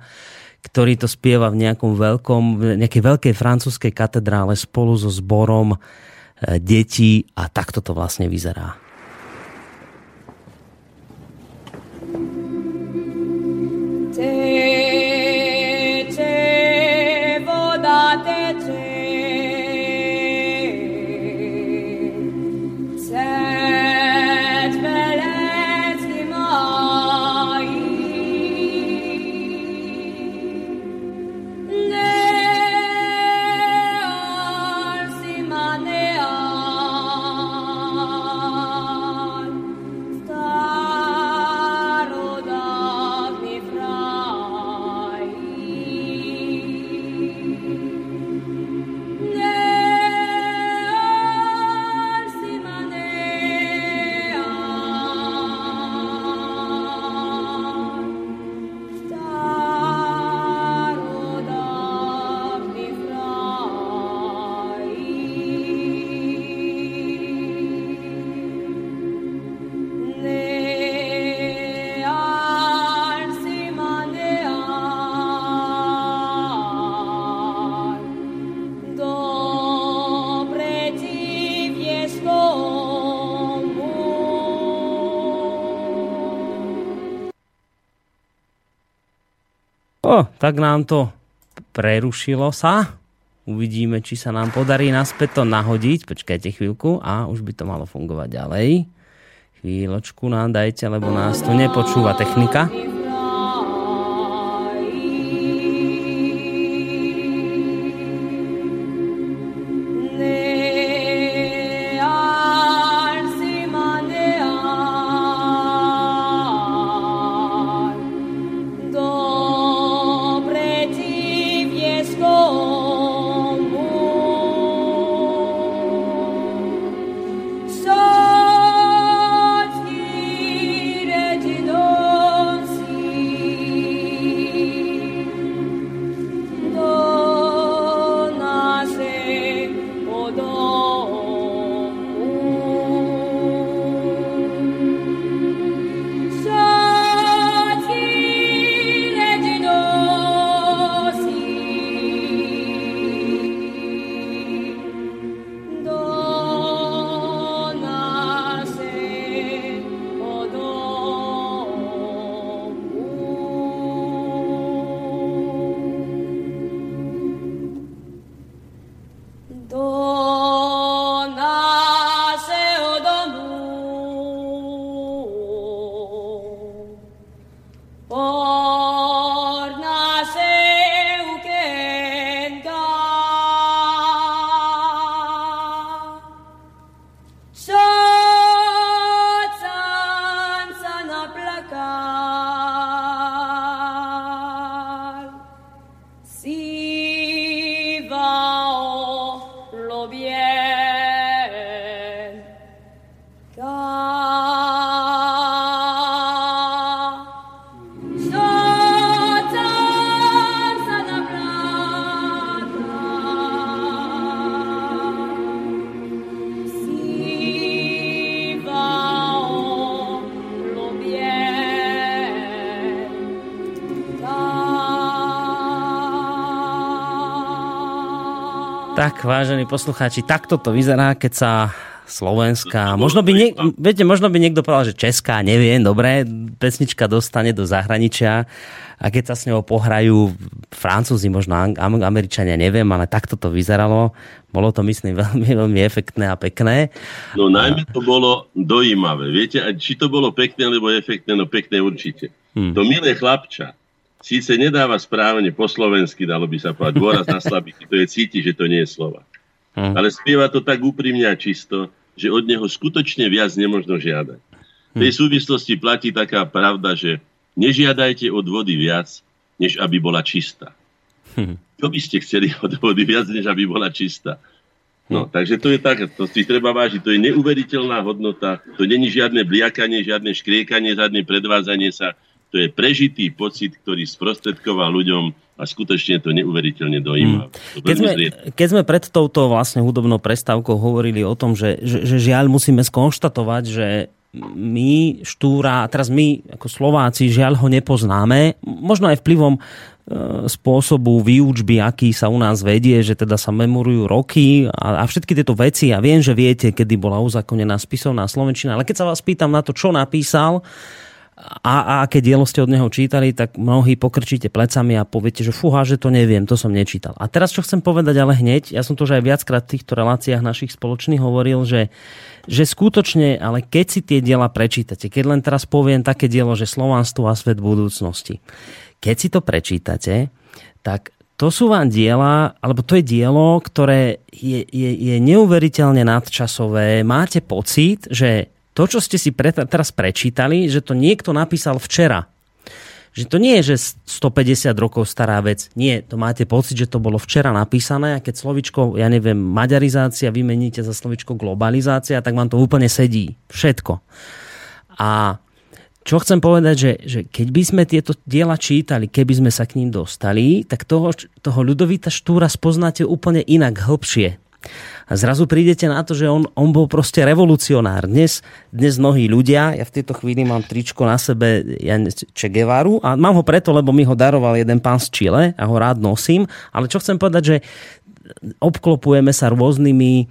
ktorý to spieva v nejakom veľkom, nejakej veľkej francúzskej katedrále spolu so zborom eh, detí a takto to vlastne vyzerá. Tak nám to prerušilo sa. Uvidíme, či sa nám podarí naspäť to nahodiť. Počkajte chvíľku a už by to malo fungovať ďalej. Chvíľočku nám dajte, lebo nás tu nepočúva technika. Tak, vážení poslucháči, takto to vyzerá, keď sa Slovenská. Možno by, nie, viete, možno by niekto povedal, že Česká, neviem, dobre, pesnička dostane do zahraničia a keď sa s ňou pohrajú Francúzi, možno Američania, neviem, ale takto to vyzeralo. Bolo to, myslím, veľmi, veľmi efektné a pekné. No najmä to bolo dojímavé. Viete, či to bolo pekné, alebo efektné, no pekné určite. Hmm. To milé chlapča, síce nedáva správne po slovensky, dalo by sa povedať, dôraz na slabiky, to je cíti, že to nie je slova. Hmm. Ale spieva to tak úprimne a čisto, že od neho skutočne viac nemožno žiadať. V tej hm. súvislosti platí taká pravda, že nežiadajte od vody viac, než aby bola čistá. Hm. Čo by ste chceli od vody viac, než aby bola čistá? No, hm. takže to je tak, to si treba vážiť, to je neuveriteľná hodnota, to není žiadne bliakanie, žiadne škriekanie, žiadne predvádzanie sa, to je prežitý pocit, ktorý sprostredkoval ľuďom a skutočne to neuveriteľne dojíma. Hmm. Keď, sme, keď sme pred touto vlastne hudobnou prestávkou hovorili o tom, že, že, že žiaľ musíme skonštatovať, že my, Štúra, teraz my ako Slováci, žiaľ ho nepoznáme, možno aj vplyvom e, spôsobu výučby, aký sa u nás vedie, že teda sa memorujú roky a, a všetky tieto veci. Ja viem, že viete, kedy bola uzakonená spisovná Slovenčina, ale keď sa vás pýtam na to, čo napísal, a, a aké dielo ste od neho čítali, tak mnohí pokrčíte plecami a poviete, že fúha, že to neviem, to som nečítal. A teraz čo chcem povedať ale hneď, ja som to už aj viackrát v týchto reláciách našich spoločných hovoril, že, že skutočne, ale keď si tie diela prečítate, keď len teraz poviem také dielo, že Slovánstvo a svet budúcnosti, keď si to prečítate, tak to sú vám diela, alebo to je dielo, ktoré je, je, je neuveriteľne nadčasové. Máte pocit, že to, čo ste si pre, teraz prečítali, že to niekto napísal včera. Že to nie je, že 150 rokov stará vec. Nie, to máte pocit, že to bolo včera napísané a keď slovičko, ja neviem, maďarizácia vymeníte za slovičko globalizácia, tak vám to úplne sedí. Všetko. A čo chcem povedať, že, že keď by sme tieto diela čítali, keby sme sa k ním dostali, tak toho, toho ľudovita Štúra spoznáte úplne inak, hĺbšie a zrazu prídete na to, že on, on bol proste revolucionár. Dnes, dnes mnohí ľudia, ja v tejto chvíli mám tričko na sebe ja, Che Guevaru a mám ho preto, lebo mi ho daroval jeden pán z Chile a ho rád nosím, ale čo chcem povedať, že obklopujeme sa rôznymi e,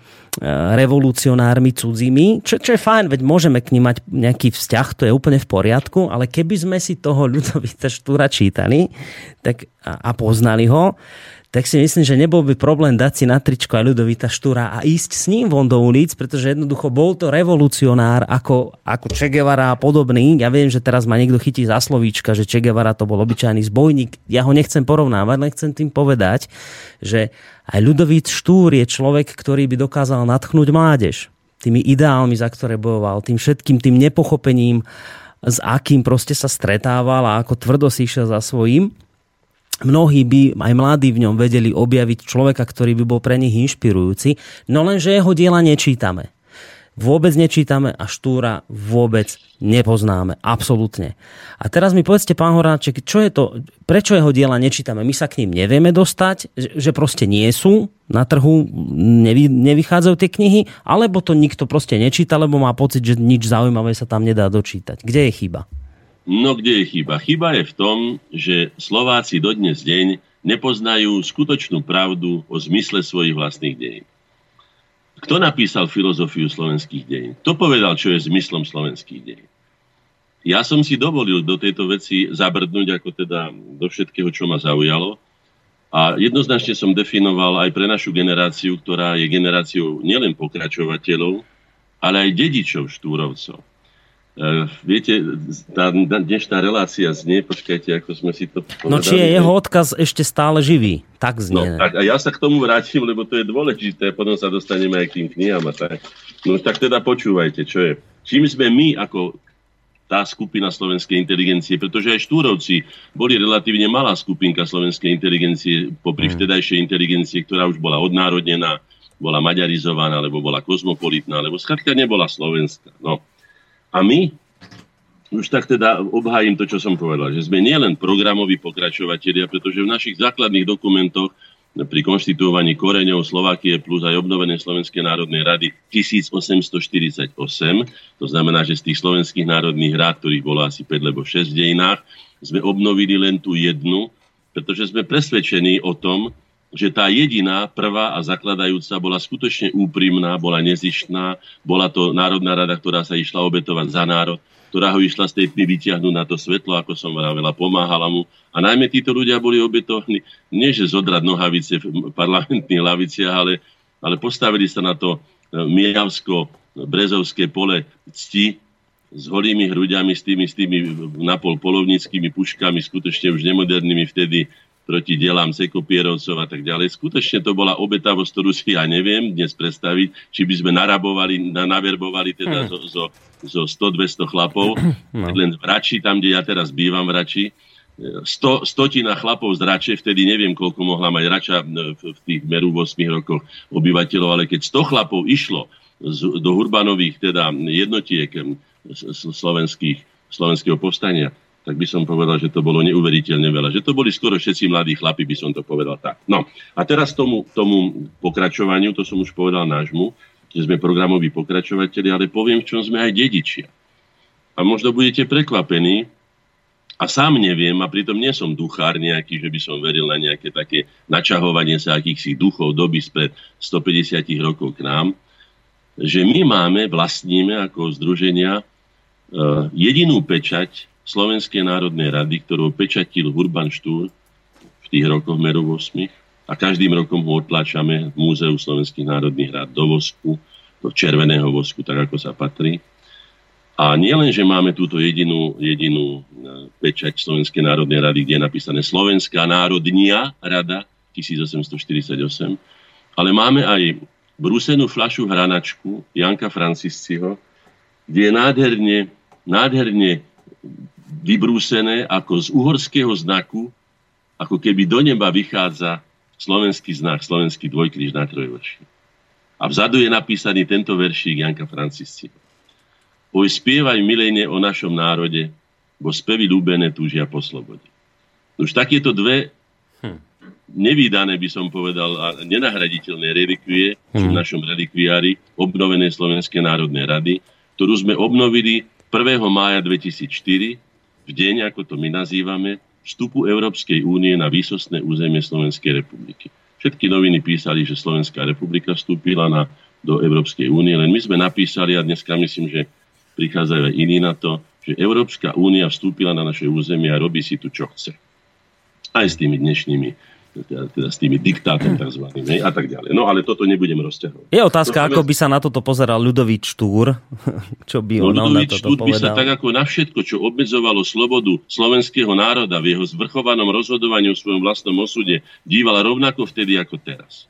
revolucionármi cudzími, čo, čo je fajn, veď môžeme k ním mať nejaký vzťah, to je úplne v poriadku, ale keby sme si toho Ľudovita Štúra čítali tak, a, a poznali ho, tak si myslím, že nebol by problém dať si na tričko aj Ľudovita Štúra a ísť s ním von do ulic, pretože jednoducho bol to revolucionár ako, ako Che Guevara a podobný. Ja viem, že teraz ma niekto chytí za slovíčka, že Che Guevara to bol obyčajný zbojník. Ja ho nechcem porovnávať, len chcem tým povedať, že aj Ľudovít Štúr je človek, ktorý by dokázal natchnúť mládež tými ideálmi, za ktoré bojoval, tým všetkým tým nepochopením, s akým proste sa stretával a ako tvrdo si išiel za svojím mnohí by aj mladí v ňom vedeli objaviť človeka, ktorý by bol pre nich inšpirujúci, no lenže jeho diela nečítame. Vôbec nečítame a Štúra vôbec nepoznáme. Absolútne. A teraz mi povedzte, pán Horáček, čo je to, prečo jeho diela nečítame? My sa k ním nevieme dostať, že proste nie sú na trhu, nevy, nevychádzajú tie knihy, alebo to nikto proste nečíta, lebo má pocit, že nič zaujímavé sa tam nedá dočítať. Kde je chyba? No kde je chyba? Chyba je v tom, že Slováci dodnes deň nepoznajú skutočnú pravdu o zmysle svojich vlastných dejín. Kto napísal filozofiu slovenských dejín? Kto povedal, čo je zmyslom slovenských dejín? Ja som si dovolil do tejto veci zabrdnúť ako teda do všetkého, čo ma zaujalo. A jednoznačne som definoval aj pre našu generáciu, ktorá je generáciou nielen pokračovateľov, ale aj dedičov štúrovcov. Uh, viete, tá dnešná relácia znie, počkajte, ako sme si to povedali. No či je jeho odkaz ešte stále živý, tak znie. No, tak, a ja sa k tomu vrátim, lebo to je dôležité, potom sa dostaneme aj k tým knihám a tak. No tak teda počúvajte, čo je. Čím sme my ako tá skupina slovenskej inteligencie, pretože aj Štúrovci boli relatívne malá skupinka slovenskej inteligencie, popri mm. vtedajšej inteligencie, ktorá už bola odnárodnená, bola maďarizovaná, alebo bola kozmopolitná, alebo skrátka nebola slovenská. No. A my? Už tak teda obhájim to, čo som povedal, že sme nielen programoví pokračovatelia, pretože v našich základných dokumentoch pri konštituovaní koreňov Slovakie plus aj obnovené Slovenskej národnej rady 1848, to znamená, že z tých slovenských národných rád, ktorých bolo asi 5 lebo 6 v dejinách, sme obnovili len tú jednu, pretože sme presvedčení o tom, že tá jediná, prvá a zakladajúca bola skutočne úprimná, bola nezištná, bola to Národná rada, ktorá sa išla obetovať za národ, ktorá ho išla z tej tmy vyťahnuť na to svetlo, ako som vravela, pomáhala mu. A najmä títo ľudia boli obetovní, nie že zodrať nohavice v parlamentných laviciach, ale, ale postavili sa na to e, Mijavsko-Brezovské pole cti s holými hruďami, s tými, s tými napol polovníckými puškami, skutočne už nemodernými vtedy proti delám sekopierovcov a tak ďalej. Skutočne to bola obetavosť, ktorú si ja neviem dnes predstaviť, či by sme narabovali, naverbovali teda hm. zo, zo, zo 100-200 chlapov, no. len v Rači, tam, kde ja teraz bývam v Rači, 100, stotina chlapov z Rače, vtedy neviem, koľko mohla mať Rača v tých meru 8 rokoch obyvateľov, ale keď 100 chlapov išlo z, do Hurbanových teda jednotiek slovenských, slovenského povstania, tak by som povedal, že to bolo neuveriteľne veľa. Že to boli skoro všetci mladí chlapi, by som to povedal tak. No a teraz tomu, tomu pokračovaniu, to som už povedal nášmu, že sme programoví pokračovateľi, ale poviem, v čom sme aj dedičia. A možno budete prekvapení, a sám neviem, a pritom nie som duchár nejaký, že by som veril na nejaké také načahovanie sa akýchsi duchov doby spred 150 rokov k nám, že my máme, vlastníme ako združenia uh, jedinú pečať Slovenskej národnej rady, ktorú pečatil Urban Štúr v tých rokoch meru 8. A každým rokom ho otláčame v Múzeu Slovenských národných rád do vosku, do červeného vosku, tak ako sa patrí. A nie len, že máme túto jedinú, jedinú e, pečať Slovenskej národnej rady, kde je napísané Slovenská národnia rada 1848, ale máme aj brúsenú flašu hranačku Janka Francisciho, kde je nádherne, nádherne vybrúsené ako z uhorského znaku, ako keby do neba vychádza slovenský znak, slovenský dvojkríž na trojvrši. A vzadu je napísaný tento veršík Janka Francisci. Oj, spievaj milejne o našom národe, bo spevy ľúbené túžia po slobode. Už takéto dve hm. nevýdané, by som povedal, a nenahraditeľné relikvie hm. v našom relikviári obnovenej Slovenskej národnej rady, ktorú sme obnovili 1. mája 2004 v deň, ako to my nazývame, vstupu Európskej únie na výsostné územie Slovenskej republiky. Všetky noviny písali, že Slovenská republika vstúpila na, do Európskej únie, len my sme napísali, a dneska myslím, že prichádzajú aj iní na to, že Európska únia vstúpila na naše územie a robí si tu, čo chce. Aj s tými dnešnými teda, teda s tými diktátom tzv. a tak ďalej. No ale toto nebudem rozťahovať. Je otázka, to, ako by sa na toto pozeral ľudový Štúr, čo by no, on na toto Štúr by sa tak ako na všetko, čo obmedzovalo slobodu slovenského národa v jeho zvrchovanom rozhodovaní o svojom vlastnom osude, díval rovnako vtedy ako teraz.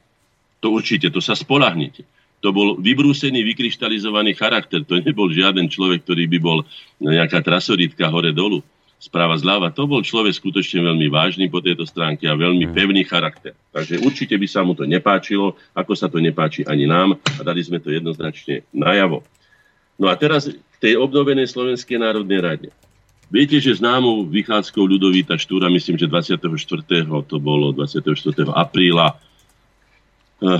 To určite, to sa spolahnite. To bol vybrúsený, vykryštalizovaný charakter. To nebol žiaden človek, ktorý by bol nejaká trasoritka hore-dolu správa zľava. To bol človek skutočne veľmi vážny po tejto stránke a veľmi mm. pevný charakter. Takže určite by sa mu to nepáčilo, ako sa to nepáči ani nám a dali sme to jednoznačne najavo. No a teraz k tej obnovenej Slovenskej národnej rade. Viete, že známu vychádzkou Ľudovíta Štúra, myslím, že 24. to bolo 24. apríla eh, eh,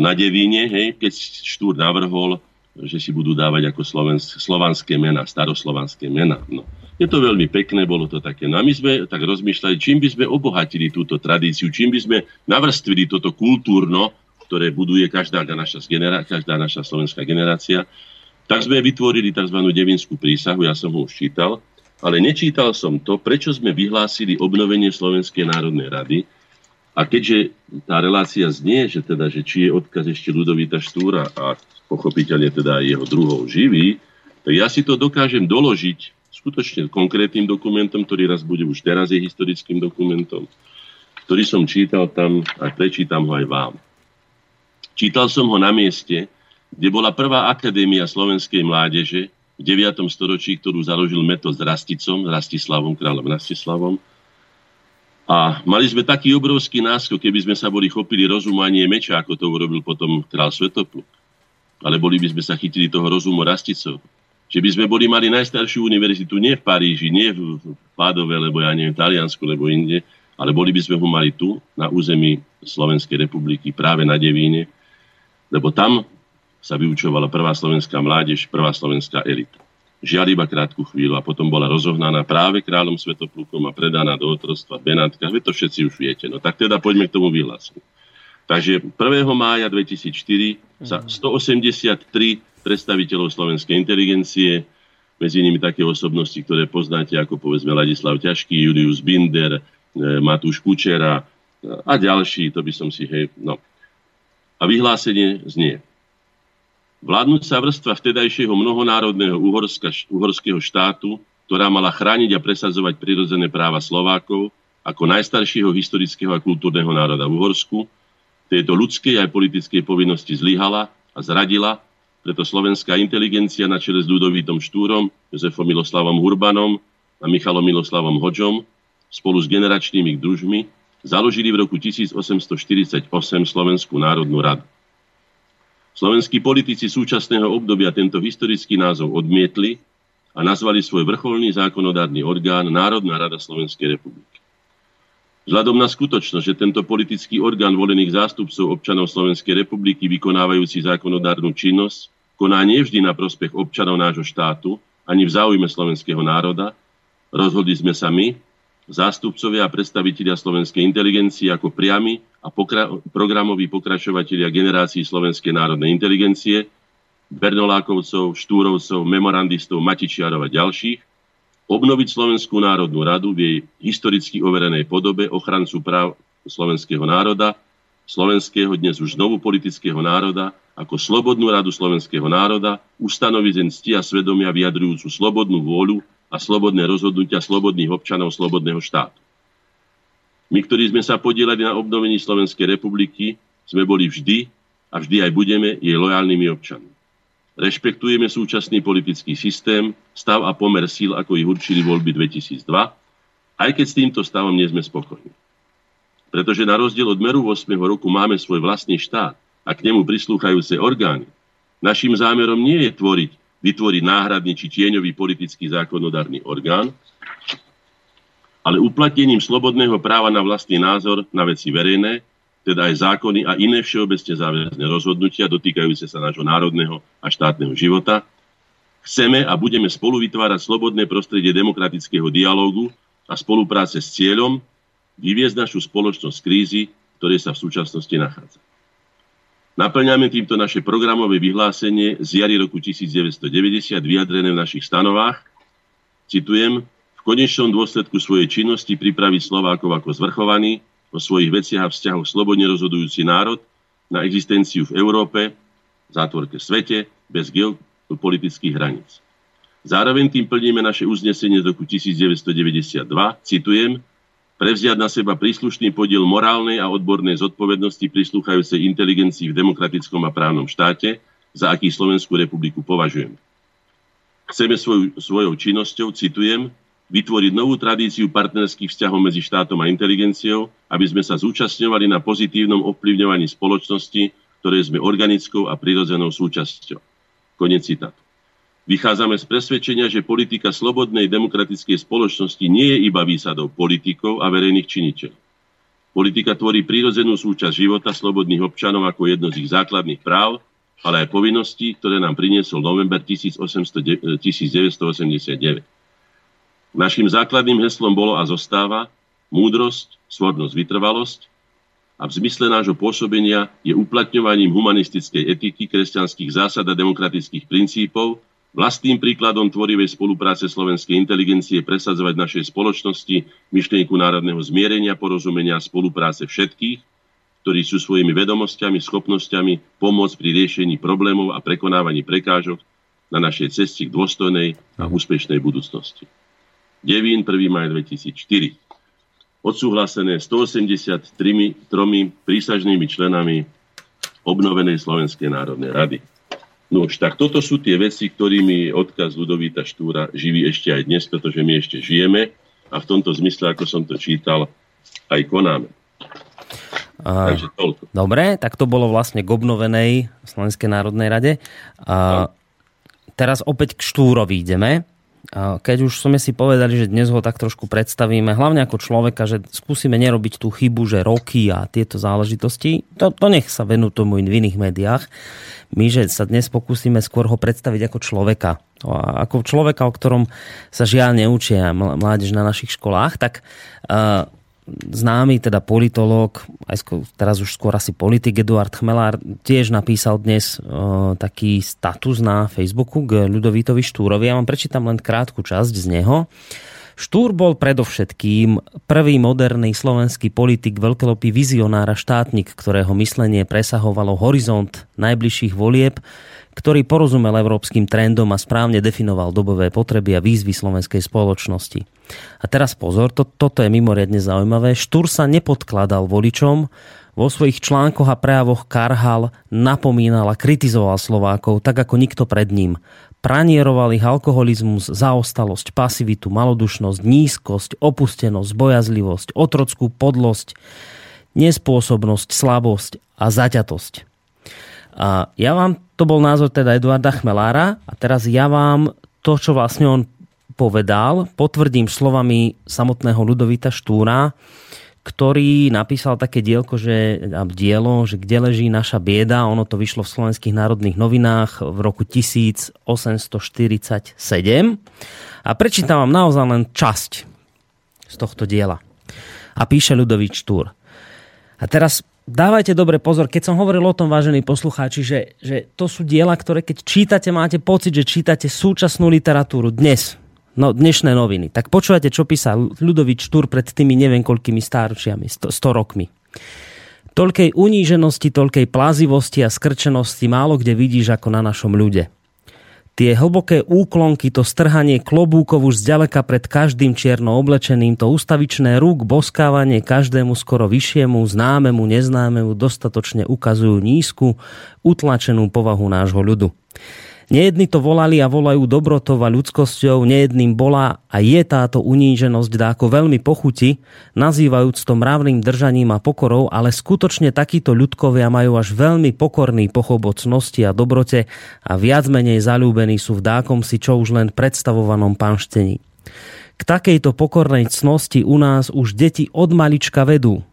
na Devíne, hej, keď Štúr navrhol, že si budú dávať ako slovanské mena, staroslovanské mena. No. Je to veľmi pekné, bolo to také. No a my sme tak rozmýšľali, čím by sme obohatili túto tradíciu, čím by sme navrstvili toto kultúrno, ktoré buduje každá naša, genera- každá naša slovenská generácia, tak sme vytvorili tzv. devinskú prísahu, ja som ho už čítal, ale nečítal som to, prečo sme vyhlásili obnovenie Slovenskej národnej rady. A keďže tá relácia znie, že, teda, že či je odkaz ešte Ludovita Štúra a pochopiteľne teda jeho druhov živý, tak ja si to dokážem doložiť skutočne konkrétnym dokumentom, ktorý raz bude už teraz je historickým dokumentom, ktorý som čítal tam a prečítam ho aj vám. Čítal som ho na mieste, kde bola prvá akadémia slovenskej mládeže v 9. storočí, ktorú založil Metod s Rasticom, Rastislavom, kráľom Rastislavom. A mali sme taký obrovský náskok, keby sme sa boli chopili rozumanie meča, ako to urobil potom král Svetopluk. Ale boli by sme sa chytili toho rozumu Rasticov že by sme boli mali najstaršiu univerzitu nie v Paríži, nie v Pádove, lebo ja neviem, v Taliansku, lebo inde, ale boli by sme ho mali tu, na území Slovenskej republiky, práve na Devíne, lebo tam sa vyučovala prvá slovenská mládež, prvá slovenská elita. Žiaľ iba krátku chvíľu a potom bola rozohnaná práve kráľom Svetoplukom a predaná do otrostva Benátka. Vy to všetci už viete. No tak teda poďme k tomu vyhláseniu. Takže 1. mája 2004 sa 183 predstaviteľov slovenskej inteligencie, medzi nimi také osobnosti, ktoré poznáte, ako povedzme Ladislav Ťažký, Julius Binder, e, Matúš Kučera a ďalší, to by som si, hej, no. A vyhlásenie znie. Vládnúca vrstva vtedajšieho mnohonárodného uhorska, uhorského štátu, ktorá mala chrániť a presadzovať prirodzené práva Slovákov ako najstaršieho historického a kultúrneho národa v Uhorsku, tejto ľudskej aj politickej povinnosti zlyhala a zradila, preto slovenská inteligencia na čele s Ľudovítom Štúrom, Jozefom Miloslavom Hurbanom a Michalom Miloslavom Hoďom spolu s generačnými družmi založili v roku 1848 Slovenskú národnú radu. Slovenskí politici súčasného obdobia tento historický názov odmietli a nazvali svoj vrcholný zákonodárny orgán Národná rada Slovenskej republiky. Vzhľadom na skutočnosť, že tento politický orgán volených zástupcov občanov Slovenskej republiky vykonávajúci zákonodárnu činnosť koná nevždy na prospech občanov nášho štátu ani v záujme slovenského národa, rozhodli sme sa my, zástupcovia a predstavitelia slovenskej inteligencie ako priamy a pokra- programoví pokračovatelia generácií slovenskej národnej inteligencie, Bernolákovcov, Štúrovcov, memorandistov, Matičiarov a ďalších, obnoviť Slovenskú národnú radu v jej historicky overenej podobe ochrancu práv slovenského národa, slovenského dnes už znovu politického národa, ako Slobodnú radu slovenského národa, ustanoviť cti a svedomia vyjadrujúcu slobodnú vôľu a slobodné rozhodnutia slobodných občanov slobodného štátu. My, ktorí sme sa podielali na obnovení Slovenskej republiky, sme boli vždy a vždy aj budeme jej lojálnymi občanmi. Rešpektujeme súčasný politický systém, stav a pomer síl, ako ich určili voľby 2002, aj keď s týmto stavom nie sme spokojní. Pretože na rozdiel od meru 8. roku máme svoj vlastný štát a k nemu prislúchajúce orgány, našim zámerom nie je tvoriť, vytvoriť náhradný či tieňový politický zákonodárny orgán, ale uplatnením slobodného práva na vlastný názor na veci verejné, teda aj zákony a iné všeobecne záväzné rozhodnutia dotýkajúce sa nášho národného a štátneho života, chceme a budeme spolu vytvárať slobodné prostredie demokratického dialógu a spolupráce s cieľom vyviezť našu spoločnosť z krízy, ktoré sa v súčasnosti nachádza. Naplňame týmto naše programové vyhlásenie z jary roku 1990 vyjadrené v našich stanovách. Citujem, konečnom dôsledku svojej činnosti pripraviť Slovákov ako zvrchovaný, o svojich veciach a vzťahoch slobodne rozhodujúci národ na existenciu v Európe, v zátvorke svete, bez geopolitických hraníc. Zároveň tým plníme naše uznesenie z roku 1992, citujem, prevziať na seba príslušný podiel morálnej a odbornej zodpovednosti prislúchajúcej inteligencii v demokratickom a právnom štáte, za aký Slovenskú republiku považujeme. Chceme svoju, svojou činnosťou, citujem, vytvoriť novú tradíciu partnerských vzťahov medzi štátom a inteligenciou, aby sme sa zúčastňovali na pozitívnom ovplyvňovaní spoločnosti, ktoré sme organickou a prirodzenou súčasťou. Konec citátu. Vychádzame z presvedčenia, že politika slobodnej demokratickej spoločnosti nie je iba výsadou politikov a verejných činiteľov. Politika tvorí prírodzenú súčasť života slobodných občanov ako jedno z ich základných práv, ale aj povinností, ktoré nám priniesol november 1989. Našim základným heslom bolo a zostáva múdrosť, svornosť, vytrvalosť a v zmysle nášho pôsobenia je uplatňovaním humanistickej etiky, kresťanských zásad a demokratických princípov vlastným príkladom tvorivej spolupráce slovenskej inteligencie presadzovať v našej spoločnosti myšlienku národného zmierenia, porozumenia a spolupráce všetkých, ktorí sú svojimi vedomosťami, schopnosťami pomôcť pri riešení problémov a prekonávaní prekážok na našej ceste k dôstojnej a úspešnej budúcnosti. Devín 1. maj 2004. Odsúhlasené 183 tromi prísažnými členami obnovenej Slovenskej národnej rady. No už tak toto sú tie veci, ktorými odkaz Ludovíta Štúra živí ešte aj dnes, pretože my ešte žijeme a v tomto zmysle, ako som to čítal, aj konáme. A, Takže toľko. Dobre, tak to bolo vlastne k obnovenej Slovenskej národnej rade. A, teraz opäť k Štúrovi ideme. Keď už sme si povedali, že dnes ho tak trošku predstavíme, hlavne ako človeka, že skúsime nerobiť tú chybu, že roky a tieto záležitosti, to, to nech sa venú tomu v iných médiách. My, že sa dnes pokúsime skôr ho predstaviť ako človeka. Ako človeka, o ktorom sa žiaľ neučia mládež na našich školách, tak uh, známy teda politológ, aj skôr, teraz už skôr asi politik Eduard Chmelár, tiež napísal dnes uh, taký status na Facebooku k Ľudovítovi Štúrovi. Ja vám prečítam len krátku časť z neho. Štúr bol predovšetkým prvý moderný slovenský politik, veľkelopý vizionár a štátnik, ktorého myslenie presahovalo horizont najbližších volieb, ktorý porozumel európskym trendom a správne definoval dobové potreby a výzvy slovenskej spoločnosti. A teraz pozor, to, toto je mimoriadne zaujímavé. Štúr sa nepodkladal voličom, vo svojich článkoch a prejavoch karhal, napomínal a kritizoval Slovákov, tak ako nikto pred ním. Pranieroval ich alkoholizmus, zaostalosť, pasivitu, malodušnosť, nízkosť, opustenosť, bojazlivosť, otrockú podlosť, nespôsobnosť, slabosť a zaťatosť. Ja vám, to bol názor teda Eduarda Chmelára a teraz ja vám to, čo vlastne on povedal, potvrdím slovami samotného Ludovita Štúra, ktorý napísal také dielko, že, dielo, že kde leží naša bieda. Ono to vyšlo v slovenských národných novinách v roku 1847. A prečítam vám naozaj len časť z tohto diela. A píše Ludovít Štúr. A teraz dávajte dobre pozor, keď som hovoril o tom, vážení poslucháči, že, že to sú diela, ktoré keď čítate, máte pocit, že čítate súčasnú literatúru dnes, no, dnešné noviny. Tak počúvate, čo písal Ľudovič Štúr pred tými neviem koľkými stáročiami, 100, 100 rokmi. Toľkej uníženosti, toľkej plazivosti a skrčenosti málo kde vidíš ako na našom ľude. Tie hlboké úklonky, to strhanie klobúkov už zďaleka pred každým čierno oblečeným, to ustavičné rúk, boskávanie každému skoro vyššiemu, známemu, neznámemu, dostatočne ukazujú nízku, utlačenú povahu nášho ľudu. Nejedni to volali a volajú dobrotou ľudskosťou, nejedným bola a je táto uníženosť dáko veľmi pochuti, nazývajúc to mravným držaním a pokorou, ale skutočne takíto ľudkovia majú až veľmi pokorný pochop cnosti a dobrote a viac menej zalúbení sú v dákom si čo už len predstavovanom panštení. K takejto pokornej cnosti u nás už deti od malička vedú,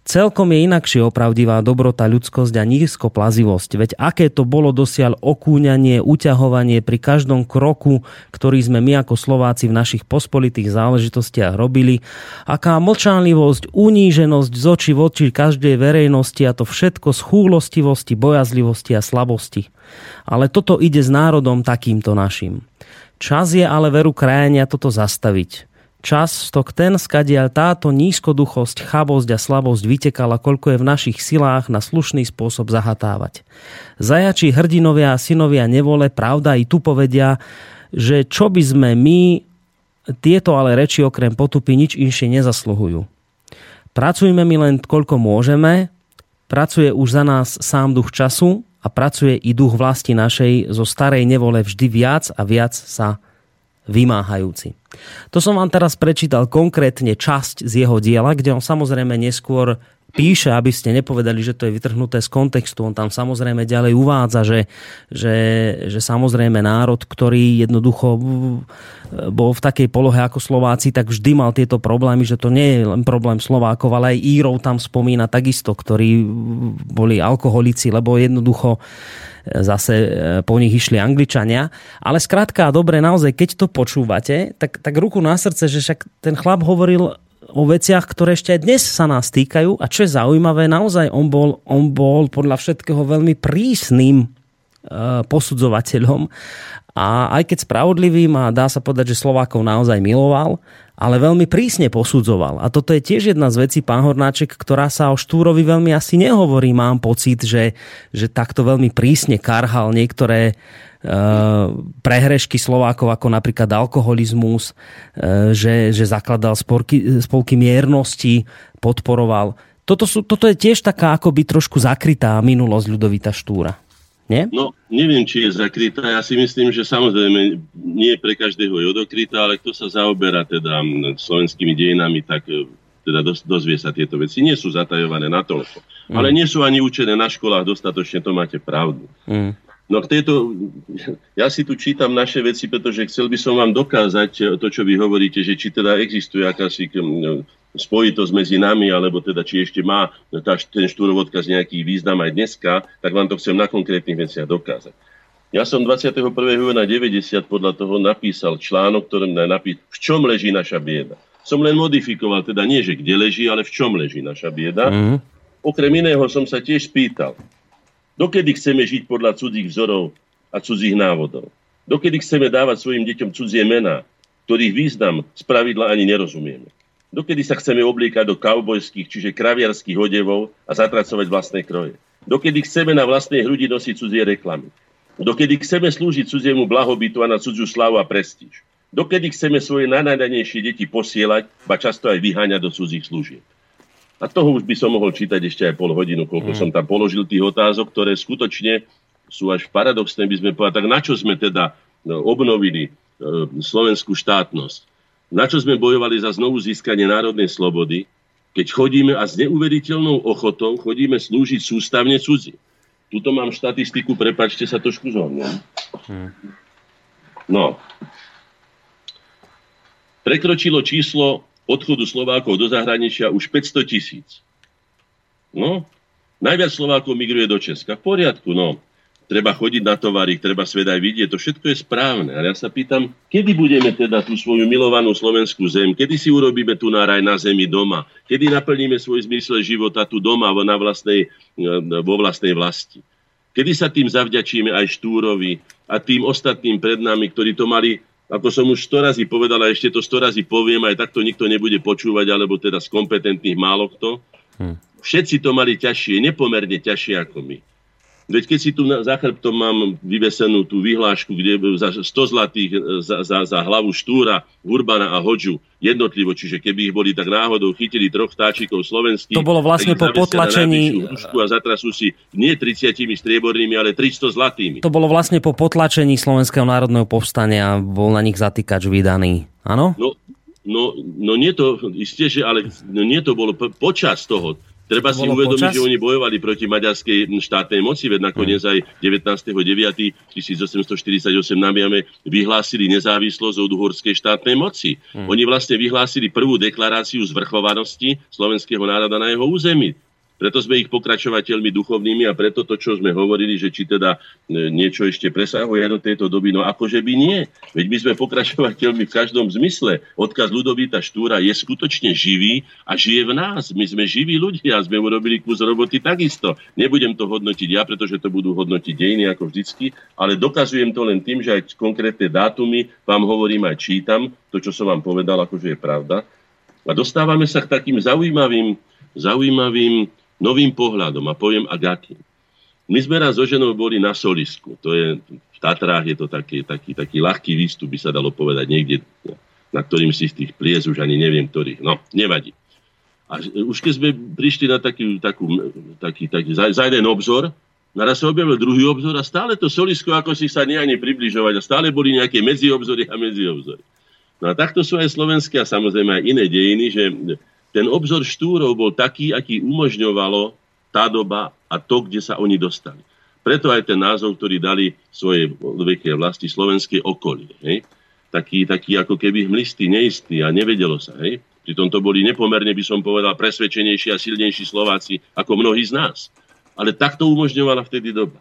Celkom je inakšie opravdivá dobrota, ľudskosť a nízko plazivosť. Veď aké to bolo dosiaľ okúňanie, uťahovanie pri každom kroku, ktorý sme my ako Slováci v našich pospolitých záležitostiach robili. Aká mlčanlivosť, uníženosť z očí v oči každej verejnosti a to všetko z chúlostivosti, bojazlivosti a slabosti. Ale toto ide s národom takýmto našim. Čas je ale veru krajania toto zastaviť Čas stok ten, skadiaľ táto nízkoduchosť, chabosť a slabosť vytekala, koľko je v našich silách na slušný spôsob zahatávať. Zajači hrdinovia a synovia nevole, pravda i tu povedia, že čo by sme my, tieto ale reči okrem potupy nič inšie nezasluhujú. Pracujme mi len koľko môžeme, pracuje už za nás sám duch času a pracuje i duch vlasti našej zo starej nevole vždy viac a viac sa vymáhajúci. To som vám teraz prečítal konkrétne časť z jeho diela, kde on samozrejme neskôr píše, aby ste nepovedali, že to je vytrhnuté z kontextu. On tam samozrejme ďalej uvádza, že, že, že samozrejme národ, ktorý jednoducho bol v takej polohe ako Slováci, tak vždy mal tieto problémy, že to nie je len problém Slovákov, ale aj Írov tam spomína takisto, ktorí boli alkoholici, lebo jednoducho zase e, po nich išli Angličania. Ale skrátka, dobre, naozaj, keď to počúvate, tak, tak ruku na srdce, že však ten chlap hovoril o veciach, ktoré ešte aj dnes sa nás týkajú a čo je zaujímavé, naozaj on bol, on bol podľa všetkého veľmi prísnym e, posudzovateľom a aj keď spravodlivým a dá sa povedať, že Slovákov naozaj miloval, ale veľmi prísne posudzoval. A toto je tiež jedna z vecí, pán Hornáček, ktorá sa o Štúrovi veľmi asi nehovorí. Mám pocit, že, že takto veľmi prísne karhal niektoré e, prehrešky Slovákov, ako napríklad alkoholizmus, e, že, že zakladal spolky, spolky miernosti, podporoval. Toto, sú, toto je tiež taká akoby trošku zakrytá minulosť Ľudovita Štúra. Nie? No, neviem, či je zakrytá. Ja si myslím, že samozrejme nie pre každého je odokrytá, ale kto sa zaoberá teda slovenskými dejinami, tak e, teda dozvie sa tieto veci. Nie sú zatajované na toľko. Mm. Ale nie sú ani učené na školách dostatočne, to máte pravdu. Mm. No k tejto, ja si tu čítam naše veci, pretože chcel by som vám dokázať to, čo vy hovoríte, že či teda existuje akási spojitosť medzi nami, alebo teda či ešte má tá, ten štúrov odkaz nejaký význam aj dneska, tak vám to chcem na konkrétnych veciach dokázať. Ja som 21. júna 90 podľa toho napísal článok, ktorým napísal, v čom leží naša bieda. Som len modifikoval, teda nie, že kde leží, ale v čom leží naša bieda. Mm-hmm. Okrem iného som sa tiež spýtal, Dokedy chceme žiť podľa cudzích vzorov a cudzích návodov? Dokedy chceme dávať svojim deťom cudzie mená, ktorých význam z pravidla ani nerozumieme? Dokedy sa chceme obliekať do kaubojských, čiže kraviarských odevov a zatracovať vlastné kroje? Dokedy chceme na vlastnej hrudi nosiť cudzie reklamy? Dokedy chceme slúžiť cudziemu blahobytu a na cudziu slavu a prestíž? Dokedy chceme svoje najnajdanejšie deti posielať, ba často aj vyháňať do cudzích služieb? A toho už by som mohol čítať ešte aj pol hodinu, koľko mm. som tam položil tých otázok, ktoré skutočne sú až paradoxné, by sme povedali, tak na čo sme teda no, obnovili e, slovenskú štátnosť? Na čo sme bojovali za znovu získanie národnej slobody, keď chodíme a s neuveriteľnou ochotou chodíme slúžiť sústavne cudzi? Tuto mám štatistiku, prepačte sa trošku zhodnem. Mm. No. Prekročilo číslo odchodu Slovákov do zahraničia už 500 tisíc. No, najviac Slovákov migruje do Česka. V poriadku, no. Treba chodiť na tovary, treba svet aj vidieť, to všetko je správne. Ale ja sa pýtam, kedy budeme teda tú svoju milovanú slovenskú zem, kedy si urobíme tu náraj na zemi doma, kedy naplníme svoj zmysel života tu doma na vlastnej, vo vlastnej vlasti. Kedy sa tým zavďačíme aj Štúrovi a tým ostatným pred nami, ktorí to mali ako som už sto razy povedal a ešte to sto razy poviem, aj takto nikto nebude počúvať, alebo teda z kompetentných málo kto. Hm. Všetci to mali ťažšie, nepomerne ťažšie ako my. Veď keď si tu za chrbtom mám vyvesenú tú vyhlášku, kde za 100 zlatých e, za, za, za hlavu Štúra, Urbana a Hodžu jednotlivo, čiže keby ich boli tak náhodou chytili troch táčikov slovenských. To bolo vlastne po potlačení... A zatrasú si nie 30 striebornými, ale 300 zlatými. To bolo vlastne po potlačení Slovenského národného povstania, bol na nich zatýkač vydaný, áno? No, no, no nie to, isté, že ale no nie to bolo počas toho. Treba si uvedomiť, počas? že oni bojovali proti maďarskej štátnej moci, veď nakoniec aj 19.9.1848 namiame vyhlásili nezávislosť od uhorskej štátnej moci. Hmm. Oni vlastne vyhlásili prvú deklaráciu zvrchovanosti slovenského národa na jeho území. Preto sme ich pokračovateľmi duchovnými a preto to, čo sme hovorili, že či teda e, niečo ešte presahuje do tejto doby, no akože by nie. Veď my sme pokračovateľmi v každom zmysle. Odkaz Ludovita Štúra je skutočne živý a žije v nás. My sme živí ľudia a sme urobili kus roboty takisto. Nebudem to hodnotiť ja, pretože to budú hodnotiť dejiny ako vždycky, ale dokazujem to len tým, že aj konkrétne dátumy vám hovorím aj čítam, to, čo som vám povedal, akože je pravda. A dostávame sa k takým zaujímavým, zaujímavým novým pohľadom a poviem akým. My sme raz so ženou boli na solisku. To je, v Tatrách je to taký, taký, taký ľahký výstup, by sa dalo povedať niekde, na ktorým si z tých plies už ani neviem ktorých. No, nevadí. A už keď sme prišli na taký, takú, taký, taký za, za jeden obzor, naraz sa objavil druhý obzor a stále to solisko ako si sa nie ani približovať a stále boli nejaké medziobzory a medziobzory. No a takto sú aj slovenské a samozrejme aj iné dejiny, že ten obzor štúrov bol taký, aký umožňovalo tá doba a to, kde sa oni dostali. Preto aj ten názov, ktorý dali svojej veľkej vlasti slovenské okolie. Hej? Taký, taký ako keby hmlistý, neistý a nevedelo sa. Hej? Pritom to boli nepomerne, by som povedal, presvedčenejší a silnejší Slováci ako mnohí z nás. Ale takto umožňovala vtedy doba.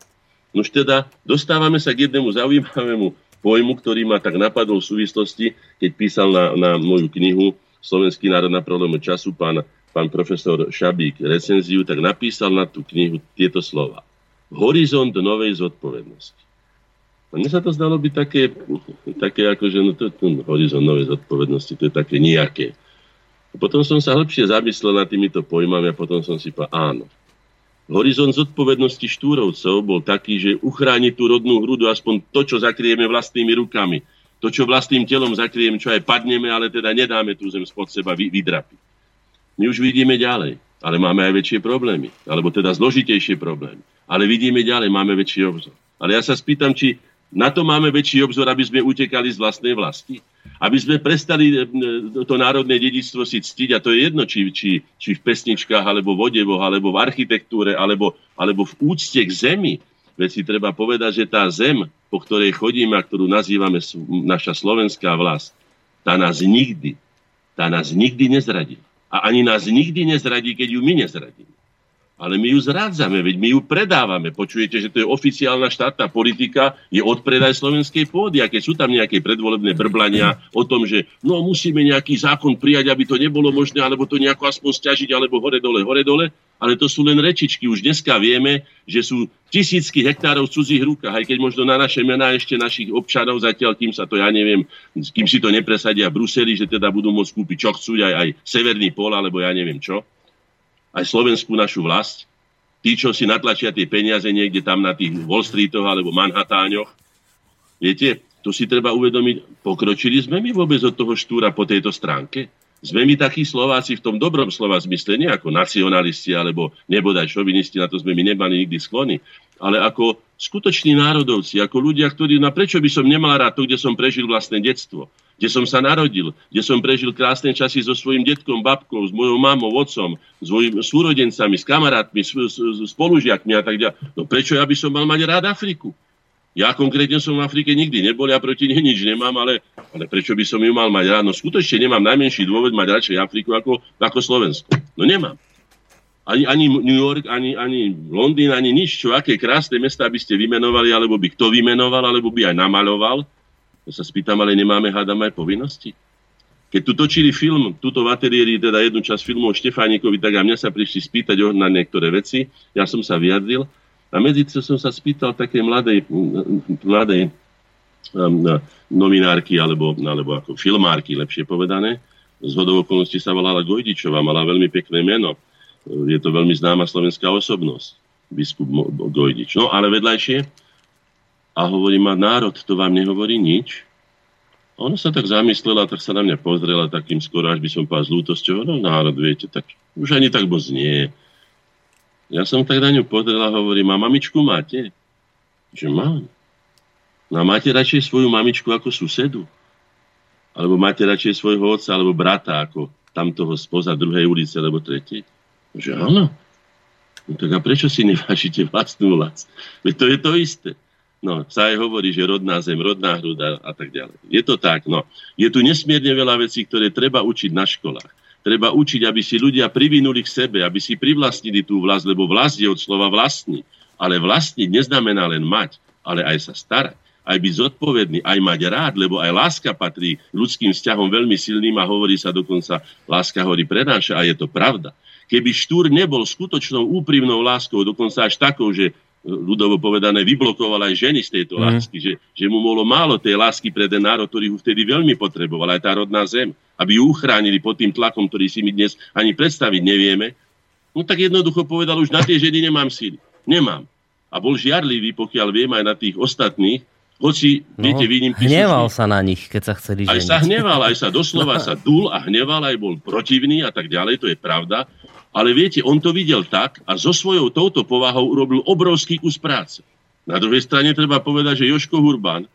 Nož teda dostávame sa k jednému zaujímavému pojmu, ktorý ma tak napadol v súvislosti, keď písal na, na moju knihu Slovenský národ na problému času, pán, pán profesor Šabík recenziu, tak napísal na tú knihu tieto slova. Horizont novej zodpovednosti. A mne sa to zdalo byť také, také ako, že no to, to horizont novej zodpovednosti, to je také nejaké. Potom som sa lepšie zamyslel nad týmito pojmami a potom som si povedal, áno. Horizont zodpovednosti štúrovcov bol taký, že uchrániť tú rodnú hrudu aspoň to, čo zakrieme vlastnými rukami to, čo vlastným telom zakriem, čo aj padneme, ale teda nedáme tú zem spod seba vydrapiť. My už vidíme ďalej, ale máme aj väčšie problémy, alebo teda zložitejšie problémy. Ale vidíme ďalej, máme väčší obzor. Ale ja sa spýtam, či na to máme väčší obzor, aby sme utekali z vlastnej vlasti. Aby sme prestali e, to národné dedictvo si ctiť, a to je jedno, či, či, či v pesničkách, alebo v odevoch, alebo v architektúre, alebo, alebo v úcte k zemi, Veď si treba povedať, že tá zem, po ktorej chodíme a ktorú nazývame naša slovenská vlast, tá nás nikdy, tá nás nikdy nezradí. A ani nás nikdy nezradí, keď ju my nezradíme. Ale my ju zrádzame, veď my ju predávame. Počujete, že to je oficiálna štátna politika, je odpredaj slovenskej pôdy. A keď sú tam nejaké predvolebné brblania o tom, že no musíme nejaký zákon prijať, aby to nebolo možné, alebo to nejako aspoň stiažiť, alebo hore-dole, hore-dole, ale to sú len rečičky. Už dneska vieme, že sú tisícky hektárov v cudzích rukách, aj keď možno na naše mená ešte našich občanov zatiaľ, kým sa to, ja neviem, kým si to nepresadia v Bruseli, že teda budú môcť kúpiť čo chcú, aj, aj Severný pol, alebo ja neviem čo aj Slovensku našu vlast, tí, čo si natlačia tie peniaze niekde tam na tých Wall Streetoch alebo Manhattáňoch, viete, to si treba uvedomiť, pokročili sme my vôbec od toho štúra po tejto stránke? Sme my takí Slováci v tom dobrom slova zmysle, nie ako nacionalisti alebo nebodaj šovinisti, na to sme my nemali nikdy sklony, ale ako skutoční národovci, ako ľudia, ktorí, no prečo by som nemal rád to, kde som prežil vlastné detstvo? Kde som sa narodil, kde som prežil krásne časy so svojím detkom, babkou, s mojou mamou, otcom, s svojimi súrodencami, s kamarátmi, s, s, s spolužiakmi a tak ďalej. No prečo ja by som mal mať rád Afriku? Ja konkrétne som v Afrike nikdy nebol, ja proti nej nič nemám, ale, ale prečo by som ju mal mať rád? No skutočne nemám najmenší dôvod mať radšej Afriku ako, ako Slovensko. No nemám. Ani, ani New York, ani, ani Londýn, ani nič, čo aké krásne mesta by ste vymenovali, alebo by kto vymenoval, alebo by aj namaloval, ja sa spýtam, ale nemáme, hádam, aj povinnosti. Keď tu točili film, túto v ateliéri, teda jednu časť filmu o Štefánikovi, tak a mňa sa prišli spýtať na niektoré veci. Ja som sa vyjadril. A medzi som sa spýtal také mladej, mladej um, novinárky, alebo, alebo ako filmárky, lepšie povedané. Z hodou okolností sa volala Gojdičová, mala veľmi pekné meno. Je to veľmi známa slovenská osobnosť, biskup Gojdič. No ale vedľajšie, a hovorí ma, národ, to vám nehovorí nič? A ona sa tak zamyslela, tak sa na mňa pozrela takým skoro, až by som povedal s lútosťou, no národ, viete, tak už ani tak moc nie. Ja som tak na ňu pozrela a hovorím, a mamičku máte? Že mám. No a máte radšej svoju mamičku ako susedu? Alebo máte radšej svojho otca alebo brata ako tamtoho spoza druhej ulice alebo tretej? Že áno. No tak a prečo si nevážite vlastnú vlast? Veď to je to isté. No, sa aj hovorí, že rodná zem, rodná hruda a tak ďalej. Je to tak, no. Je tu nesmierne veľa vecí, ktoré treba učiť na školách. Treba učiť, aby si ľudia privinuli k sebe, aby si privlastnili tú vlast, lebo vlast je od slova vlastní. Ale vlastniť neznamená len mať, ale aj sa starať aj byť zodpovedný, aj mať rád, lebo aj láska patrí ľudským vzťahom veľmi silným a hovorí sa dokonca, láska horí prenáša a je to pravda. Keby Štúr nebol skutočnou úprimnou láskou, dokonca až takou, že ľudovo povedané, vyblokoval aj ženy z tejto mm. lásky, že, že mu bolo málo tej lásky pre ten národ, ktorý ho vtedy veľmi potreboval, aj tá rodná zem, aby ju uchránili pod tým tlakom, ktorý si my dnes ani predstaviť nevieme. No tak jednoducho povedal, už na tie ženy nemám síly. Nemám. A bol žiarlivý, pokiaľ viem, aj na tých ostatných, hoci, no, viete, výnimky Hneval sa na nich, keď sa chceli ženiť. Aj sa hneval, aj sa doslova sa dul a hneval, aj bol protivný a tak ďalej, to je pravda. Ale viete, on to videl tak a so svojou touto povahou urobil obrovský kus práce. Na druhej strane treba povedať, že Joško Hurban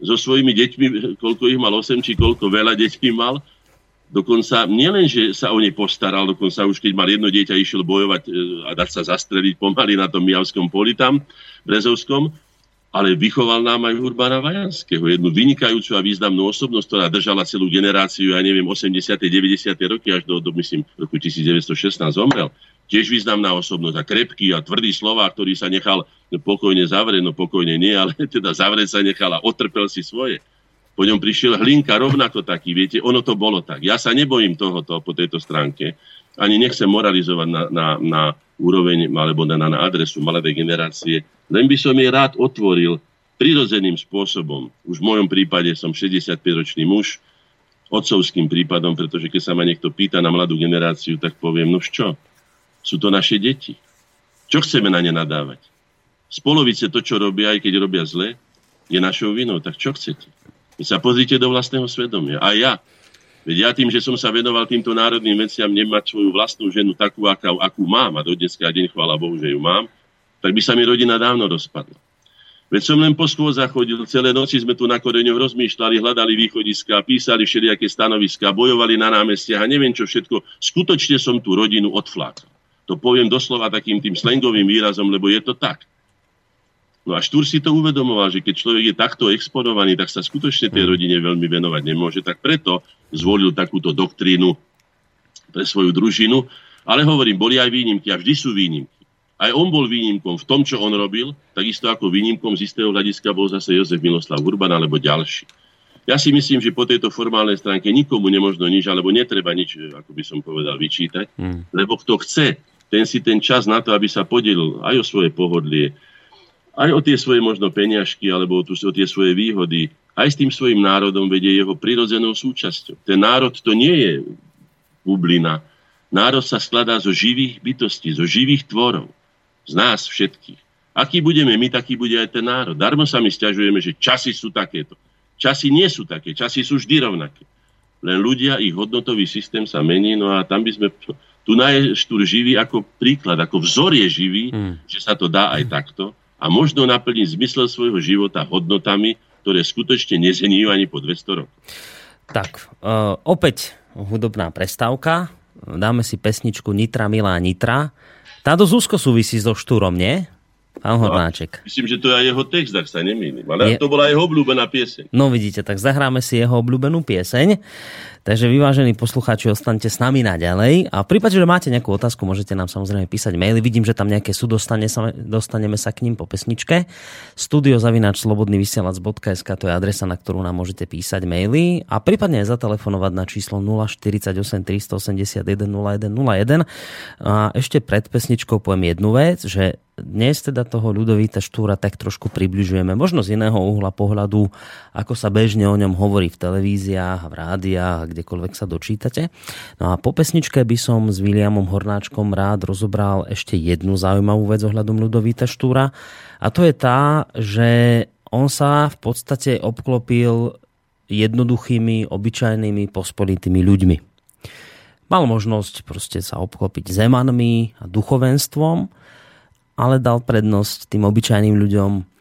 so svojimi deťmi, koľko ich mal, 8 či koľko veľa detí mal, dokonca nielen, že sa o ne postaral, dokonca už keď mal jedno dieťa, išiel bojovať e, a dať sa zastreliť pomaly na tom Mijavskom poli tam, Brezovskom, ale vychoval nám aj Urbana Vajanského, jednu vynikajúcu a významnú osobnosť, ktorá držala celú generáciu, ja neviem, 80. 90. roky až do, do myslím, roku 1916 zomrel. Tiež významná osobnosť a krepký a tvrdý slova, ktorý sa nechal pokojne zavrieť, no pokojne nie, ale teda zavrieť sa nechal a otrpel si svoje. Po ňom prišiel Hlinka rovnako taký, viete, ono to bolo tak. Ja sa nebojím tohoto po tejto stránke, ani nechcem moralizovať na, na, na úroveň alebo na, na adresu mladej generácie, len by som jej rád otvoril prirodzeným spôsobom. Už v mojom prípade som 65-ročný muž, otcovským prípadom, pretože keď sa ma niekto pýta na mladú generáciu, tak poviem, no čo, sú to naše deti. Čo chceme na ne nadávať? Z polovice to, čo robia, aj keď robia zle, je našou vinou. Tak čo chcete? Vy sa pozrite do vlastného svedomia. A ja, Veď ja tým, že som sa venoval týmto národným veciam, nemať svoju vlastnú ženu takú, akú, akú mám, a do dneska deň, chvála Bohu, že ju mám, tak by sa mi rodina dávno rozpadla. Veď som len po schôdzach chodil, celé noci sme tu na koreňoch rozmýšľali, hľadali východiska, písali všelijaké stanoviska, bojovali na námestiach a neviem čo všetko. Skutočne som tú rodinu odflákal. To poviem doslova takým tým slangovým výrazom, lebo je to tak. No a Štúr si to uvedomoval, že keď človek je takto exponovaný, tak sa skutočne tej rodine veľmi venovať nemôže. Tak preto zvolil takúto doktrínu pre svoju družinu. Ale hovorím, boli aj výnimky a vždy sú výnimky. Aj on bol výnimkom v tom, čo on robil, takisto ako výnimkom z istého hľadiska bol zase Jozef Miloslav Urban alebo ďalší. Ja si myslím, že po tejto formálnej stránke nikomu nemožno nič, alebo netreba nič, ako by som povedal, vyčítať, hmm. lebo kto chce, ten si ten čas na to, aby sa podelil aj o svoje pohodlie, aj o tie svoje možno peniažky alebo o, tu, o tie svoje výhody, aj s tým svojim národom vedie jeho prirodzenou súčasťou. Ten národ to nie je bublina. Národ sa skladá zo živých bytostí, zo živých tvorov. Z nás všetkých. Aký budeme my, taký bude aj ten národ. Darmo sa my stiažujeme, že časy sú takéto. Časy nie sú také, časy sú vždy rovnaké. Len ľudia, ich hodnotový systém sa mení, no a tam by sme... Tu je Štúr živý ako príklad, ako vzor je živý, hmm. že sa to dá aj takto a možno naplniť zmysel svojho života hodnotami, ktoré skutočne nezeníjú ani po 200 rokov. Tak, uh, opäť hudobná prestávka. Dáme si pesničku Nitra milá Nitra. Tá dosť úzko súvisí so štúrom, nie? Pán no, Hornáček. Myslím, že to je jeho text, ak sa nemýlim. Ale je... to bola jeho obľúbená pieseň. No vidíte, tak zahráme si jeho obľúbenú pieseň. Takže vyvážení poslucháči, ostaňte s nami naďalej. A v prípade, že máte nejakú otázku, môžete nám samozrejme písať maily. Vidím, že tam nejaké sú, dostane sa, dostaneme sa k ním po pesničke. Studiozavinač slobodnyvysielac.sk to je adresa, na ktorú nám môžete písať maily a prípadne aj zatelefonovať na číslo 048 381 0101. A ešte pred pesničkou poviem jednu vec, že dnes teda toho Ľudovíta Štúra tak trošku približujeme, možno z iného uhla pohľadu, ako sa bežne o ňom hovorí v televíziách, v rádiách, kdekoľvek sa dočítate. No a po pesničke by som s Williamom Hornáčkom rád rozobral ešte jednu zaujímavú vec ohľadom Ľudovíta Štúra. A to je tá, že on sa v podstate obklopil jednoduchými, obyčajnými, pospolitými ľuďmi. Mal možnosť proste sa obklopiť zemanmi a duchovenstvom, ale dal prednosť tým obyčajným ľuďom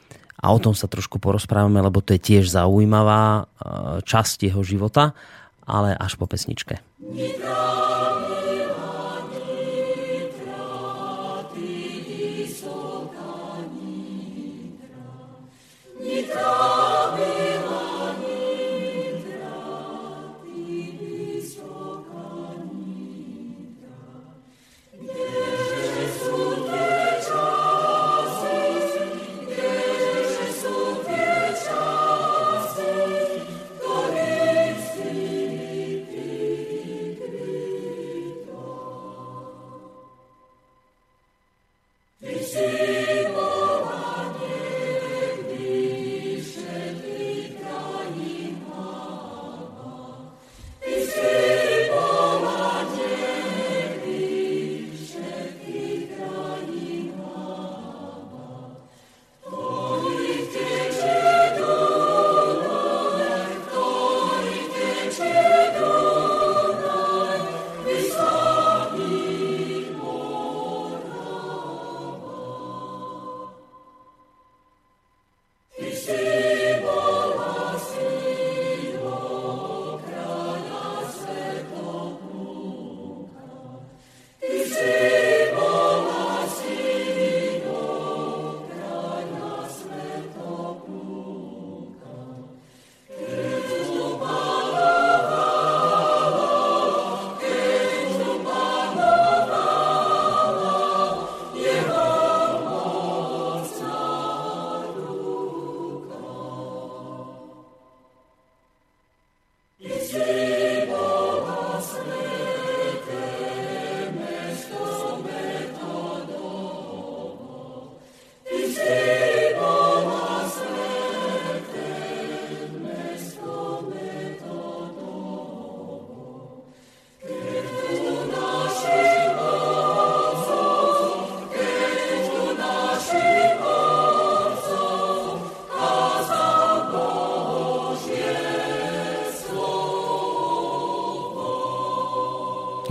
a o tom sa trošku porozprávame, lebo to je tiež zaujímavá e, časť jeho života, ale až po pesničke.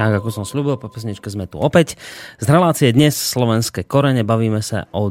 Tak ako som slúbil, po pesničke sme tu opäť. Z relácie dnes slovenské korene bavíme sa o,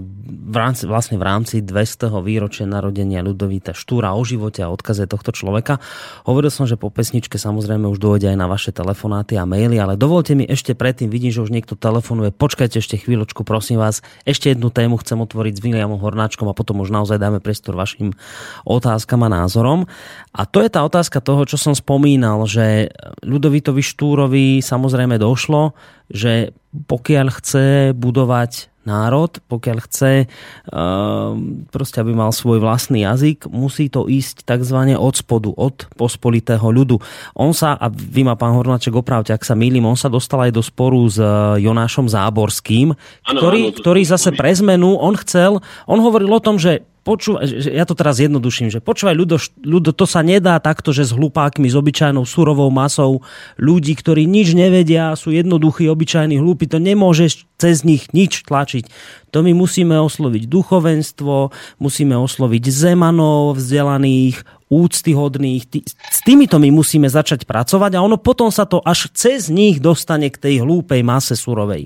v rámci, vlastne v rámci 200. výročia narodenia Ľudovíta Štúra o živote a odkaze tohto človeka. Hovoril som, že po pesničke samozrejme už dôjde aj na vaše telefonáty a maily, ale dovolte mi ešte predtým, vidím, že už niekto telefonuje, počkajte ešte chvíľočku, prosím vás. Ešte jednu tému chcem otvoriť s Williamom Hornáčkom a potom už naozaj dáme priestor vašim otázkam a názorom. A to je tá otázka toho, čo som spomínal, že Ľudovítovi Štúrovi samozrejme došlo, že pokiaľ chce budovať národ, pokiaľ chce uh, proste, aby mal svoj vlastný jazyk, musí to ísť tzv. od spodu, od pospolitého ľudu. On sa, a vy ma pán Hornáček opravte, ak sa mýlim, on sa dostal aj do sporu s eh, Jonášom Záborským, ano, ktorý, ano, ktorý zase pre zmenu, on chcel, on hovoril o tom, že počúvaj, ja to teraz jednoduším, že počúvaj, ľudo, ľudo, to sa nedá takto, že s hlupákmi, s obyčajnou surovou masou ľudí, ktorí nič nevedia, sú jednoduchí, obyčajní, hlúpi, to nemôžeš cez nich nič tlačiť. To my musíme osloviť duchovenstvo, musíme osloviť zemanov, vzdelaných, úctyhodných. Tý, s týmito my musíme začať pracovať a ono potom sa to až cez nich dostane k tej hlúpej mase surovej.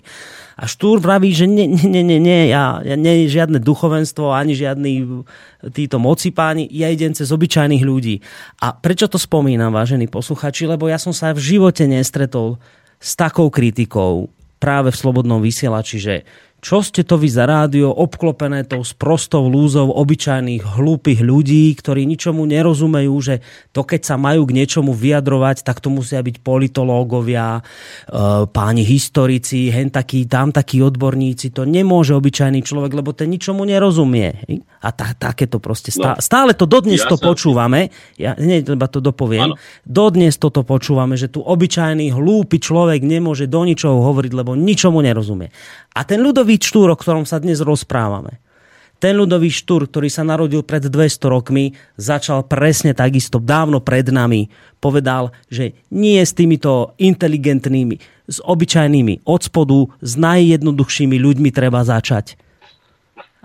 A Štúr vraví, že nie, nie, nie, nie, ja, ja nie žiadne duchovenstvo, ani žiadny títo moci páni, ja idem cez obyčajných ľudí. A prečo to spomínam, vážení posluchači? Lebo ja som sa v živote nestretol s takou kritikou práve v Slobodnom vysielači, že čo ste to vy za rádio obklopené tou sprostou lúzou obyčajných hlúpych ľudí, ktorí ničomu nerozumejú, že to keď sa majú k niečomu vyjadrovať, tak to musia byť politológovia, e, páni historici, hen takí, tam takí odborníci. To nemôže obyčajný človek, lebo ten ničomu nerozumie. A tá, takéto proste stále, no. stále to dodnes ja to som... počúvame. Ja hneď to dopoviem. Ano. Dodnes toto počúvame, že tu obyčajný hlúpy človek nemôže do ničoho hovoriť, lebo ničomu nerozumie. A ten ľudový štúr, o ktorom sa dnes rozprávame, ten ľudový štúr, ktorý sa narodil pred 200 rokmi, začal presne takisto dávno pred nami. Povedal, že nie s týmito inteligentnými, s obyčajnými od spodu, s najjednoduchšími ľuďmi treba začať.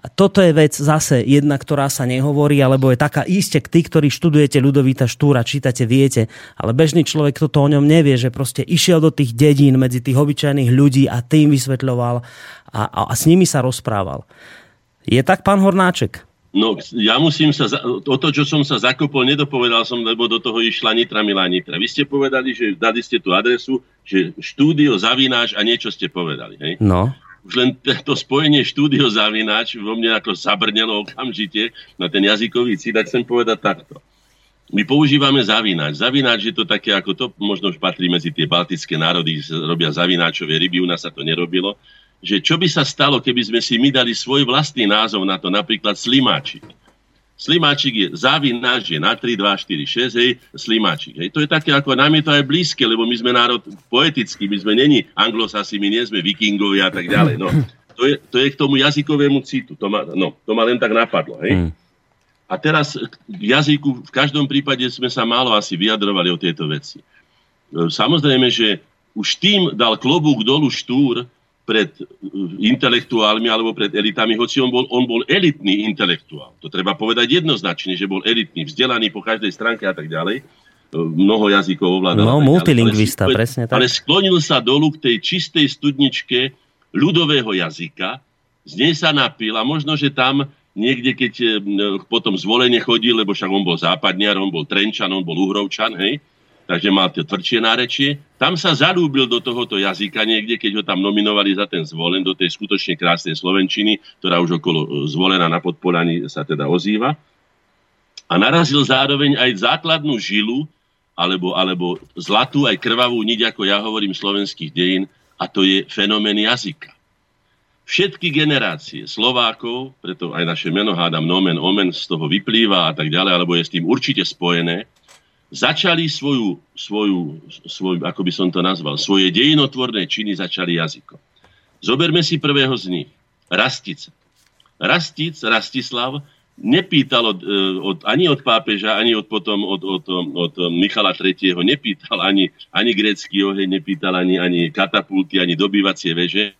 A toto je vec zase jedna, ktorá sa nehovorí, alebo je taká iste, tí, ktorí študujete ľudovita Štúra, čítate, viete, ale bežný človek toto o ňom nevie, že proste išiel do tých dedín medzi tých obyčajných ľudí a tým vysvetľoval a, a, a s nimi sa rozprával. Je tak, pán Hornáček? No, ja musím sa, o to, čo som sa zakopol, nedopovedal som, lebo do toho išla Nitra Milá Nitra. Vy ste povedali, že dali ste tú adresu, že štúdio zavináš a niečo ste povedali. Hej? No už len to spojenie štúdio zavináč vo mne ako zabrnelo okamžite na ten jazykový cít, tak chcem povedať takto. My používame zavináč. Zavináč je to také, ako to možno už patrí medzi tie baltické národy, robia zavináčové ryby, u nás sa to nerobilo. Že čo by sa stalo, keby sme si my dali svoj vlastný názov na to, napríklad slimáčik. Slimáčik je závináč, je na 3, 2, 4, 6, hej, slimáčik. Hej. To je také, ako nám je to aj blízke, lebo my sme národ poetický, my sme není anglosasi, my nie sme vikingovia a tak ďalej. No, to, je, to je k tomu jazykovému citu. To ma, no, to ma len tak napadlo. Hej. Hmm. A teraz k jazyku, v každom prípade sme sa málo asi vyjadrovali o tieto veci. Samozrejme, že už tým dal klobúk dolu štúr, pred uh, intelektuálmi alebo pred elitami, hoci on bol, on bol elitný intelektuál. To treba povedať jednoznačne, že bol elitný, vzdelaný po každej stránke a tak ďalej. Uh, mnoho jazykov ovládal. No, multilingvista, ale, presne tak. Ale sklonil sa dolu k tej čistej studničke ľudového jazyka, z nej sa napil a možno, že tam niekde, keď uh, potom zvolenie chodil, lebo však on bol západniar, on bol Trenčan, on bol Uhrovčan, hej, takže mal to tvrdšie nárečie. Tam sa zalúbil do tohoto jazyka niekde, keď ho tam nominovali za ten zvolen, do tej skutočne krásnej Slovenčiny, ktorá už okolo e, zvolená na podpolaní sa teda ozýva. A narazil zároveň aj základnú žilu, alebo, alebo zlatú aj krvavú niť, ako ja hovorím, slovenských dejín, a to je fenomén jazyka. Všetky generácie Slovákov, preto aj naše meno hádam nomen omen z toho vyplýva a tak ďalej, alebo je s tým určite spojené, začali svoju, svoju, svoju, ako by som to nazval, svoje dejinotvorné činy začali jazykom. Zoberme si prvého z nich. Rastica. Rastic, Rastislav, nepýtal od, e, od, ani od pápeža, ani od potom od, od, od Michala III. nepýtal ani, ani grécky oheň, nepýtal ani, ani katapulty, ani dobývacie veže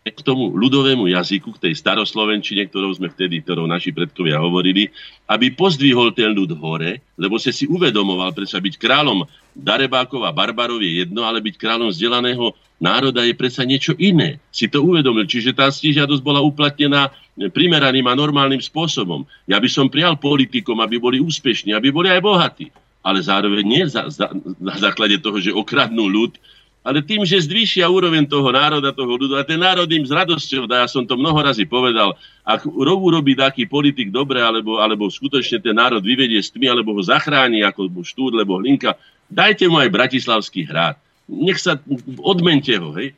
k tomu ľudovému jazyku, k tej staroslovenčine, ktorou sme vtedy, ktorou naši predkovia hovorili, aby pozdvihol ten ľud hore, lebo sa si uvedomoval, prečo byť kráľom Darebákov a Barbarov je jedno, ale byť kráľom vzdelaného národa je predsa niečo iné. Si to uvedomil. Čiže tá stížiadosť bola uplatnená primeraným a normálnym spôsobom. Ja by som prial politikom, aby boli úspešní, aby boli aj bohatí. Ale zároveň nie za, za, na základe toho, že okradnú ľud, ale tým, že zvýšia úroveň toho národa, toho ľudu. A ten národ im s radosťou dá, ja som to mnoho razy povedal, ak urobí taký politik dobre, alebo, alebo skutočne ten národ vyvedie s tmy, alebo ho zachráni, ako Štúr, lebo Hlinka, dajte mu aj Bratislavský hrad. Nech sa, odmente ho, hej.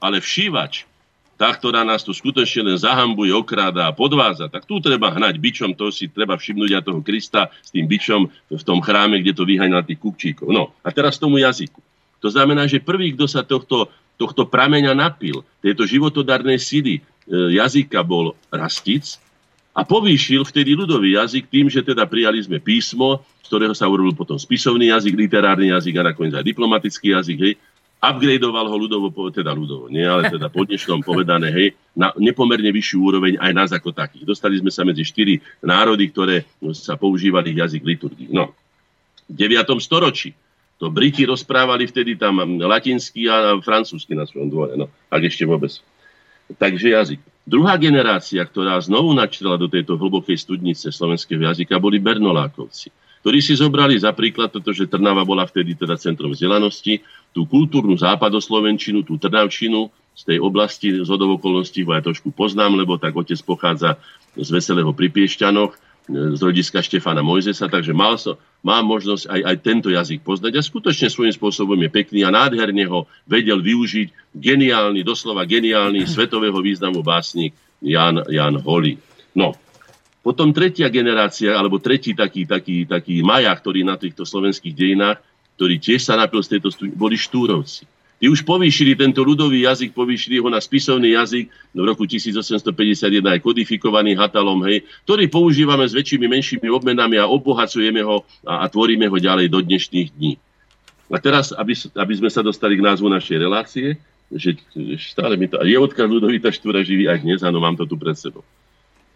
Ale všívač, tá, ktorá nás tu skutočne len zahambuje, okráda a podváza, tak tu treba hnať bičom, to si treba všimnúť aj toho Krista s tým bičom v tom chráme, kde to vyhaňa tých kupčíkov. No, a teraz tomu jazyku. To znamená, že prvý, kto sa tohto, tohto prameňa napil, tejto životodarnej síly e, jazyka bol Rastic a povýšil vtedy ľudový jazyk tým, že teda prijali sme písmo, z ktorého sa urobil potom spisovný jazyk, literárny jazyk a nakoniec aj diplomatický jazyk, hej, upgradeoval ho ľudovo, teda ľudovo, nie, ale teda po dnešnom povedané, hej, na nepomerne vyššiu úroveň aj nás ako takých. Dostali sme sa medzi štyri národy, ktoré sa používali jazyk liturgii. No, v 9. storočí to Briti rozprávali vtedy tam latinsky a francúzsky na svojom dvore, no, ak ešte vôbec. Takže jazyk. Druhá generácia, ktorá znovu načrela do tejto hlbokej studnice slovenského jazyka, boli Bernolákovci, ktorí si zobrali za príklad, pretože Trnava bola vtedy teda centrom vzdelanosti, tú kultúrnu západoslovenčinu, tú Trnavčinu z tej oblasti z okolností aj trošku poznám, lebo tak otec pochádza z Veselého pri Piešťanoch, z rodiska Štefana Mojzesa, takže mal so, mám možnosť aj, aj tento jazyk poznať a skutočne svojím spôsobom je pekný a nádherne ho vedel využiť geniálny, doslova geniálny svetového významu básnik Jan, Jan Holý. No, potom tretia generácia, alebo tretí taký, taký, taký maja, ktorý na týchto slovenských dejinách, ktorý tiež sa napil z tejto stúdi, boli Štúrovci. Tí už povýšili tento ľudový jazyk, povýšili ho na spisovný jazyk, v roku 1851 aj kodifikovaný Hatalom, hej, ktorý používame s väčšími, menšími obmenami a obohacujeme ho a, a tvoríme ho ďalej do dnešných dní. A teraz, aby, aby sme sa dostali k názvu našej relácie, že, stále mi to... Je odkaz Ludovita Štúra živý aj dnes, áno, mám to tu pred sebou.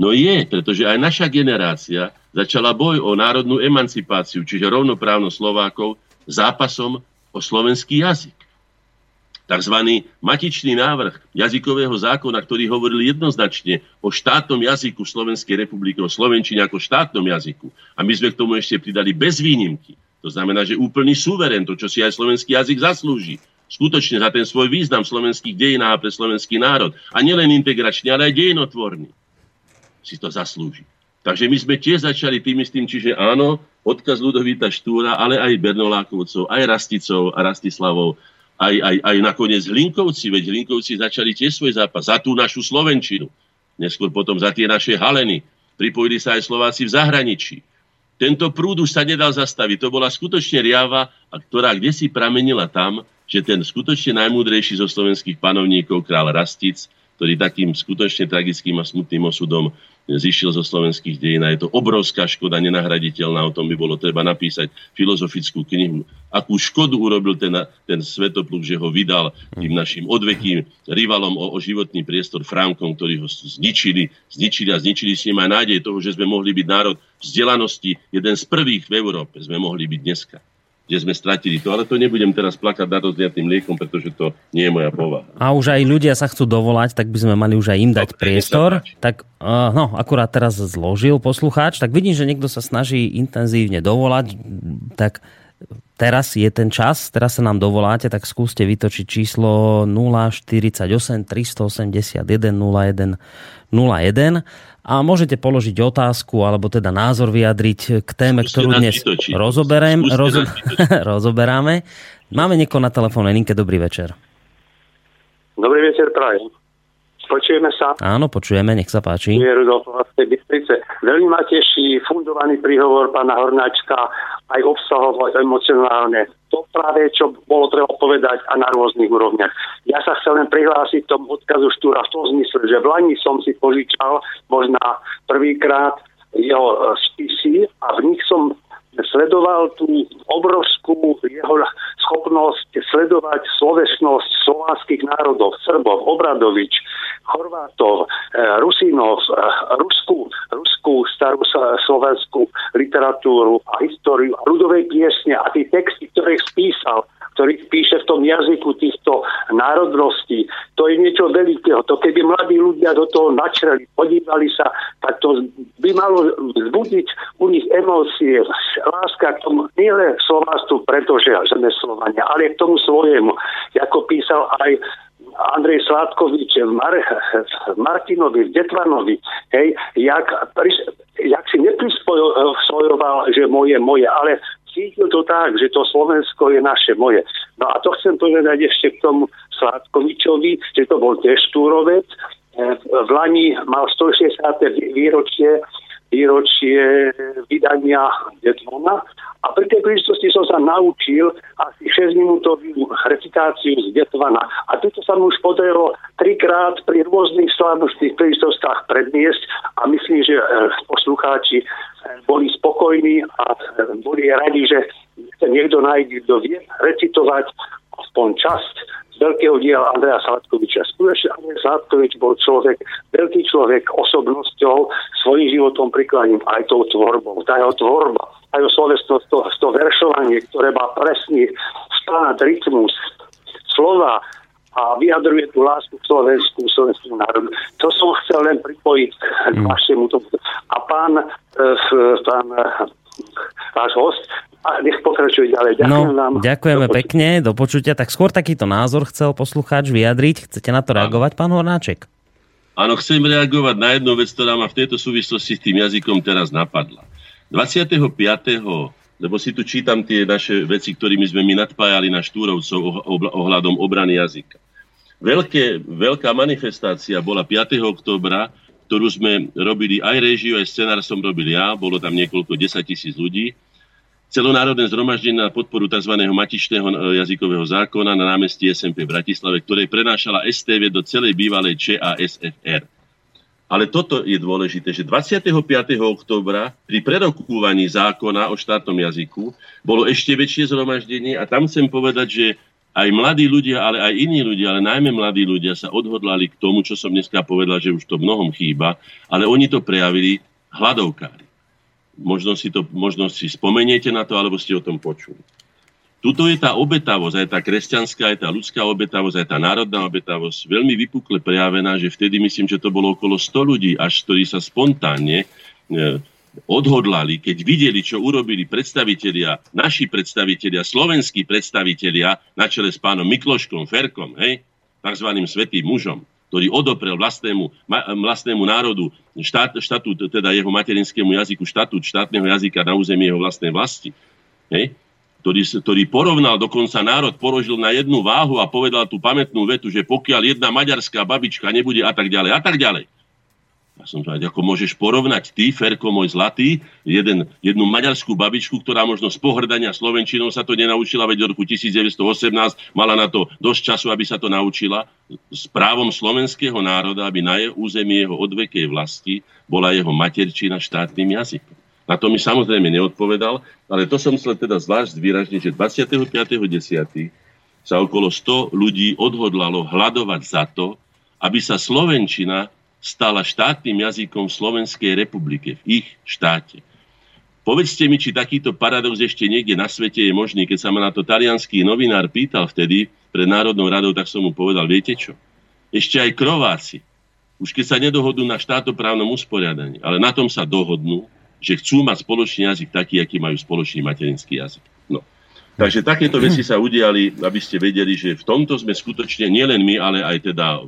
No je, pretože aj naša generácia začala boj o národnú emancipáciu, čiže rovnoprávnosť Slovákov zápasom o slovenský jazyk tzv. matičný návrh jazykového zákona, ktorý hovoril jednoznačne o štátnom jazyku Slovenskej republiky, o Slovenčine ako štátnom jazyku. A my sme k tomu ešte pridali bez výnimky. To znamená, že úplný suverén, to, čo si aj slovenský jazyk zaslúži. Skutočne za ten svoj význam slovenských dejinách a pre slovenský národ. A nielen integračný, ale aj dejinotvorný. Si to zaslúži. Takže my sme tiež začali tým istým, čiže áno, odkaz Ludovita Štúra, ale aj Bernolákovcov, aj Rasticov a Rastislavov aj, aj, aj nakoniec Hlinkovci, veď Hlinkovci začali tiež svoj zápas za tú našu Slovenčinu. Neskôr potom za tie naše haleny. Pripojili sa aj Slováci v zahraničí. Tento prúd už sa nedal zastaviť. To bola skutočne riava, ktorá kde si pramenila tam, že ten skutočne najmúdrejší zo slovenských panovníkov, král Rastic, ktorý takým skutočne tragickým a smutným osudom zišiel zo slovenských dejín a je to obrovská škoda, nenahraditeľná, o tom by bolo treba napísať filozofickú knihu. Akú škodu urobil ten, ten svetopluk, že ho vydal tým našim odvekým rivalom o, o životný priestor Frankom, ktorí ho zničili, zničili a zničili s ním aj nádej toho, že sme mohli byť národ vzdelanosti, jeden z prvých v Európe sme mohli byť dneska kde sme stratili to. Ale to nebudem teraz plakať nad rozliatým liekom, pretože to nie je moja povaha. A už aj ľudia sa chcú dovolať, tak by sme mali už aj im dať no, priestor. Tak uh, no, akurát teraz zložil poslucháč, tak vidím, že niekto sa snaží intenzívne dovolať, tak teraz je ten čas, teraz sa nám dovoláte, tak skúste vytočiť číslo 048 381 01 01 a môžete položiť otázku alebo teda názor vyjadriť k téme, Skúste ktorú dnes rozoberiem, rozo, rozoberáme. Máme niekoho na telefónnej linke. Dobrý večer. Dobrý večer, prajem. Počujeme sa? Áno, počujeme, nech sa páči. Je Rudolf Bystrice. Veľmi ma teší fundovaný príhovor pána Hornáčka aj obsahovo, emocionálne. To práve, čo bolo treba povedať a na rôznych úrovniach. Ja sa chcem len prihlásiť tomu odkazu Štúra v tom zmysle, že v Lani som si požičal možná prvýkrát jeho e, spisy a v nich som sledoval tú obrovskú jeho schopnosť sledovať slovesnosť slovanských národov, Srbov, Obradovič, Chorvátov, e, Rusinov, e, Rusku, Rusku starú slovenskú literatúru a históriu a ľudové piesne a tie texty, ktoré spísal, ktorý píše v tom jazyku týchto národností. To je niečo veľkého. To keby mladí ľudia do toho načreli, podívali sa, tak to by malo vzbudiť u nich emócie, láska k tomu, nielen Slovánstvu, pretože sme Slovania, ale k tomu svojemu. Ako písal aj Andrej Sládkovič Mar- Martinovi, Detvanovi, hej, jak, jak si neprispojoval, že moje, moje, ale cítil to tak, že to Slovensko je naše, moje. No a to chcem povedať ešte k tomu Sládkovičovi, že to bol tiež túrovec. E, v Lani mal 160. výročie výročie vydania Detvona a pri tej príležitosti som sa naučil asi 6 minútovú recitáciu z Detvana a toto sa mu už podarilo trikrát pri rôznych slávnostných príležitostách predniesť. A myslím, že e, poslucháči boli spokojní a boli radi, že niekto nájde, kto vie recitovať aspoň časť veľkého diela Andreja Sladkoviča. Skutočne Andrej Sladkovič bol človek, veľký človek osobnosťou, svojím životom prikladím aj tou tvorbou. Tá jeho tvorba, aj jeho slovesnosť, to, to veršovanie, ktoré má presný spád, rytmus, slova, a vyjadruje tú lásku k Slovensku, slovenskému národu. To som chcel len pripojiť k mm. vašemu tomu. A pán, e, pán váš host, a nech pokračuje ďalej. Ďakujem no, vám. Ďakujeme do pekne, do počutia. Tak skôr takýto názor chcel poslucháč vyjadriť. Chcete na to reagovať, pán Hornáček? Áno, chcem reagovať na jednu vec, ktorá ma v tejto súvislosti s tým jazykom teraz napadla. 25 lebo si tu čítam tie naše veci, ktorými sme my nadpájali na štúrovcov ohľadom obrany jazyka. Veľké, veľká manifestácia bola 5. oktobra, ktorú sme robili aj režiu, aj scenár som robil ja, bolo tam niekoľko 10 tisíc ľudí. Celonárodné zhromaždenie na podporu tzv. matičného jazykového zákona na námestí SMP v Bratislave, ktoré prenášala STV do celej bývalej ČASFR. Ale toto je dôležité, že 25. oktobra pri prerokúvaní zákona o štátnom jazyku bolo ešte väčšie zhromaždenie a tam chcem povedať, že aj mladí ľudia, ale aj iní ľudia, ale najmä mladí ľudia sa odhodlali k tomu, čo som dneska povedal, že už to mnohom chýba, ale oni to prejavili hladovkári. Možno si, to, možno si spomeniete na to, alebo ste o tom počuli. Tuto je tá obetavosť, aj tá kresťanská, aj tá ľudská obetavosť, aj tá národná obetavosť veľmi vypukle prejavená, že vtedy myslím, že to bolo okolo 100 ľudí, až ktorí sa spontánne e, odhodlali, keď videli, čo urobili predstavitelia, naši predstavitelia, slovenskí predstavitelia na čele s pánom Mikloškom, Ferkom, hej, takzvaným svetým mužom, ktorý odoprel vlastnému, vlastnému národu štát, štatút, teda jeho materinskému jazyku, štatút štátneho jazyka na území jeho vlastnej vlasti, hej, ktorý, ktorý porovnal dokonca národ, položil na jednu váhu a povedal tú pamätnú vetu, že pokiaľ jedna maďarská babička nebude a tak ďalej, a tak ďalej, ja som povedal, ako môžeš porovnať ty, Ferko môj zlatý, jeden, jednu maďarskú babičku, ktorá možno z pohrdania Slovenčinou sa to nenaučila, veď od roku 1918 mala na to dosť času, aby sa to naučila, s právom slovenského národa, aby na jeho území jeho odvekej vlasti bola jeho materčina štátnym jazykom. Na to mi samozrejme neodpovedal, ale to som chcel teda zvlášť zvýražniť, že 25.10. sa okolo 100 ľudí odhodlalo hľadovať za to, aby sa Slovenčina stala štátnym jazykom Slovenskej republike, v ich štáte. Povedzte mi, či takýto paradox ešte niekde na svete je možný. Keď sa ma na to talianský novinár pýtal vtedy pred Národnou radou, tak som mu povedal, viete čo? Ešte aj krováci, už keď sa nedohodnú na štátoprávnom usporiadaní, ale na tom sa dohodnú, že chcú mať spoločný jazyk taký, aký majú spoločný materinský jazyk. No. Takže takéto veci sa udiali, aby ste vedeli, že v tomto sme skutočne, nielen my, ale aj teda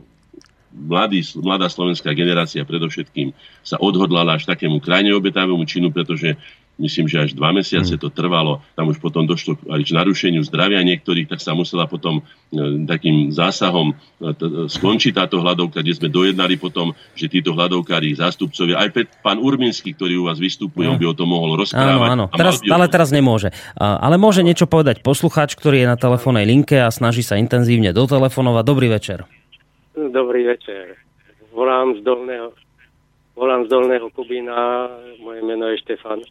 mladý, mladá slovenská generácia predovšetkým sa odhodlala až takému krajne obetavému činu, pretože myslím, že až dva mesiace hmm. to trvalo. Tam už potom došlo aj k narušeniu zdravia niektorých, tak sa musela potom e, takým zásahom e, skončiť táto hľadovka, kde sme dojednali potom, že títo hľadovkári, zástupcovia, aj pán Urminský, ktorý u vás vystupuje, on by o tom mohol rozprávať. Áno, áno. Teraz, ale teraz nemôže. Ale môže niečo povedať poslucháč, ktorý je na telefónnej linke a snaží sa intenzívne dotelefonovať. Dobrý večer. Dobrý večer. Volám z Dolného, volám z Dolného Kubína, moje meno je Štefan.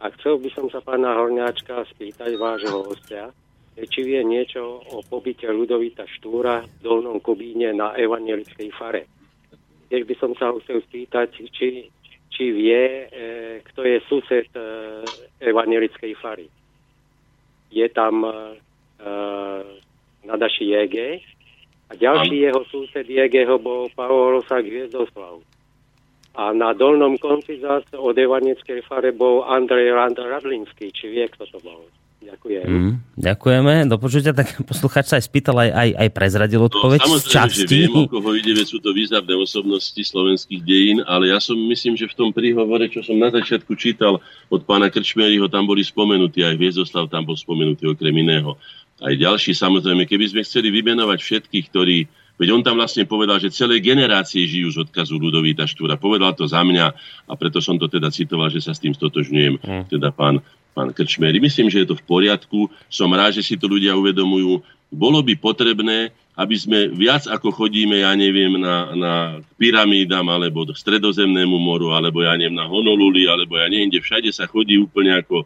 A chcel by som sa pána Horňáčka spýtať vášho hostia, či vie niečo o pobyte Ludovita Štúra v Dolnom Kubíne na evangelickej fare. Tiež by som sa chcel spýtať, či, či vie, e, to je sused e, evangelickej fary. Je tam e, nadaší JG a ďalší Am. jeho sused JG bol Paolo Rosák Hviezdoslav. A na dolnom konci zase od evangelickej fare bol Andrej Radlinský, či vie, kto to bol. Ďakujem. Mm, ďakujeme. Do počutia, tak posluchač sa aj spýtal, aj, aj, aj prezradil odpoveď no, časti. že viem, o koho ide, sú to významné osobnosti slovenských dejín, ale ja som myslím, že v tom príhovore, čo som na začiatku čítal od pána Krčmeriho, tam boli spomenutí, aj Viezoslav tam bol spomenutý okrem iného. Aj ďalší, samozrejme, keby sme chceli vymenovať všetkých, ktorí Veď on tam vlastne povedal, že celé generácie žijú z odkazu Ludovíta Štúra. Povedal to za mňa a preto som to teda citoval, že sa s tým stotožňujem. Mm. Teda pán pán Krčmery. Myslím, že je to v poriadku. Som rád, že si to ľudia uvedomujú. Bolo by potrebné, aby sme viac ako chodíme, ja neviem, na, na pyramídam, alebo do stredozemnému moru, alebo ja neviem, na Honoluli, alebo ja neviem, kde všade sa chodí úplne ako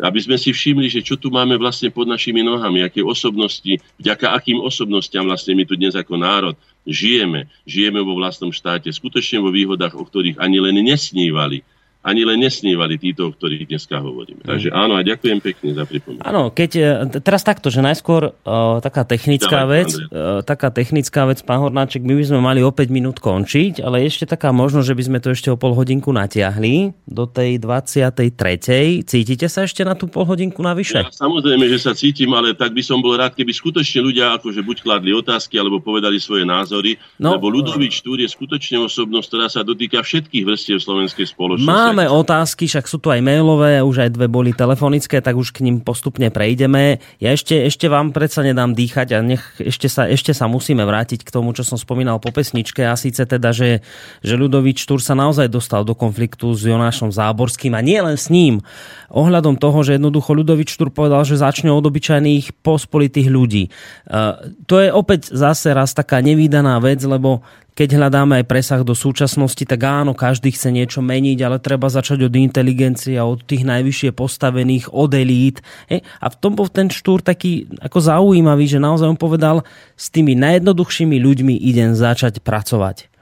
aby sme si všimli, že čo tu máme vlastne pod našimi nohami, aké osobnosti, vďaka akým osobnostiam vlastne my tu dnes ako národ žijeme. Žijeme vo vlastnom štáte, skutočne vo výhodách, o ktorých ani len nesnívali ani len nesnívali títo, o ktorých dneska hovoríme. Mm. Takže áno, a ďakujem pekne za pripomienku. Áno, keď, e, teraz takto, že najskôr uh, taká technická Dávaj, vec, uh, taká technická vec, pán Hornáček, my by sme mali o 5 minút končiť, ale ešte taká možnosť, že by sme to ešte o pol hodinku natiahli do tej 23. Cítite sa ešte na tú pol hodinku navyše? Ja, samozrejme, že sa cítim, ale tak by som bol rád, keby skutočne ľudia akože buď kladli otázky, alebo povedali svoje názory, no, lebo Ludovič Túr je skutočne osobnosť, ktorá sa dotýka všetkých vrstiev slovenskej spoločnosti. Mám máme otázky, však sú tu aj mailové, už aj dve boli telefonické, tak už k ním postupne prejdeme. Ja ešte, ešte vám predsa nedám dýchať a nech ešte sa, ešte sa musíme vrátiť k tomu, čo som spomínal po pesničke a síce teda, že, že Ľudovič Štúr sa naozaj dostal do konfliktu s Jonášom Záborským a nie len s ním. Ohľadom toho, že jednoducho Ľudovič Štúr povedal, že začne od obyčajných pospolitých ľudí. Uh, to je opäť zase raz taká nevýdaná vec, lebo keď hľadáme aj presah do súčasnosti, tak áno, každý chce niečo meniť, ale treba začať od inteligencie a od tých najvyššie postavených, od elít. Hej? A v tom bol ten štúr taký ako zaujímavý, že naozaj on povedal, s tými najjednoduchšími ľuďmi idem začať pracovať.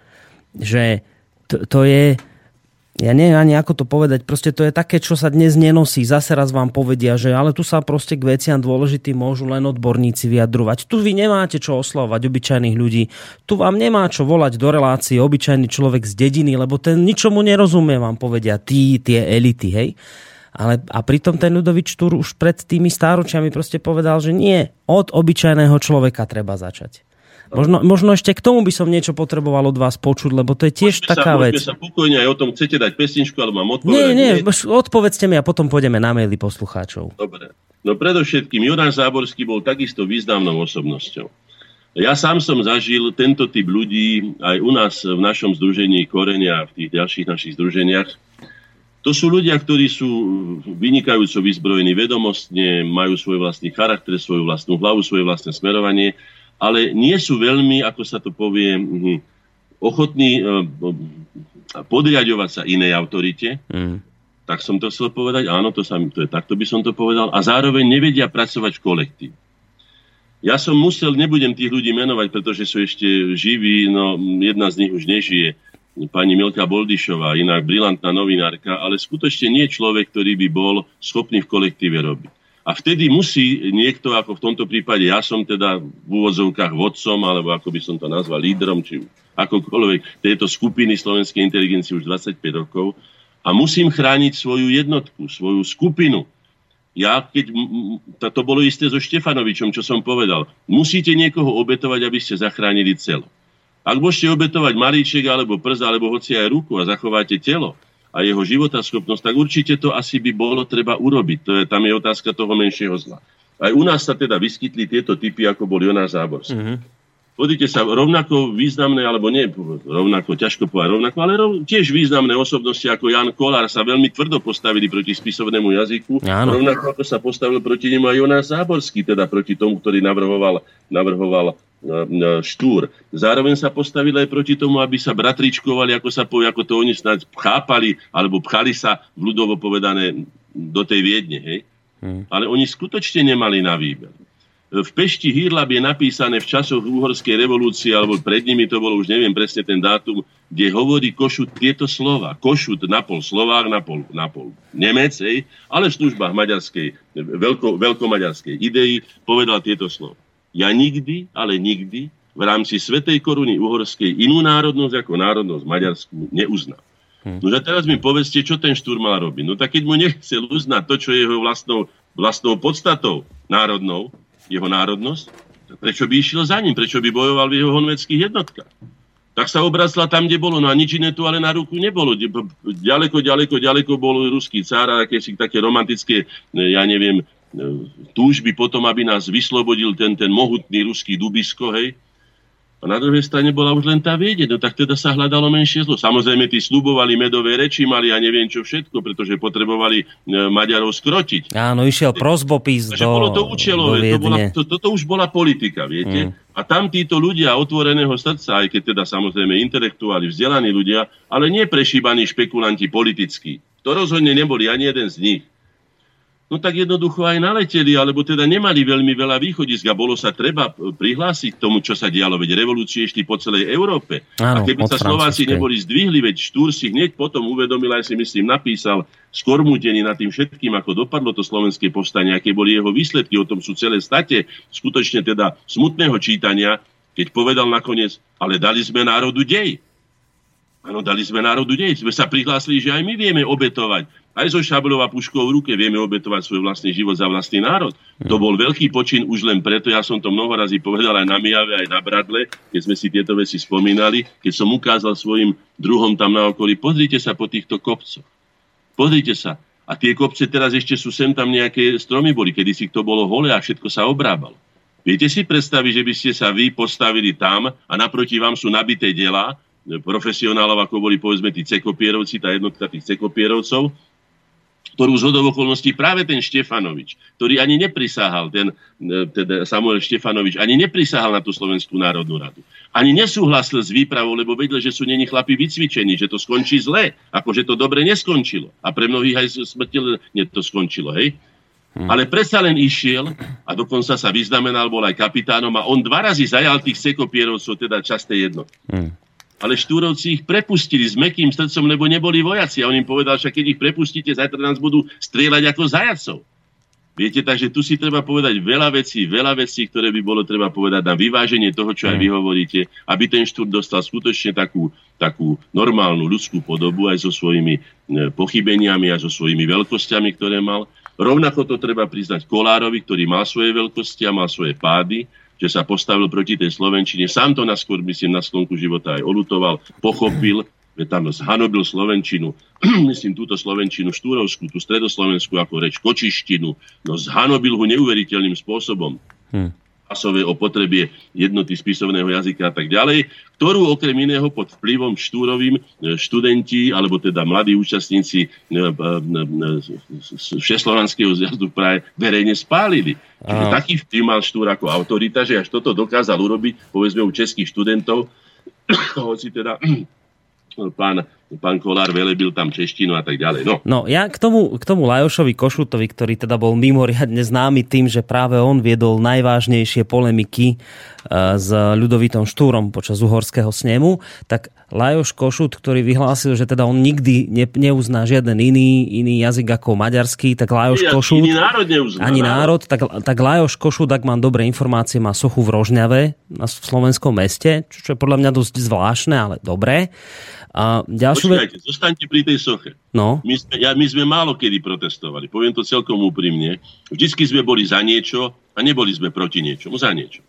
Že to, to je ja neviem ani ako to povedať, proste to je také, čo sa dnes nenosí. Zase raz vám povedia, že ale tu sa proste k veciam dôležitým môžu len odborníci vyjadrovať. Tu vy nemáte čo oslovať obyčajných ľudí. Tu vám nemá čo volať do relácie obyčajný človek z dediny, lebo ten ničomu nerozumie, vám povedia tí, tie elity, hej. Ale, a pritom ten Ľudovič Túr už pred tými stáročiami proste povedal, že nie, od obyčajného človeka treba začať. Možno, možno ešte k tomu by som niečo potreboval od vás počuť, lebo to je tiež poďme taká sa, vec. sa pokojne aj o tom, chcete dať pesničku, alebo mám odpovedať? Nie, nie, nie, odpovedzte mi a potom pôjdeme na maily poslucháčov. Dobre. No predovšetkým, Jonáš Záborský bol takisto významnou osobnosťou. Ja sám som zažil tento typ ľudí aj u nás v našom združení Korenia a v tých ďalších našich združeniach. To sú ľudia, ktorí sú vynikajúco vyzbrojení vedomostne, majú svoj vlastný charakter, svoju vlastnú hlavu, svoje vlastné smerovanie ale nie sú veľmi, ako sa to povie, hm, ochotní eh, podriadovať sa inej autorite. Mm. Tak som to chcel povedať. Áno, to, sa, to je, takto by som to povedal. A zároveň nevedia pracovať v kolektív. Ja som musel, nebudem tých ľudí menovať, pretože sú ešte živí, no jedna z nich už nežije, pani Milka Boldišová, inak brilantná novinárka, ale skutočne nie človek, ktorý by bol schopný v kolektíve robiť. A vtedy musí niekto, ako v tomto prípade ja som teda v úvodzovkách vodcom, alebo ako by som to nazval, lídrom, či akokoľvek tejto skupiny slovenskej inteligencie už 25 rokov a musím chrániť svoju jednotku, svoju skupinu. Ja, keď, to bolo isté so Štefanovičom, čo som povedal, musíte niekoho obetovať, aby ste zachránili celo. Ak môžete obetovať malíček, alebo prst, alebo hoci aj ruku a zachováte telo, a jeho životaschopnosť, tak určite to asi by bolo treba urobiť. To je, tam je otázka toho menšieho zla. Aj u nás sa teda vyskytli tieto typy, ako bol Jonáš Záborský. Mm-hmm. Pozrite sa, rovnako významné, alebo nie, rovnako, ťažko povedať rovnako, ale rov, tiež významné osobnosti ako Jan Kolár sa veľmi tvrdo postavili proti spisovnému jazyku. Áno. Rovnako ako sa postavil proti nemu aj Jonáš Záborský, teda proti tomu, ktorý navrhoval, navrhoval štúr. Zároveň sa postavili aj proti tomu, aby sa bratričkovali, ako sa povie, ako to oni snáď chápali, alebo pchali sa v ľudovo povedané do tej Viedne. Hej? Hmm. Ale oni skutočne nemali na výber. v Pešti Hírlab je napísané v časoch uhorskej revolúcie, alebo pred nimi to bolo, už neviem presne ten dátum, kde hovorí Košut tieto slova. Košut napol Slovák, napol, napol Nemec, ej, ale v službách maďarskej, veľko, veľkomaďarskej idei povedal tieto slova. Ja nikdy, ale nikdy v rámci Svetej koruny uhorskej inú národnosť ako národnosť maďarskú neuznám. Hmm. No a teraz mi povedzte, čo ten štúr mal robiť. No tak keď mu nechcel uznať to, čo je jeho vlastnou, vlastnou podstatou národnou, jeho národnosť, prečo by išiel za ním, prečo by bojoval v jeho honveckých jednotkách. Tak sa obracla tam, kde bolo. No a nič iné tu ale na ruku nebolo. Ďaleko, ďaleko, ďaleko bol ruský cár a akési také romantické, ja neviem, túžby potom, aby nás vyslobodil ten, ten mohutný ruský dubisko, hej, a na druhej strane bola už len tá viedeť, no tak teda sa hľadalo menšie zlo. Samozrejme, tí slubovali medové reči, mali a neviem čo všetko, pretože potrebovali e, Maďarov skrotiť. Áno, išiel prosbopis do bolo to účelové, to bola, to, toto už bola politika, viete? Mm. A tam títo ľudia otvoreného srdca, aj keď teda samozrejme intelektuáli, vzdelaní ľudia, ale nie prešíbaní špekulanti politickí. To rozhodne neboli ani jeden z nich no tak jednoducho aj naleteli, alebo teda nemali veľmi veľa východisk a bolo sa treba prihlásiť k tomu, čo sa dialo, veď revolúcie ešte po celej Európe. Áno, a keby sa Slováci neboli zdvihli, veď Štúr si hneď potom uvedomil, aj si myslím napísal, skormútený nad tým všetkým, ako dopadlo to slovenské povstanie, aké boli jeho výsledky, o tom sú celé state, skutočne teda smutného čítania, keď povedal nakoniec, ale dali sme národu dej. Áno, dali sme národu dej. Sme sa prihlásili, že aj my vieme obetovať aj so šablou a puškou v ruke vieme obetovať svoj vlastný život za vlastný národ. Hmm. To bol veľký počin už len preto, ja som to mnoho razy povedal aj na Mijave, aj na Bradle, keď sme si tieto veci spomínali, keď som ukázal svojim druhom tam na okolí, pozrite sa po týchto kopcoch. Pozrite sa. A tie kopce teraz ešte sú sem tam nejaké stromy boli, kedy si to bolo hole a všetko sa obrábalo. Viete si predstaviť, že by ste sa vy postavili tam a naproti vám sú nabité diela profesionálov, ako boli povedzme tí cekopierovci, tá jednotka tých cekopierovcov, ktorú z okolností práve ten Štefanovič, ktorý ani neprisahal, ten, teda Samuel Štefanovič, ani neprisahal na tú Slovenskú národnú radu. Ani nesúhlasil s výpravou, lebo vedel, že sú není chlapi vycvičení, že to skončí zle, ako že to dobre neskončilo. A pre mnohých aj smrteľne to skončilo, hej? Hmm. Ale predsa len išiel a dokonca sa vyznamenal, bol aj kapitánom a on dva razy zajal tých sekopierovcov, teda časté jedno. Hmm ale štúrovci ich prepustili s mekým srdcom, lebo neboli vojaci. A on im povedal, že keď ich prepustíte, zajtra nás budú strieľať ako zajacov. Viete, takže tu si treba povedať veľa vecí, veľa vecí, ktoré by bolo treba povedať na vyváženie toho, čo aj vy mm. hovoríte, aby ten štúr dostal skutočne takú, takú normálnu ľudskú podobu aj so svojimi e, pochybeniami a so svojimi veľkosťami, ktoré mal. Rovnako to treba priznať Kolárovi, ktorý mal svoje veľkosti a mal svoje pády, že sa postavil proti tej Slovenčine. Sám to naskôr, myslím, na sklonku života aj olutoval, pochopil, že tam zhanobil Slovenčinu, myslím túto Slovenčinu štúrovskú, tú stredoslovenskú ako reč kočištinu, no zhanobil ho neuveriteľným spôsobom. Hmm pasové o potrebe jednoty spisovného jazyka a tak ďalej, ktorú okrem iného pod vplyvom štúrovým e, študenti, alebo teda mladí účastníci e, e, Všeslovanského zjazdu práve verejne spálili. Čiže taký vplyv mal štúr ako autorita, že až toto dokázal urobiť, povedzme u českých študentov, hoci teda pán, pán Kolár velebil tam češtinu a tak ďalej. No, no ja k tomu, k tomu Lajošovi Košutovi, ktorý teda bol mimoriadne známy tým, že práve on viedol najvážnejšie polemiky e, s ľudovitom Štúrom počas uhorského snemu, tak Lajoš Košut, ktorý vyhlásil, že teda on nikdy ne, neuzná žiaden iný, iný jazyk ako maďarský, tak Lajoš ja, Košut... Iný národ neuzná. Ani národ, tak, tak Lajoš Košut, ak mám dobré informácie, má sochu v Rožňave v slovenskom meste, čo je podľa mňa dosť zvláštne, ale dobré. A Počkajte, ve... zostaňte pri tej soche. No. My sme, ja, my sme málo kedy protestovali. Poviem to celkom úprimne. Vždycky sme boli za niečo a neboli sme proti niečomu. Za niečo.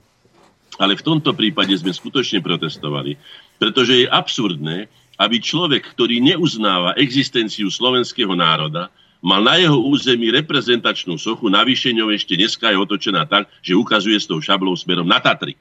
Ale v tomto prípade sme skutočne protestovali, pretože je absurdné, aby človek, ktorý neuznáva existenciu slovenského národa, mal na jeho území reprezentačnú sochu, navýšeňou ešte dneska je otočená tak, že ukazuje s tou šablou smerom na Tatry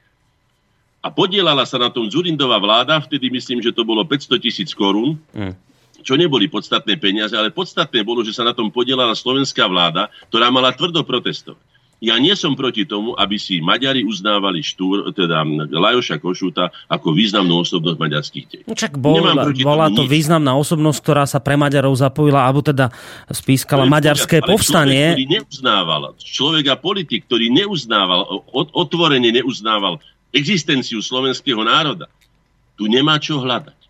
a podielala sa na tom Zurindová vláda, vtedy myslím, že to bolo 500 tisíc korún, mm. čo neboli podstatné peniaze, ale podstatné bolo, že sa na tom podielala slovenská vláda, ktorá mala tvrdo protestovať. Ja nie som proti tomu, aby si Maďari uznávali štúr, teda Lajoša Košuta ako významnú osobnosť maďarských dejí. No čak bol, bola to nič. významná osobnosť, ktorá sa pre Maďarov zapojila, alebo teda spískala maďarské ale povstanie. Človek, ktorý neuznával, človek a politik, ktorý neuznával, otvorene neuznával existenciu slovenského národa, tu nemá čo hľadať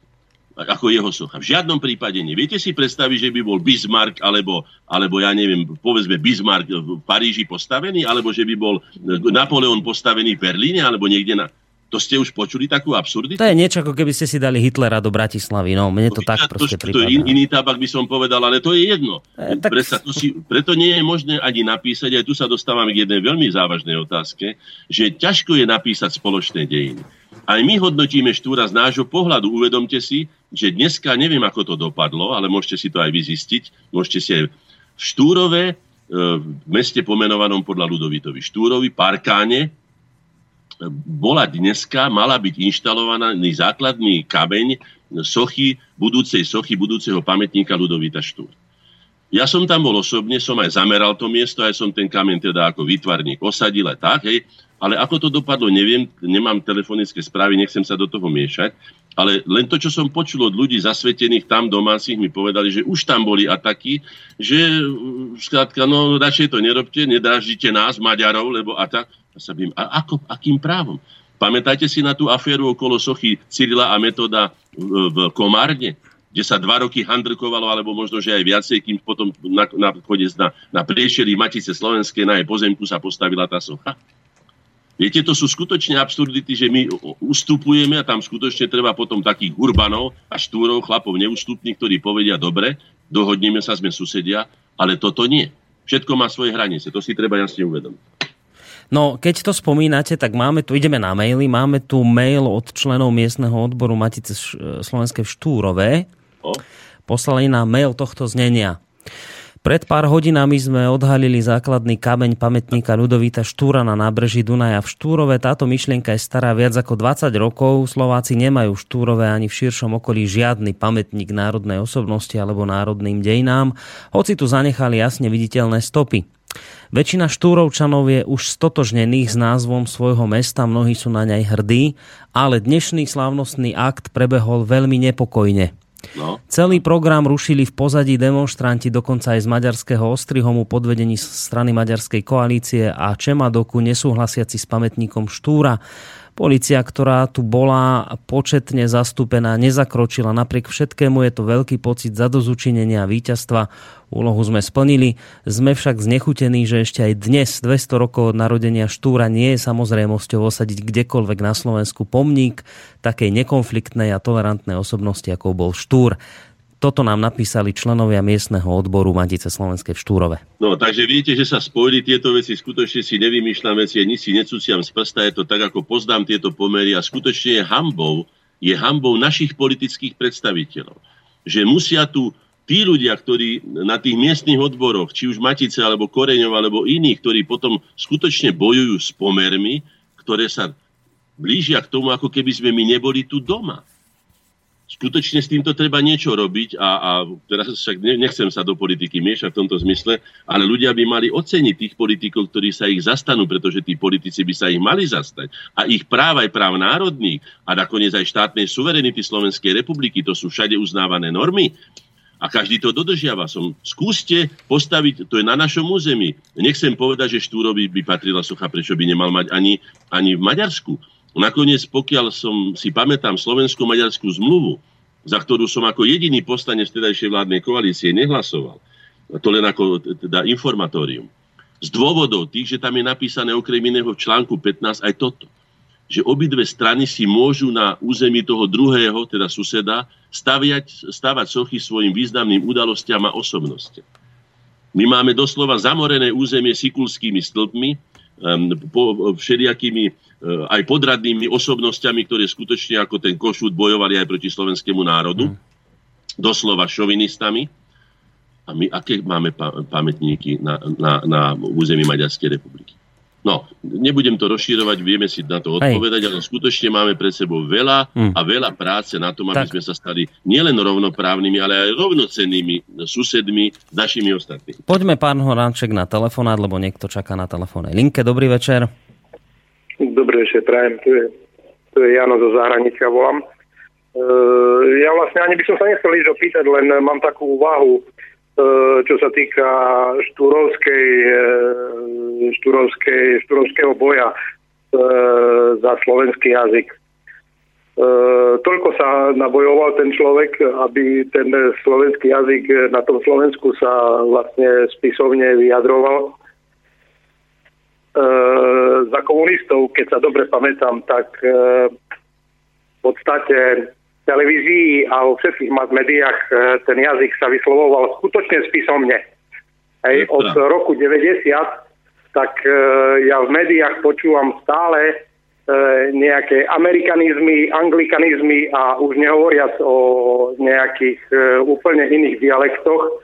ako jeho socha. V žiadnom prípade nie. Viete si predstaviť, že by bol Bismarck alebo, alebo ja neviem, povedzme Bismarck v Paríži postavený, alebo že by bol Napoleon postavený v Berlíne, alebo niekde na... To ste už počuli takú absurditu? To je niečo, ako keby ste si dali Hitlera do Bratislavy. No, mne to no, tak proste to, to je in, iný tabak by som povedal, ale to je jedno. E, tak... Presa, to si, preto nie je možné ani napísať, aj tu sa dostávame k jednej veľmi závažnej otázke, že ťažko je napísať spoločné dejiny. Aj my hodnotíme Štúra z nášho pohľadu. Uvedomte si, že dneska neviem, ako to dopadlo, ale môžete si to aj vyzistiť. Môžete si aj v Štúrove, e, v meste pomenovanom podľa Ludovitovi Štúrovi, Parkáne, bola dneska, mala byť inštalovaný základný kameň sochy, budúcej sochy, budúceho pamätníka Ludovita Štúr. Ja som tam bol osobne, som aj zameral to miesto, aj som ten kameň teda ako výtvarník osadil aj tak, hej. Ale ako to dopadlo, neviem, nemám telefonické správy, nechcem sa do toho miešať. Ale len to, čo som počul od ľudí zasvetených tam domácich, mi povedali, že už tam boli ataky, že skrátka, no radšej to nerobte, nedráždite nás, Maďarov, lebo a tak. Sa bym, a ako, akým právom? Pamätáte si na tú aféru okolo sochy Cyrila a Metoda v, v Komárne? kde sa dva roky handrkovalo, alebo možno, že aj viacej, kým potom na, na, na, na priešeri Matice Slovenskej na jej pozemku sa postavila tá socha. Viete, to sú skutočne absurdity, že my ustupujeme a tam skutočne treba potom takých urbanov a štúrov, chlapov neústupných, ktorí povedia, dobre, dohodneme sa, sme susedia, ale toto nie. Všetko má svoje hranice, to si treba jasne uvedomiť. No, keď to spomínate, tak máme tu, ideme na maily, máme tu mail od členov miestneho odboru Matice Slovenskej v Štúrove. Poslali nám mail tohto znenia. Pred pár hodinami sme odhalili základný kameň pamätníka Ľudovíta Štúra na nábreží Dunaja v Štúrove. Táto myšlienka je stará viac ako 20 rokov. Slováci nemajú v Štúrove ani v širšom okolí žiadny pamätník národnej osobnosti alebo národným dejinám, hoci tu zanechali jasne viditeľné stopy. Väčšina štúrovčanov je už stotožnených s názvom svojho mesta, mnohí sú na nej hrdí, ale dnešný slávnostný akt prebehol veľmi nepokojne. No. Celý program rušili v pozadí demonstranti dokonca aj z maďarského Ostrihomu pod vedení strany Maďarskej koalície a Čemadoku nesúhlasiaci s pamätníkom Štúra. Polícia, ktorá tu bola početne zastúpená, nezakročila. Napriek všetkému je to veľký pocit zadozučinenia a víťazstva. Úlohu sme splnili. Sme však znechutení, že ešte aj dnes, 200 rokov od narodenia Štúra, nie je samozrejmosťou osadiť kdekoľvek na Slovensku pomník takej nekonfliktnej a tolerantnej osobnosti, ako bol Štúr. Toto nám napísali členovia miestneho odboru Matice Slovenskej v Štúrove. No, takže viete, že sa spojili tieto veci, skutočne si nevymýšľam veci, ani si necúciam z prsta, je to tak, ako poznám tieto pomery a skutočne je hambou, je hambou našich politických predstaviteľov. Že musia tu tí ľudia, ktorí na tých miestnych odboroch, či už Matice, alebo Koreňov, alebo iných, ktorí potom skutočne bojujú s pomermi, ktoré sa blížia k tomu, ako keby sme my neboli tu doma skutočne s týmto treba niečo robiť a, a teraz však nechcem sa do politiky miešať v tomto zmysle, ale ľudia by mali oceniť tých politikov, ktorí sa ich zastanú, pretože tí politici by sa ich mali zastať. A ich práv aj práv národných a nakoniec aj štátnej suverenity Slovenskej republiky, to sú všade uznávané normy. A každý to dodržiava. Som, skúste postaviť, to je na našom území. Nechcem povedať, že Štúrovi by patrila socha, prečo by nemal mať ani, ani v Maďarsku Nakoniec, pokiaľ som si pamätám slovensko-maďarskú zmluvu, za ktorú som ako jediný postane vtedajšej vládnej koalície nehlasoval, to len ako teda informatórium, z dôvodov tých, že tam je napísané okrem iného v článku 15 aj toto, že obidve strany si môžu na území toho druhého, teda suseda, staviať, stavať sochy svojim významným udalostiam a osobnostiam. My máme doslova zamorené územie sikulskými stĺpmi, po, všelijakými aj podradnými osobnosťami, ktoré skutočne ako ten Košút bojovali aj proti slovenskému národu. Mm. Doslova šovinistami. A my aké máme pamätníky na, na, na území Maďarskej republiky? No, nebudem to rozširovať, vieme si na to odpovedať, Hej. ale skutočne máme pred sebou veľa hmm. a veľa práce na tom, aby tak. sme sa stali nielen rovnoprávnymi, ale aj rovnocennými susedmi s našimi ostatnými. Poďme, pán Horánček, na telefonát, lebo niekto čaká na telefónnej linke. Dobrý večer. Dobrý večer, prajem. Tu je, tu je Jano zo zahraničia, volám. Uh, ja vlastne ani by som sa nechcel ísť opýtať, len mám takú úvahu Eh, čo sa týka štúrovskej, eh, štúrovskej, štúrovského boja eh, za slovenský jazyk. Toľko sa nabojoval ten človek, aby ten slovenský jazyk na tom Slovensku sa vlastne spisovne vyjadroval. Za komunistov, keď sa dobre pamätám, tak v podstate televízii a vo všetkých mass médiách e, ten jazyk sa vyslovoval skutočne spisomne. Hej, od roku 90 tak e, ja v médiách počúvam stále e, nejaké amerikanizmy, anglikanizmy a už nehovoriac o nejakých úplne iných dialektoch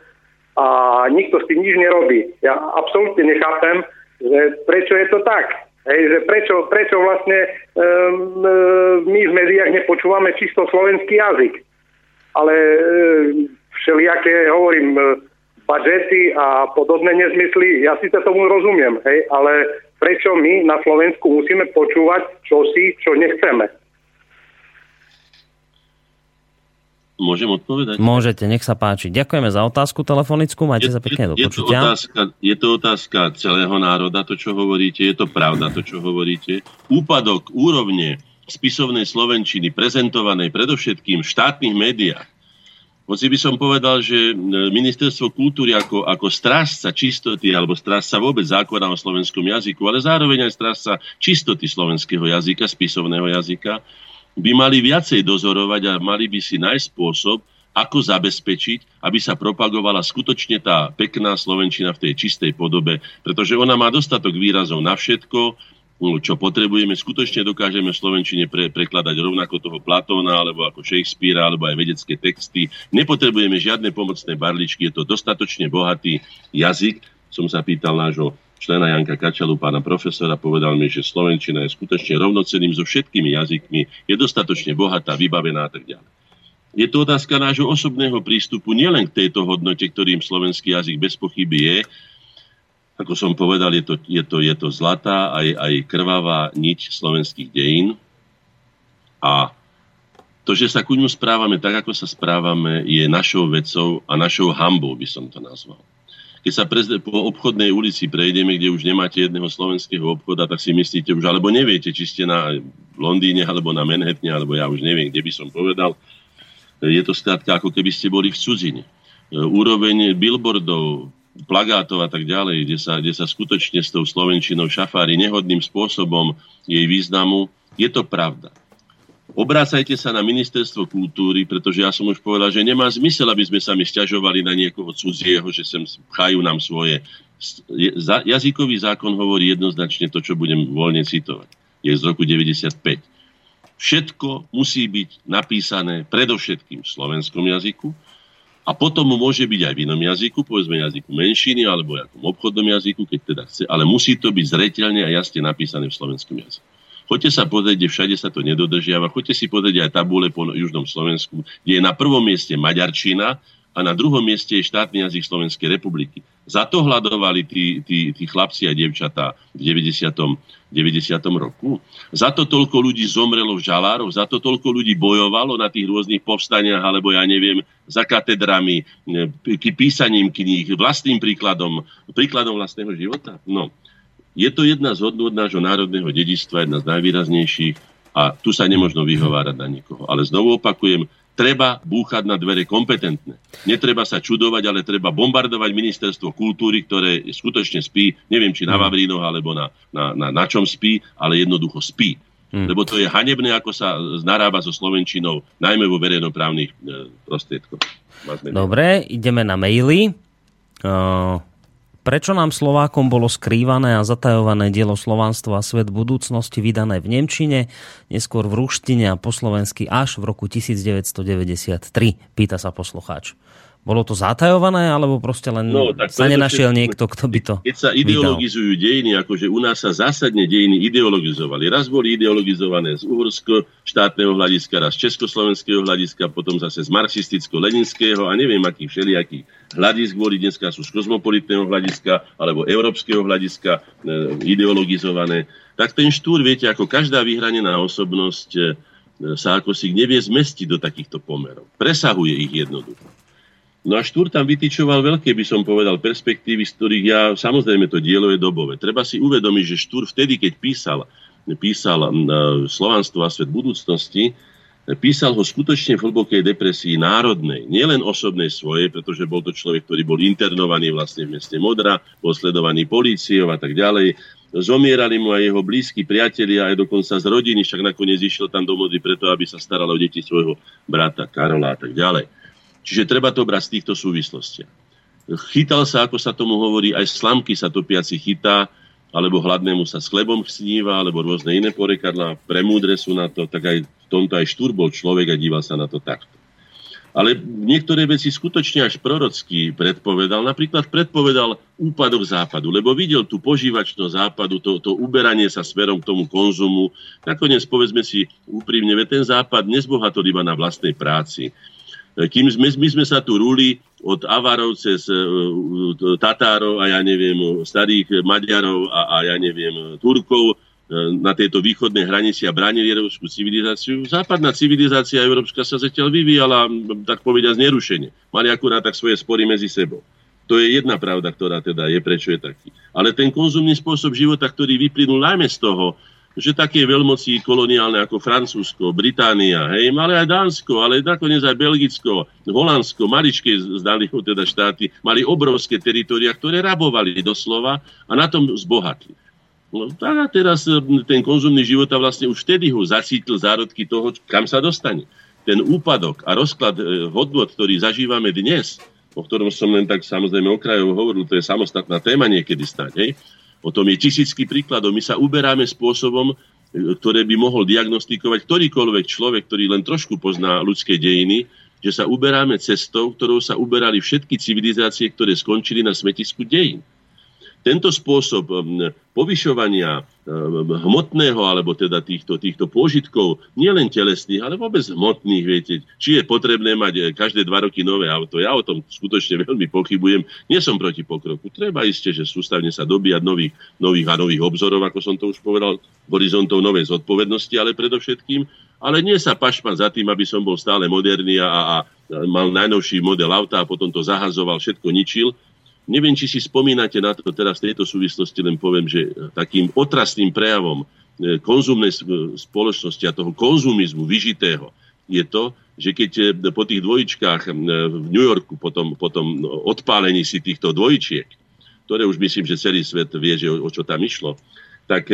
a nikto s tým nič nerobí. Ja absolútne nechápem, že prečo je to tak. Hej, že prečo, prečo vlastne um, my v médiách nepočúvame čisto slovenský jazyk. Ale um, všelijaké, hovorím, budžety a podobné nezmysly, ja si to tomu rozumiem, hej, ale prečo my na Slovensku musíme počúvať čosi, čo nechceme? Môžem odpovedať? Môžete, nech sa páči. Ďakujeme za otázku telefonickú, majte je, sa pekne do je. Je to, otázka, je to otázka celého národa, to, čo hovoríte, je to pravda, to, čo hovoríte. Úpadok úrovne spisovnej slovenčiny, prezentovanej predovšetkým v štátnych médiách, hoci by som povedal, že ministerstvo kultúry ako, ako strážca čistoty alebo strážca vôbec zákona o slovenskom jazyku, ale zároveň aj strážca čistoty slovenského jazyka, spisovného jazyka, by mali viacej dozorovať a mali by si nájsť spôsob, ako zabezpečiť, aby sa propagovala skutočne tá pekná Slovenčina v tej čistej podobe, pretože ona má dostatok výrazov na všetko, čo potrebujeme, skutočne dokážeme v Slovenčine pre, prekladať rovnako toho Platóna, alebo ako Shakespearea, alebo aj vedecké texty. Nepotrebujeme žiadne pomocné barličky, je to dostatočne bohatý jazyk. Som sa pýtal nášho člena Janka Kačalu, pána profesora, povedal mi, že Slovenčina je skutočne rovnocenným so všetkými jazykmi, je dostatočne bohatá, vybavená a tak ďalej. Je to otázka nášho osobného prístupu nielen k tejto hodnote, ktorým slovenský jazyk bez pochyby je. Ako som povedal, je to, je to, je to zlatá aj, aj krvavá niť slovenských dejín. A to, že sa ku ňu správame tak, ako sa správame, je našou vecou a našou hambou, by som to nazval. Keď sa prez, po obchodnej ulici prejdeme, kde už nemáte jedného slovenského obchoda, tak si myslíte už, alebo neviete, či ste na Londýne, alebo na Manhattane, alebo ja už neviem, kde by som povedal. Je to skrátka, ako keby ste boli v cudzine. Úroveň billboardov, plagátov a tak ďalej, kde sa, kde sa skutočne s tou slovenčinou šafári nehodným spôsobom jej významu, je to pravda. Obrácajte sa na ministerstvo kultúry, pretože ja som už povedal, že nemá zmysel, aby sme sa mi stiažovali na niekoho cudzieho, že sem chajú nám svoje. Jazykový zákon hovorí jednoznačne to, čo budem voľne citovať. Je z roku 95. Všetko musí byť napísané predovšetkým v slovenskom jazyku a potom môže byť aj v inom jazyku, povedzme jazyku menšiny alebo v obchodnom jazyku, keď teda chce, ale musí to byť zreteľne a jasne napísané v slovenskom jazyku. Choďte sa pozrieť, kde všade sa to nedodržiava. Choďte si pozrieť aj tabule po Južnom Slovensku, kde je na prvom mieste Maďarčina a na druhom mieste je štátny jazyk Slovenskej republiky. Za to hľadovali tí, tí, tí chlapci a devčatá v 90. 90. roku. Za to toľko ľudí zomrelo v žalároch, za to toľko ľudí bojovalo na tých rôznych povstaniach, alebo ja neviem, za katedrami, písaním kníh, vlastným príkladom, príkladom vlastného života. No, je to jedna z hodnôt nášho národného dedičstva, jedna z najvýraznejších a tu sa nemožno vyhovárať na nikoho. Ale znovu opakujem, treba búchať na dvere kompetentné. Netreba sa čudovať, ale treba bombardovať ministerstvo kultúry, ktoré skutočne spí, neviem či na hmm. Vavrínoch alebo na, na, na, na čom spí, ale jednoducho spí. Hmm. Lebo to je hanebné, ako sa narába so Slovenčinou, najmä vo verejnoprávnych e, prostriedkoch. Dobre, ideme na maily. Uh, Prečo nám Slovákom bolo skrývané a zatajované dielo Slovanstva a svet budúcnosti vydané v Nemčine, neskôr v ruštine a po slovensky až v roku 1993, pýta sa poslucháč. Bolo to zatajované, alebo proste len no, tak sa nenašiel niekto, kto by to Keď sa ideologizujú vydal. dejiny, akože u nás sa zásadne dejiny ideologizovali. Raz boli ideologizované z uhorsko štátneho hľadiska, raz z československého hľadiska, potom zase z marxisticko-leninského a neviem akých všelijakých hľadisk boli dneska sú z kozmopolitného hľadiska alebo európskeho hľadiska e, ideologizované. Tak ten štúr, viete, ako každá vyhranená osobnosť e, sa ako si nevie zmestiť do takýchto pomerov. Presahuje ich jednoducho. No a Štúr tam vytýčoval veľké, by som povedal, perspektívy, z ktorých ja, samozrejme to dielo je dobové. Treba si uvedomiť, že Štúr vtedy, keď písal, písal Slovanstvo a svet budúcnosti, písal ho skutočne v hlbokej depresii národnej, nielen osobnej svojej, pretože bol to človek, ktorý bol internovaný vlastne v meste Modra, bol sledovaný políciou a tak ďalej. Zomierali mu aj jeho blízki priatelia, aj dokonca z rodiny, však nakoniec išiel tam do Modry preto, aby sa staral o deti svojho brata Karola a tak ďalej. Čiže treba to brať z týchto súvislostiach. Chytal sa, ako sa tomu hovorí, aj slamky sa topiaci chytá, alebo hladnému sa s chlebom sníva, alebo rôzne iné porekadlá, premúdre sú na to, tak aj v tomto aj Štúr bol človek a díval sa na to takto. Ale niektoré veci skutočne až prorocky predpovedal. Napríklad predpovedal úpadok západu, lebo videl tú požívačnosť západu, to, to uberanie sa smerom k tomu konzumu. Nakoniec povedzme si úprimne, ten západ nezbohatol iba na vlastnej práci. Kým sme, my sme sa tu ruli od Avarov cez uh, Tatárov a ja neviem, starých Maďarov a, a ja neviem, Turkov na tejto východnej hranici a bránili európsku civilizáciu. Západná civilizácia európska sa zatiaľ vyvíjala, tak povediať, nerušenie. Mali akurát tak svoje spory medzi sebou. To je jedna pravda, ktorá teda je, prečo je taký. Ale ten konzumný spôsob života, ktorý vyplynul najmä z toho, že také veľmoci koloniálne ako Francúzsko, Británia, hej, ale aj Dánsko, ale nakoniec aj Belgicko, Holandsko, maličké zdali teda štáty, mali obrovské teritoria, ktoré rabovali doslova a na tom zbohatli. No, a teraz e, ten konzumný život a vlastne už vtedy ho zacítil zárodky toho, kam sa dostane. Ten úpadok a rozklad e, hodnot, ktorý zažívame dnes, o ktorom som len tak samozrejme okrajovo hovoril, to je samostatná téma niekedy stať, hej, O tom je tisícky príkladov. My sa uberáme spôsobom, e, ktoré by mohol diagnostikovať ktorýkoľvek človek, ktorý len trošku pozná ľudské dejiny, že sa uberáme cestou, ktorou sa uberali všetky civilizácie, ktoré skončili na smetisku dejín. Tento spôsob um, povyšovania um, hmotného, alebo teda týchto, týchto pôžitkov, nielen telesných, ale vôbec hmotných, viete, či je potrebné mať eh, každé dva roky nové auto. Ja o tom skutočne veľmi pochybujem. Nie som proti pokroku. Treba isté, že sústavne sa dobíjať nových, nových a nových obzorov, ako som to už povedal, horizontov novej zodpovednosti, ale predovšetkým ale nie sa pašman za tým, aby som bol stále moderný a, a mal najnovší model auta a potom to zahazoval, všetko ničil Neviem, či si spomínate na to, teraz v tejto súvislosti len poviem, že takým otrasným prejavom e, konzumnej spoločnosti a toho konzumizmu vyžitého je to, že keď e, po tých dvojičkách e, v New Yorku, potom, potom odpálení si týchto dvojčiek, ktoré už myslím, že celý svet vie, že o, o čo tam išlo, tak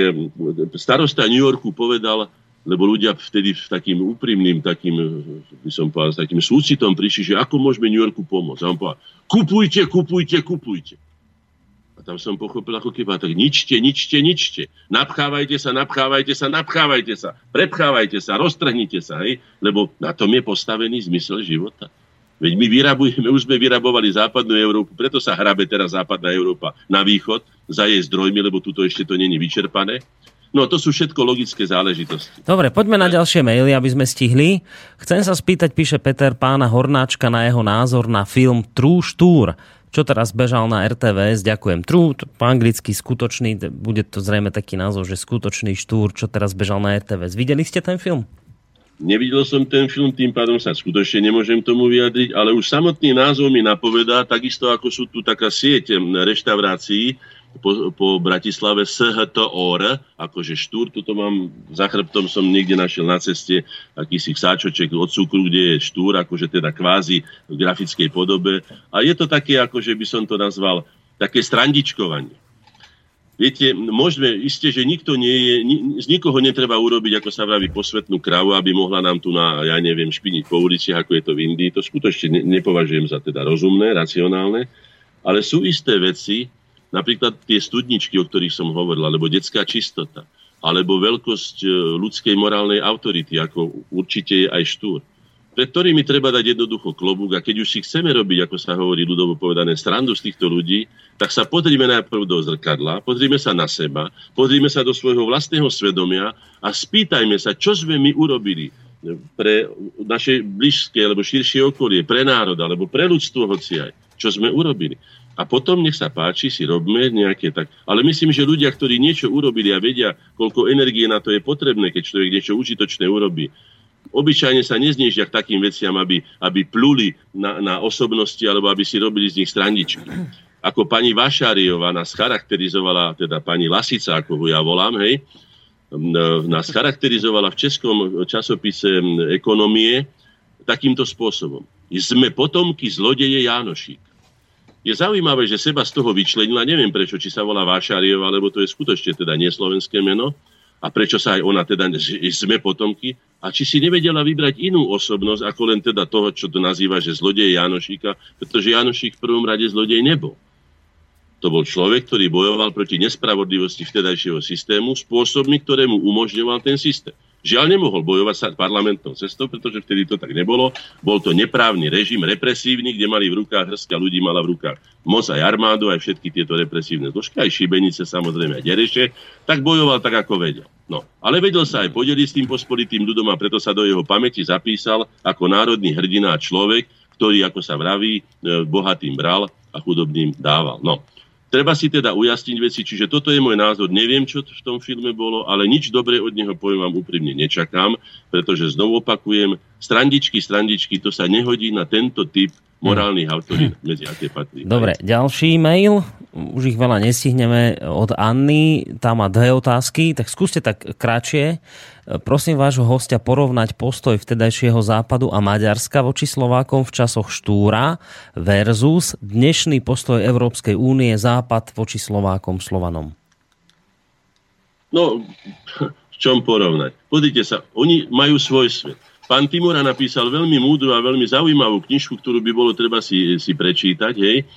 starosta New Yorku povedal, lebo ľudia vtedy s takým úprimným, takým, by som povedal, s takým súcitom prišli, že ako môžeme New Yorku pomôcť. A on povedal, kupujte, kupujte, kupujte. A tam som pochopil ako keby, tak ničte, ničte, ničte. Napchávajte sa, napchávajte sa, napchávajte sa. Prepchávajte sa, roztrhnite sa, hej? Lebo na tom je postavený zmysel života. Veď my vyrabujeme, už sme vyrabovali západnú Európu, preto sa hrabe teraz západná Európa na východ za jej zdrojmi, lebo tuto ešte to není vyčerpané. No to sú všetko logické záležitosti. Dobre, poďme na ďalšie maily, aby sme stihli. Chcem sa spýtať, píše Peter pána Hornáčka na jeho názor na film True Tour čo teraz bežal na RTVS, ďakujem. True, po anglicky skutočný, bude to zrejme taký názov, že skutočný štúr, čo teraz bežal na RTVS. Videli ste ten film? Nevidel som ten film, tým pádom sa skutočne nemôžem tomu vyjadriť, ale už samotný názov mi napovedá, takisto ako sú tu taká sieť reštaurácií, po, po Bratislave SHTOR, akože štúr, tuto mám, za chrbtom som niekde našiel na ceste akýsi sáčoček od cukru, kde je štúr, akože teda kvázi v grafickej podobe. A je to také, akože by som to nazval, také strandičkovanie. Viete, môžeme, isté, že nikto nie je, z nikoho netreba urobiť, ako sa vraví, posvetnú kravu, aby mohla nám tu na, ja neviem, špiniť po uliciach, ako je to v Indii. To skutočne ne, nepovažujem za teda rozumné, racionálne. Ale sú isté veci, Napríklad tie studničky, o ktorých som hovoril, alebo detská čistota, alebo veľkosť e, ľudskej morálnej autority, ako určite je aj štúr. pred ktorými treba dať jednoducho klobúk a keď už si chceme robiť, ako sa hovorí ľudovo povedané, strandu z týchto ľudí, tak sa pozrime najprv do zrkadla, pozrime sa na seba, pozrime sa do svojho vlastného svedomia a spýtajme sa, čo sme my urobili pre naše blízke alebo širšie okolie, pre národ alebo pre ľudstvo hociaj, čo sme urobili. A potom nech sa páči, si robme nejaké tak. Ale myslím, že ľudia, ktorí niečo urobili a vedia, koľko energie na to je potrebné, keď človek niečo užitočné urobí, obyčajne sa nezniežia k takým veciam, aby, aby pluli na, na osobnosti alebo aby si robili z nich strandičky. Ako pani Vašáriová nás charakterizovala, teda pani Lasica, ako ho ja volám, hej, nás charakterizovala v českom časopise ekonomie takýmto spôsobom. Sme potomky zlodeje Jánošík. Je zaujímavé, že seba z toho vyčlenila, neviem prečo, či sa volá Vášariová, lebo to je skutočne teda neslovenské meno, a prečo sa aj ona teda, sme potomky, a či si nevedela vybrať inú osobnosť, ako len teda toho, čo to nazýva, že zlodej Janošíka, pretože Janošík v prvom rade zlodej nebol. To bol človek, ktorý bojoval proti nespravodlivosti vtedajšieho systému spôsobmi, ktoré mu umožňoval ten systém. Žiaľ nemohol bojovať sa parlamentnou cestou, pretože vtedy to tak nebolo. Bol to neprávny režim, represívny, kde mali v rukách hrstka ľudí, mala v rukách moc aj armádu, aj všetky tieto represívne zložky, aj šibenice, samozrejme aj dereše, tak bojoval tak, ako vedel. No, ale vedel sa aj podeliť s tým pospolitým ľudom a preto sa do jeho pamäti zapísal ako národný hrdina človek, ktorý, ako sa vraví, e, bohatým bral a chudobným dával. No, Treba si teda ujasniť veci, čiže toto je môj názor. Neviem, čo v tom filme bolo, ale nič dobré od neho poviem vám úprimne nečakám, pretože znovu opakujem, strandičky, strandičky, to sa nehodí na tento typ morálnych autorí, medzi aké patrí. Dobre, ďalší e-mail, už ich veľa nestihneme, od Anny, tá má dve otázky, tak skúste tak kratšie. Prosím vášho hostia porovnať postoj vtedajšieho západu a Maďarska voči Slovákom v časoch Štúra versus dnešný postoj Európskej únie západ voči Slovákom Slovanom. No, v čom porovnať? Pozrite sa, oni majú svoj svet Pán Timura napísal veľmi múdru a veľmi zaujímavú knižku, ktorú by bolo treba si, si prečítať, hej,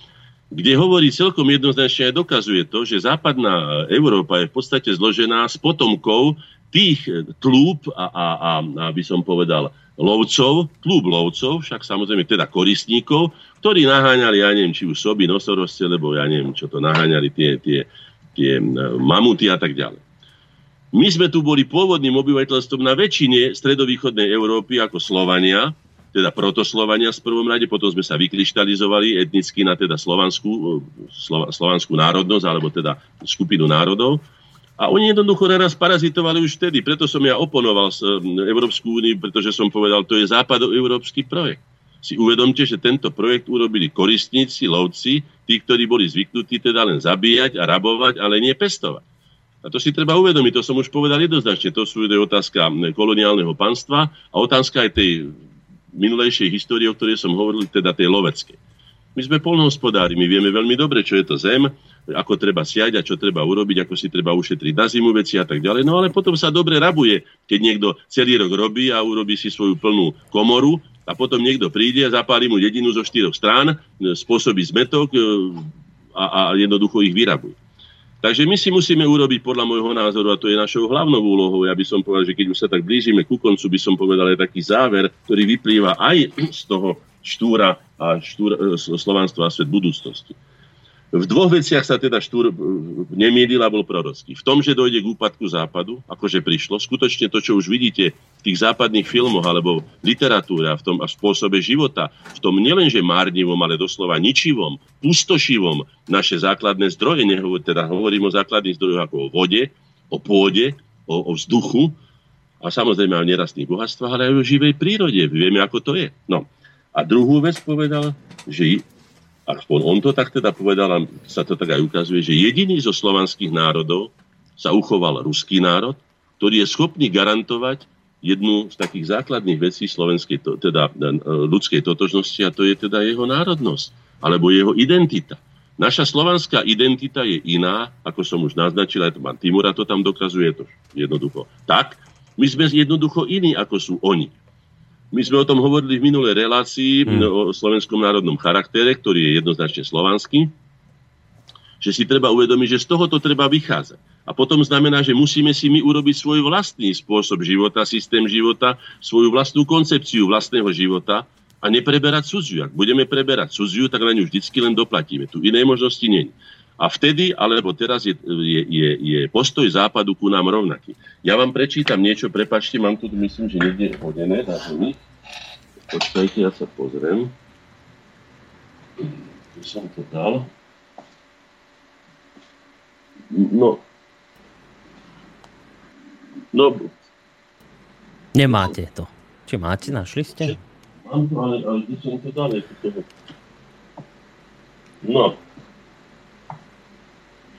kde hovorí celkom jednoznačne a dokazuje to, že západná Európa je v podstate zložená z potomkov tých tlúb a, a, a, a by som povedal lovcov, tlúb lovcov, však samozrejme teda koristníkov, ktorí naháňali, ja neviem, či už soby, nosoroste, lebo ja neviem, čo to naháňali tie, tie, tie mamuty a tak ďalej. My sme tu boli pôvodným obyvateľstvom na väčšine stredovýchodnej Európy ako Slovania, teda protoslovania v prvom rade, potom sme sa vykryštalizovali etnicky na teda slovanskú, slova, slovanskú národnosť, alebo teda skupinu národov. A oni jednoducho na parazitovali už vtedy. Preto som ja oponoval Európsku úniu, pretože som povedal, to je západoeurópsky projekt. Si uvedomte, že tento projekt urobili koristníci, lovci, tí, ktorí boli zvyknutí teda len zabíjať a rabovať, ale nie pestovať. A to si treba uvedomiť, to som už povedal jednoznačne. To sú je otázka koloniálneho panstva a otázka aj tej minulejšej histórie, o ktorej som hovoril, teda tej loveckej. My sme polnohospodári, my vieme veľmi dobre, čo je to zem, ako treba siať a čo treba urobiť, ako si treba ušetriť na zimu veci a tak ďalej. No ale potom sa dobre rabuje, keď niekto celý rok robí a urobí si svoju plnú komoru a potom niekto príde a zapáli mu jedinu zo štyroch strán, spôsobí zmetok e, a, a jednoducho ich vyrabuje. Takže my si musíme urobiť podľa môjho názoru, a to je našou hlavnou úlohou, ja by som povedal, že keď už sa tak blížime ku koncu, by som povedal aj taký záver, ktorý vyplýva aj z toho štúra a štúra, slovanstva a svet budúcnosti. V dvoch veciach sa teda Štúr e, nemýlil a bol prorocký. V tom, že dojde k úpadku západu, akože prišlo, skutočne to, čo už vidíte v tých západných filmoch alebo literatúre a v tom a spôsobe života, v tom nielenže márnivom, ale doslova ničivom, pustošivom naše základné zdroje, nehovor, teda hovorím o základných zdrojoch ako o vode, o pôde, o, o vzduchu a samozrejme o nerastných bohatstvách, ale aj o živej prírode. Vieme, ako to je. No. A druhú vec povedal, že aspoň on to tak teda povedal a sa to tak aj ukazuje, že jediný zo slovanských národov sa uchoval ruský národ, ktorý je schopný garantovať jednu z takých základných vecí slovenskej, teda e, ľudskej totožnosti a to je teda jeho národnosť alebo jeho identita. Naša slovanská identita je iná, ako som už naznačil, aj to pán Timura to tam dokazuje to jednoducho. Tak, my sme jednoducho iní, ako sú oni. My sme o tom hovorili v minulej relácii hmm. o slovenskom národnom charaktere, ktorý je jednoznačne slovanský. že si treba uvedomiť, že z tohoto treba vychádzať. A potom znamená, že musíme si my urobiť svoj vlastný spôsob života, systém života, svoju vlastnú koncepciu vlastného života a nepreberať cudziu. Ak budeme preberať cudziu, tak na ňu vždycky len doplatíme. Tu inej možnosti nie. A vtedy, alebo teraz je, je, je, je postoj západu ku nám rovnaký. Ja vám prečítam niečo, prepačte, mám tu, myslím, že niekde hodené na zemi. Počkajte, ja sa pozriem. Tu som to dal. No. No. Nemáte to. Či máte, našli ste? Mám to, ale, ale kde som to dal? No,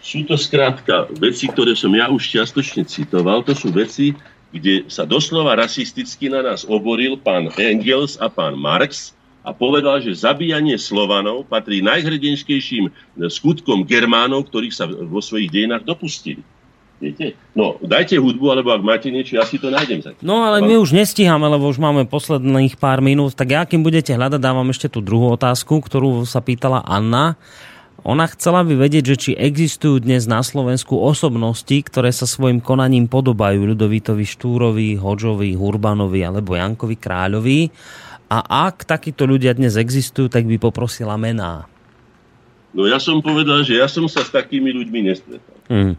sú to skrátka veci, ktoré som ja už čiastočne citoval. To sú veci, kde sa doslova rasisticky na nás oboril pán Engels a pán Marx a povedal, že zabíjanie Slovanov patrí najhrdenskejším skutkom Germánov, ktorých sa vo svojich dejinách dopustili. Viete? No, dajte hudbu, alebo ak máte niečo, ja si to nájdem. Zatiaľ. No, ale my už nestíhame, lebo už máme posledných pár minút. Tak ja, kým budete hľadať, dávam ešte tú druhú otázku, ktorú sa pýtala Anna. Ona chcela by vedieť, že či existujú dnes na Slovensku osobnosti, ktoré sa svojim konaním podobajú Ľudovitovi Štúrovi, Hoďovi, Hurbanovi alebo Jankovi Kráľovi. A ak takíto ľudia dnes existujú, tak by poprosila mená. No ja som povedal, že ja som sa s takými ľuďmi nestretal. Mm.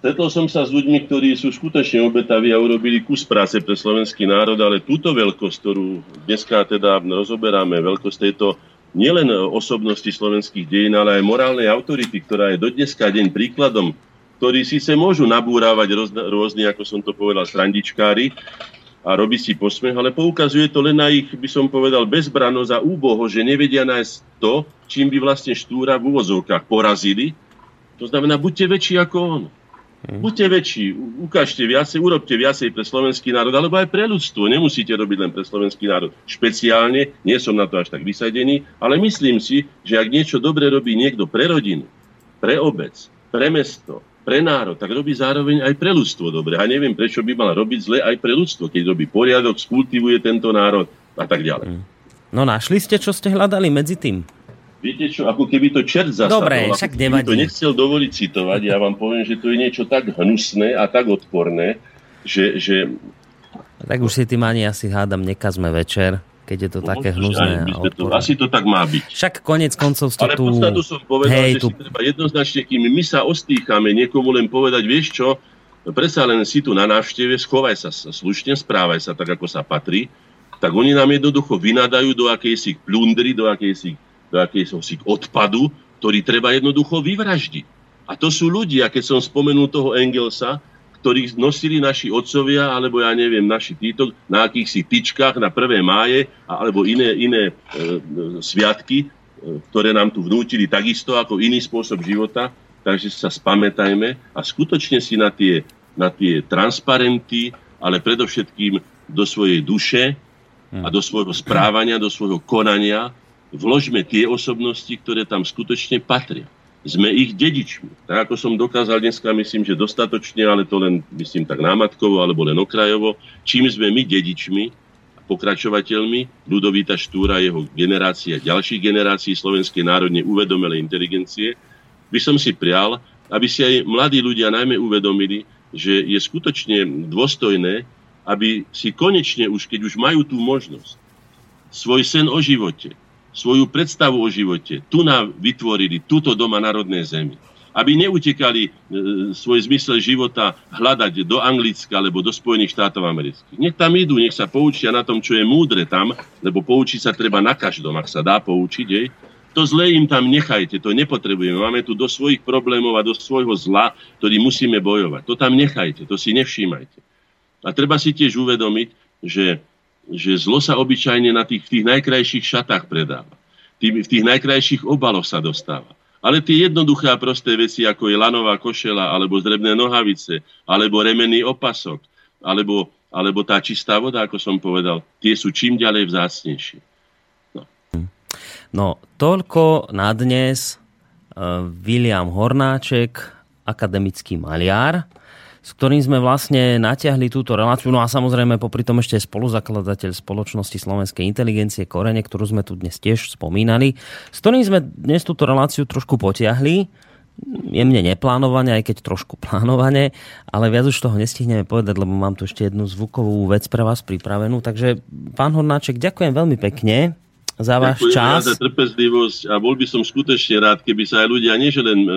Stretol som sa s ľuďmi, ktorí sú skutočne obetaví a urobili kus práce pre slovenský národ, ale túto veľkosť, ktorú dneska teda rozoberáme, veľkosť tejto nielen osobnosti slovenských dejín, ale aj morálnej autority, ktorá je do deň príkladom, ktorí síce môžu nabúrávať rôzne, ako som to povedal, srandičkári a robiť si posmech, ale poukazuje to len na ich, by som povedal, bezbranosť a úboho, že nevedia nájsť to, čím by vlastne Štúra v úvozovkách porazili. To znamená, buďte väčší ako on. Hmm. Buďte väčší, ukážte viacej, urobte viacej pre slovenský národ, alebo aj pre ľudstvo. Nemusíte robiť len pre slovenský národ. Špeciálne, nie som na to až tak vysadený, ale myslím si, že ak niečo dobre robí niekto pre rodinu, pre obec, pre mesto, pre národ, tak robí zároveň aj pre ľudstvo dobre. A neviem, prečo by mal robiť zle aj pre ľudstvo, keď robí poriadok, skultivuje tento národ a tak ďalej. Hmm. No našli ste, čo ste hľadali medzi tým? Viete čo, ako keby to čert zasadol. Dobre, však nevadí. to nechcel dovoliť citovať, ja vám poviem, že to je niečo tak hnusné a tak odporné, že... že... Tak už si tým ani asi hádam, nekazme večer, keď je to no, také hnusné. To, asi to tak má byť. Však konec koncov ste Ale tu... Ale som povedal, Hej, že tu... si treba jednoznačne, kým my sa ostýchame niekomu len povedať, vieš čo, predsa len si tu na návšteve, schovaj sa slušne, správaj sa tak, ako sa patrí, tak oni nám jednoducho vynadajú do akejsi plundry, do akejsi do akéhosi odpadu, ktorý treba jednoducho vyvraždiť. A to sú ľudia, keď som spomenul toho Engelsa, ktorých nosili naši otcovia, alebo ja neviem, naši títo, na akýchsi tyčkách na 1. máje, alebo iné, iné e, e, sviatky, e, ktoré nám tu vnútili takisto ako iný spôsob života. Takže sa spamätajme a skutočne si na tie, na tie transparenty, ale predovšetkým do svojej duše a do svojho správania, do svojho konania vložme tie osobnosti, ktoré tam skutočne patria. Sme ich dedičmi. Tak ako som dokázal dneska, myslím, že dostatočne, ale to len, myslím, tak námatkovo alebo len okrajovo, čím sme my dedičmi a pokračovateľmi Ludovita Štúra, jeho generácia, ďalších generácií slovenskej národne uvedomelej inteligencie, by som si prial, aby si aj mladí ľudia najmä uvedomili, že je skutočne dôstojné, aby si konečne už, keď už majú tú možnosť, svoj sen o živote, svoju predstavu o živote tu nám vytvorili, túto doma národnej zemi. Aby neutekali e, svoj zmysel života hľadať do Anglicka alebo do Spojených štátov amerických. Nech tam idú, nech sa poučia na tom, čo je múdre tam, lebo poučiť sa treba na každom, ak sa dá poučiť. Jej. To zlé im tam nechajte, to nepotrebujeme. Máme tu do svojich problémov a do svojho zla, ktorý musíme bojovať. To tam nechajte, to si nevšímajte. A treba si tiež uvedomiť, že že zlo sa obyčajne na tých, tých najkrajších šatách predáva. Tým, v tých najkrajších obaloch sa dostáva. Ale tie jednoduché a prosté veci, ako je lanová košela, alebo zrebné nohavice, alebo remenný opasok, alebo, alebo tá čistá voda, ako som povedal, tie sú čím ďalej vzácnejšie. No, no toľko na dnes. Uh, William Hornáček, akademický maliar s ktorým sme vlastne natiahli túto reláciu. No a samozrejme popri tom ešte spoluzakladateľ spoločnosti Slovenskej inteligencie Korene, ktorú sme tu dnes tiež spomínali, s ktorým sme dnes túto reláciu trošku potiahli. jemne neplánovane, aj keď trošku plánovane, ale viac už toho nestihneme povedať, lebo mám tu ešte jednu zvukovú vec pre vás pripravenú. Takže, pán Hornáček, ďakujem veľmi pekne za váš Ďakujem čas. za trpezlivosť a bol by som skutočne rád, keby sa aj ľudia nie len e,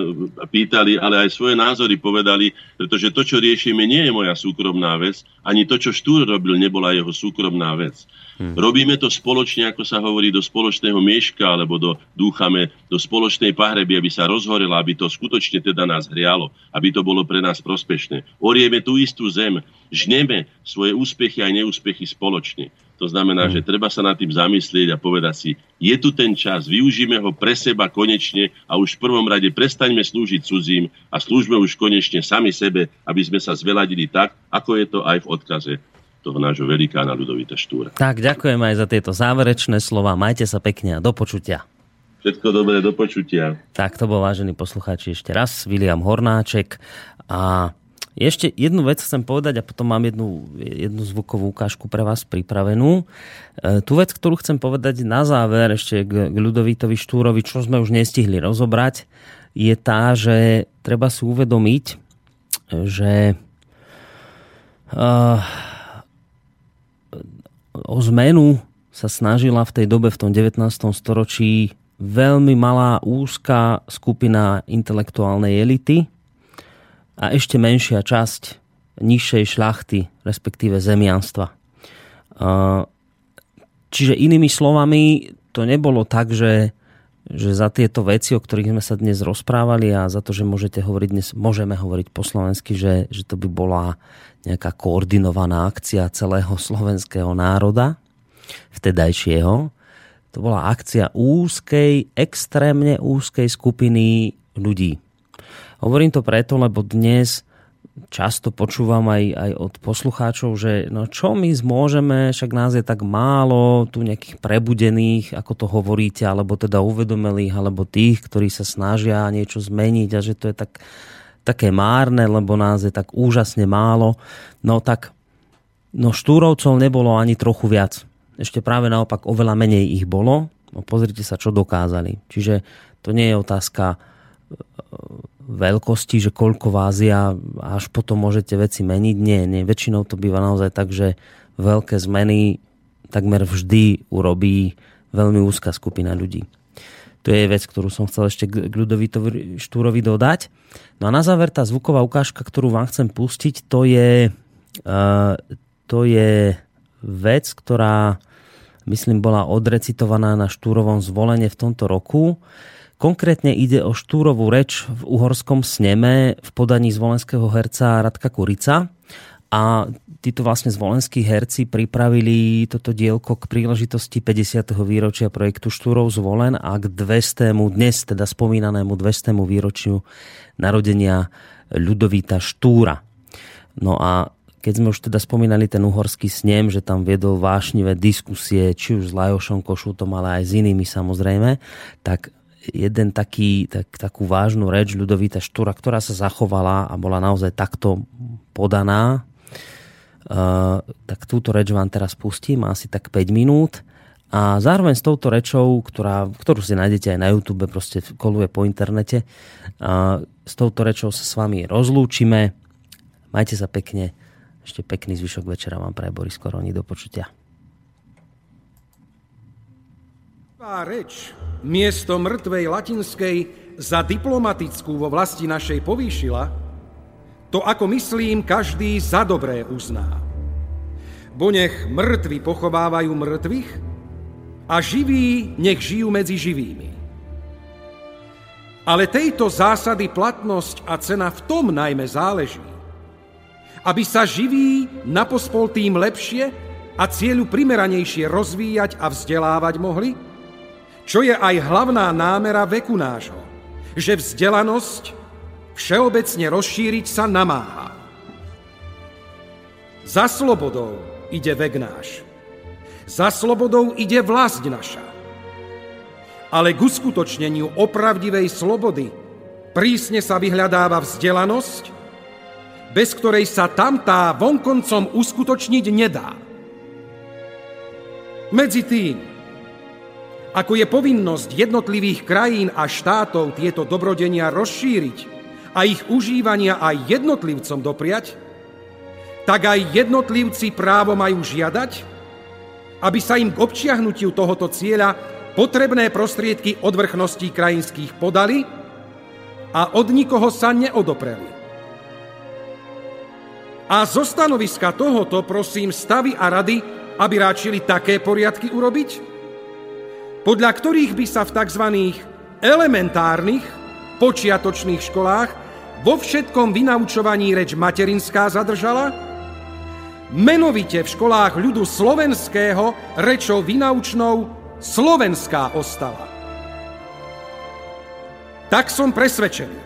pýtali, ale aj svoje názory povedali, pretože to, čo riešime, nie je moja súkromná vec, ani to, čo Štúr robil, nebola jeho súkromná vec. Hmm. Robíme to spoločne, ako sa hovorí, do spoločného mieška, alebo do, dúchame do spoločnej pahreby, aby sa rozhorela, aby to skutočne teda nás hrialo, aby to bolo pre nás prospešné. Orieme tú istú zem, žneme svoje úspechy aj neúspechy spoločne. To znamená, že treba sa nad tým zamyslieť a povedať si, je tu ten čas, využíme ho pre seba konečne a už v prvom rade prestaňme slúžiť cudzím a slúžme už konečne sami sebe, aby sme sa zveladili tak, ako je to aj v odkaze toho nášho velikána Ludovita Štúra. Tak, ďakujem aj za tieto záverečné slova. Majte sa pekne a do počutia. Všetko dobré, do počutia. Tak, to bol vážený poslucháči ešte raz, William Hornáček. A ešte jednu vec chcem povedať a potom mám jednu, jednu zvukovú ukážku pre vás pripravenú. E, tú vec, ktorú chcem povedať na záver ešte k, k Ľudovítovi Štúrovi, čo sme už nestihli rozobrať, je tá, že treba si uvedomiť, že uh, o zmenu sa snažila v tej dobe, v tom 19. storočí, veľmi malá, úzka skupina intelektuálnej elity a ešte menšia časť nižšej šľachty, respektíve zemianstva. Čiže inými slovami, to nebolo tak, že, že za tieto veci, o ktorých sme sa dnes rozprávali a za to, že môžete hovoriť dnes, môžeme hovoriť po slovensky, že, že to by bola nejaká koordinovaná akcia celého slovenského národa, vtedajšieho. To bola akcia úzkej, extrémne úzkej skupiny ľudí. Hovorím to preto, lebo dnes často počúvam aj, aj od poslucháčov, že no čo my môžeme, však nás je tak málo, tu nejakých prebudených, ako to hovoríte, alebo teda uvedomelých, alebo tých, ktorí sa snažia niečo zmeniť a že to je tak také márne, lebo nás je tak úžasne málo. No tak, no štúrovcov nebolo ani trochu viac. Ešte práve naopak oveľa menej ich bolo. No pozrite sa, čo dokázali. Čiže to nie je otázka veľkosti, že koľko vás je a až potom môžete veci meniť. Nie, nie. Väčšinou to býva naozaj tak, že veľké zmeny takmer vždy urobí veľmi úzka skupina ľudí. To je vec, ktorú som chcel ešte k Ľudovitovi Štúrovi dodať. No a na záver tá zvuková ukážka, ktorú vám chcem pustiť, to je, uh, to je vec, ktorá myslím bola odrecitovaná na Štúrovom zvolenie v tomto roku. Konkrétne ide o Štúrovú reč v uhorskom sneme v podaní zvolenského herca Radka Kurica. A títo vlastne zvolenskí herci pripravili toto dielko k príležitosti 50. výročia projektu Štúrov zvolen a k 200. dnes teda spomínanému 200. výročiu narodenia Ľudovíta Štúra. No a keď sme už teda spomínali ten uhorský snem, že tam viedol vášnivé diskusie, či už s Lajošom Košutom, ale aj s inými samozrejme, tak jeden taký, tak, takú vážnu reč Ľudovíta Štúra, ktorá sa zachovala a bola naozaj takto podaná Uh, tak túto reč vám teraz pustím, asi tak 5 minút. A zároveň s touto rečou, ktorá, ktorú si nájdete aj na YouTube, proste koluje po internete, uh, s touto rečou sa s vami rozlúčime. Majte sa pekne. Ešte pekný zvyšok večera vám praje Boris Koroni. Do počutia. Reč miesto mŕtvej latinskej za diplomatickú vo vlasti našej povýšila, to, ako myslím, každý za dobré uzná. Bo nech mŕtvi pochovávajú mŕtvych a živí nech žijú medzi živými. Ale tejto zásady platnosť a cena v tom najmä záleží, aby sa živí napospol tým lepšie a cieľu primeranejšie rozvíjať a vzdelávať mohli, čo je aj hlavná námera veku nášho, že vzdelanosť všeobecne rozšíriť sa namáha. Za slobodou ide vek náš. Za slobodou ide vlast naša. Ale k uskutočneniu opravdivej slobody prísne sa vyhľadáva vzdelanosť, bez ktorej sa tamtá vonkoncom uskutočniť nedá. Medzi tým, ako je povinnosť jednotlivých krajín a štátov tieto dobrodenia rozšíriť a ich užívania aj jednotlivcom dopriať, tak aj jednotlivci právo majú žiadať, aby sa im k občiahnutiu tohoto cieľa potrebné prostriedky od vrchností krajinských podali a od nikoho sa neodopreli. A zo stanoviska tohoto prosím stavy a rady, aby ráčili také poriadky urobiť, podľa ktorých by sa v tzv. elementárnych počiatočných školách vo všetkom vynaučovaní reč materinská zadržala, menovite v školách ľudu slovenského rečou vynaučnou slovenská ostala. Tak som presvedčený,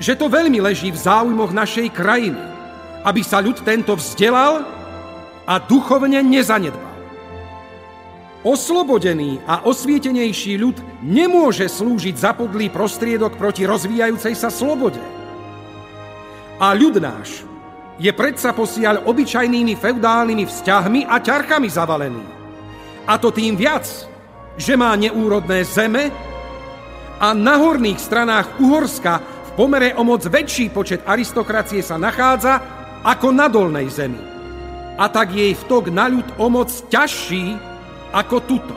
že to veľmi leží v záujmoch našej krajiny, aby sa ľud tento vzdelal a duchovne nezanedbal. Oslobodený a osvietenejší ľud nemôže slúžiť za podlý prostriedok proti rozvíjajúcej sa slobode. A ľud náš je predsa posiaľ obyčajnými feudálnymi vzťahmi a ťarchami zavalený. A to tým viac, že má neúrodné zeme a na horných stranách Uhorska v pomere o moc väčší počet aristokracie sa nachádza ako na dolnej zemi. A tak jej vtok na ľud o moc ťažší ako tuto.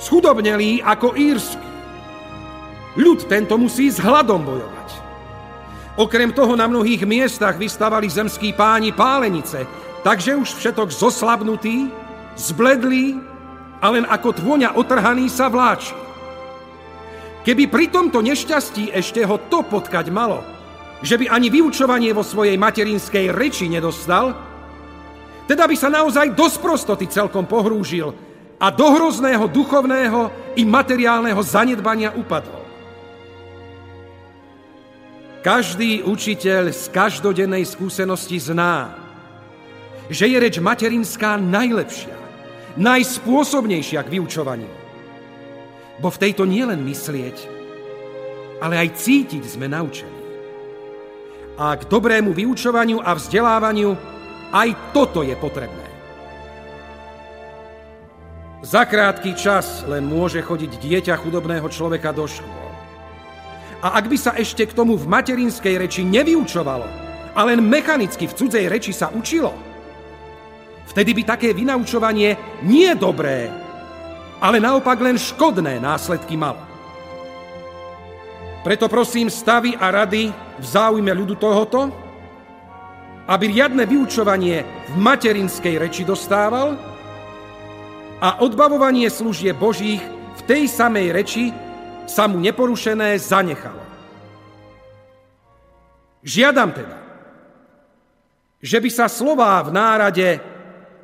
Schudobnelý ako írsky. Ľud tento musí s hladom bojovať. Okrem toho na mnohých miestach vystavali zemskí páni pálenice, takže už všetok zoslabnutý, zbledlý a len ako tvoňa otrhaný sa vláči. Keby pri tomto nešťastí ešte ho to potkať malo, že by ani vyučovanie vo svojej materinskej reči nedostal, teda by sa naozaj do sprostoty celkom pohrúžil a do hrozného duchovného i materiálneho zanedbania upadol. Každý učiteľ z každodennej skúsenosti zná, že je reč materinská najlepšia, najspôsobnejšia k vyučovaniu. Bo v tejto nielen myslieť, ale aj cítiť sme naučení. A k dobrému vyučovaniu a vzdelávaniu aj toto je potrebné. Za krátky čas len môže chodiť dieťa chudobného človeka do škôl. A ak by sa ešte k tomu v materinskej reči nevyučovalo, a len mechanicky v cudzej reči sa učilo, vtedy by také vynaučovanie nie dobré, ale naopak len škodné následky malo. Preto prosím stavy a rady v záujme ľudu tohoto, aby riadne vyučovanie v materinskej reči dostával a odbavovanie služie Božích v tej samej reči sa mu neporušené zanechalo. Žiadam teda, že by sa slová v nárade,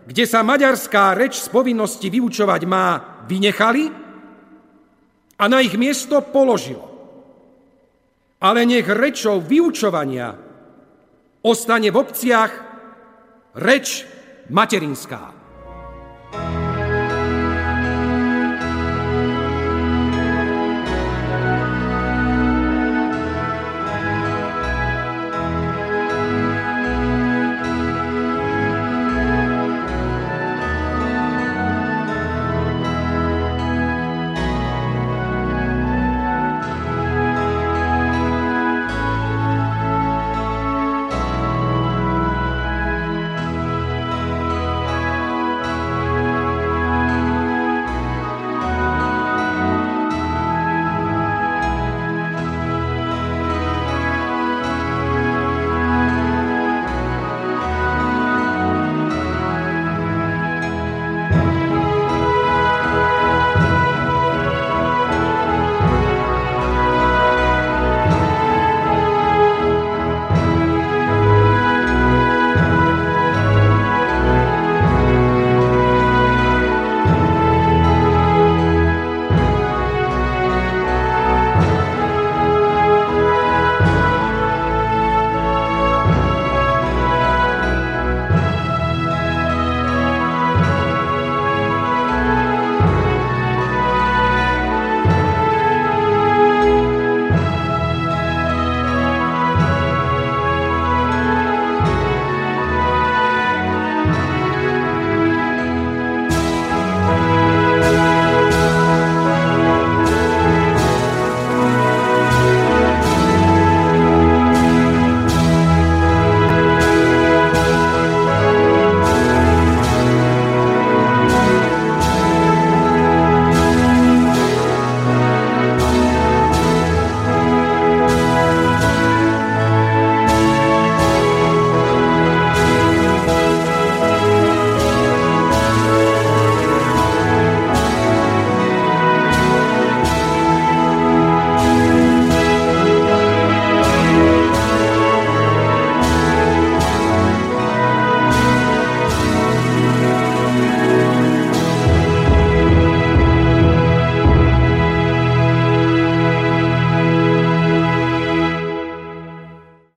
kde sa maďarská reč z povinnosti vyučovať má, vynechali a na ich miesto položilo. Ale nech rečou vyučovania ostane v obciach reč materinská.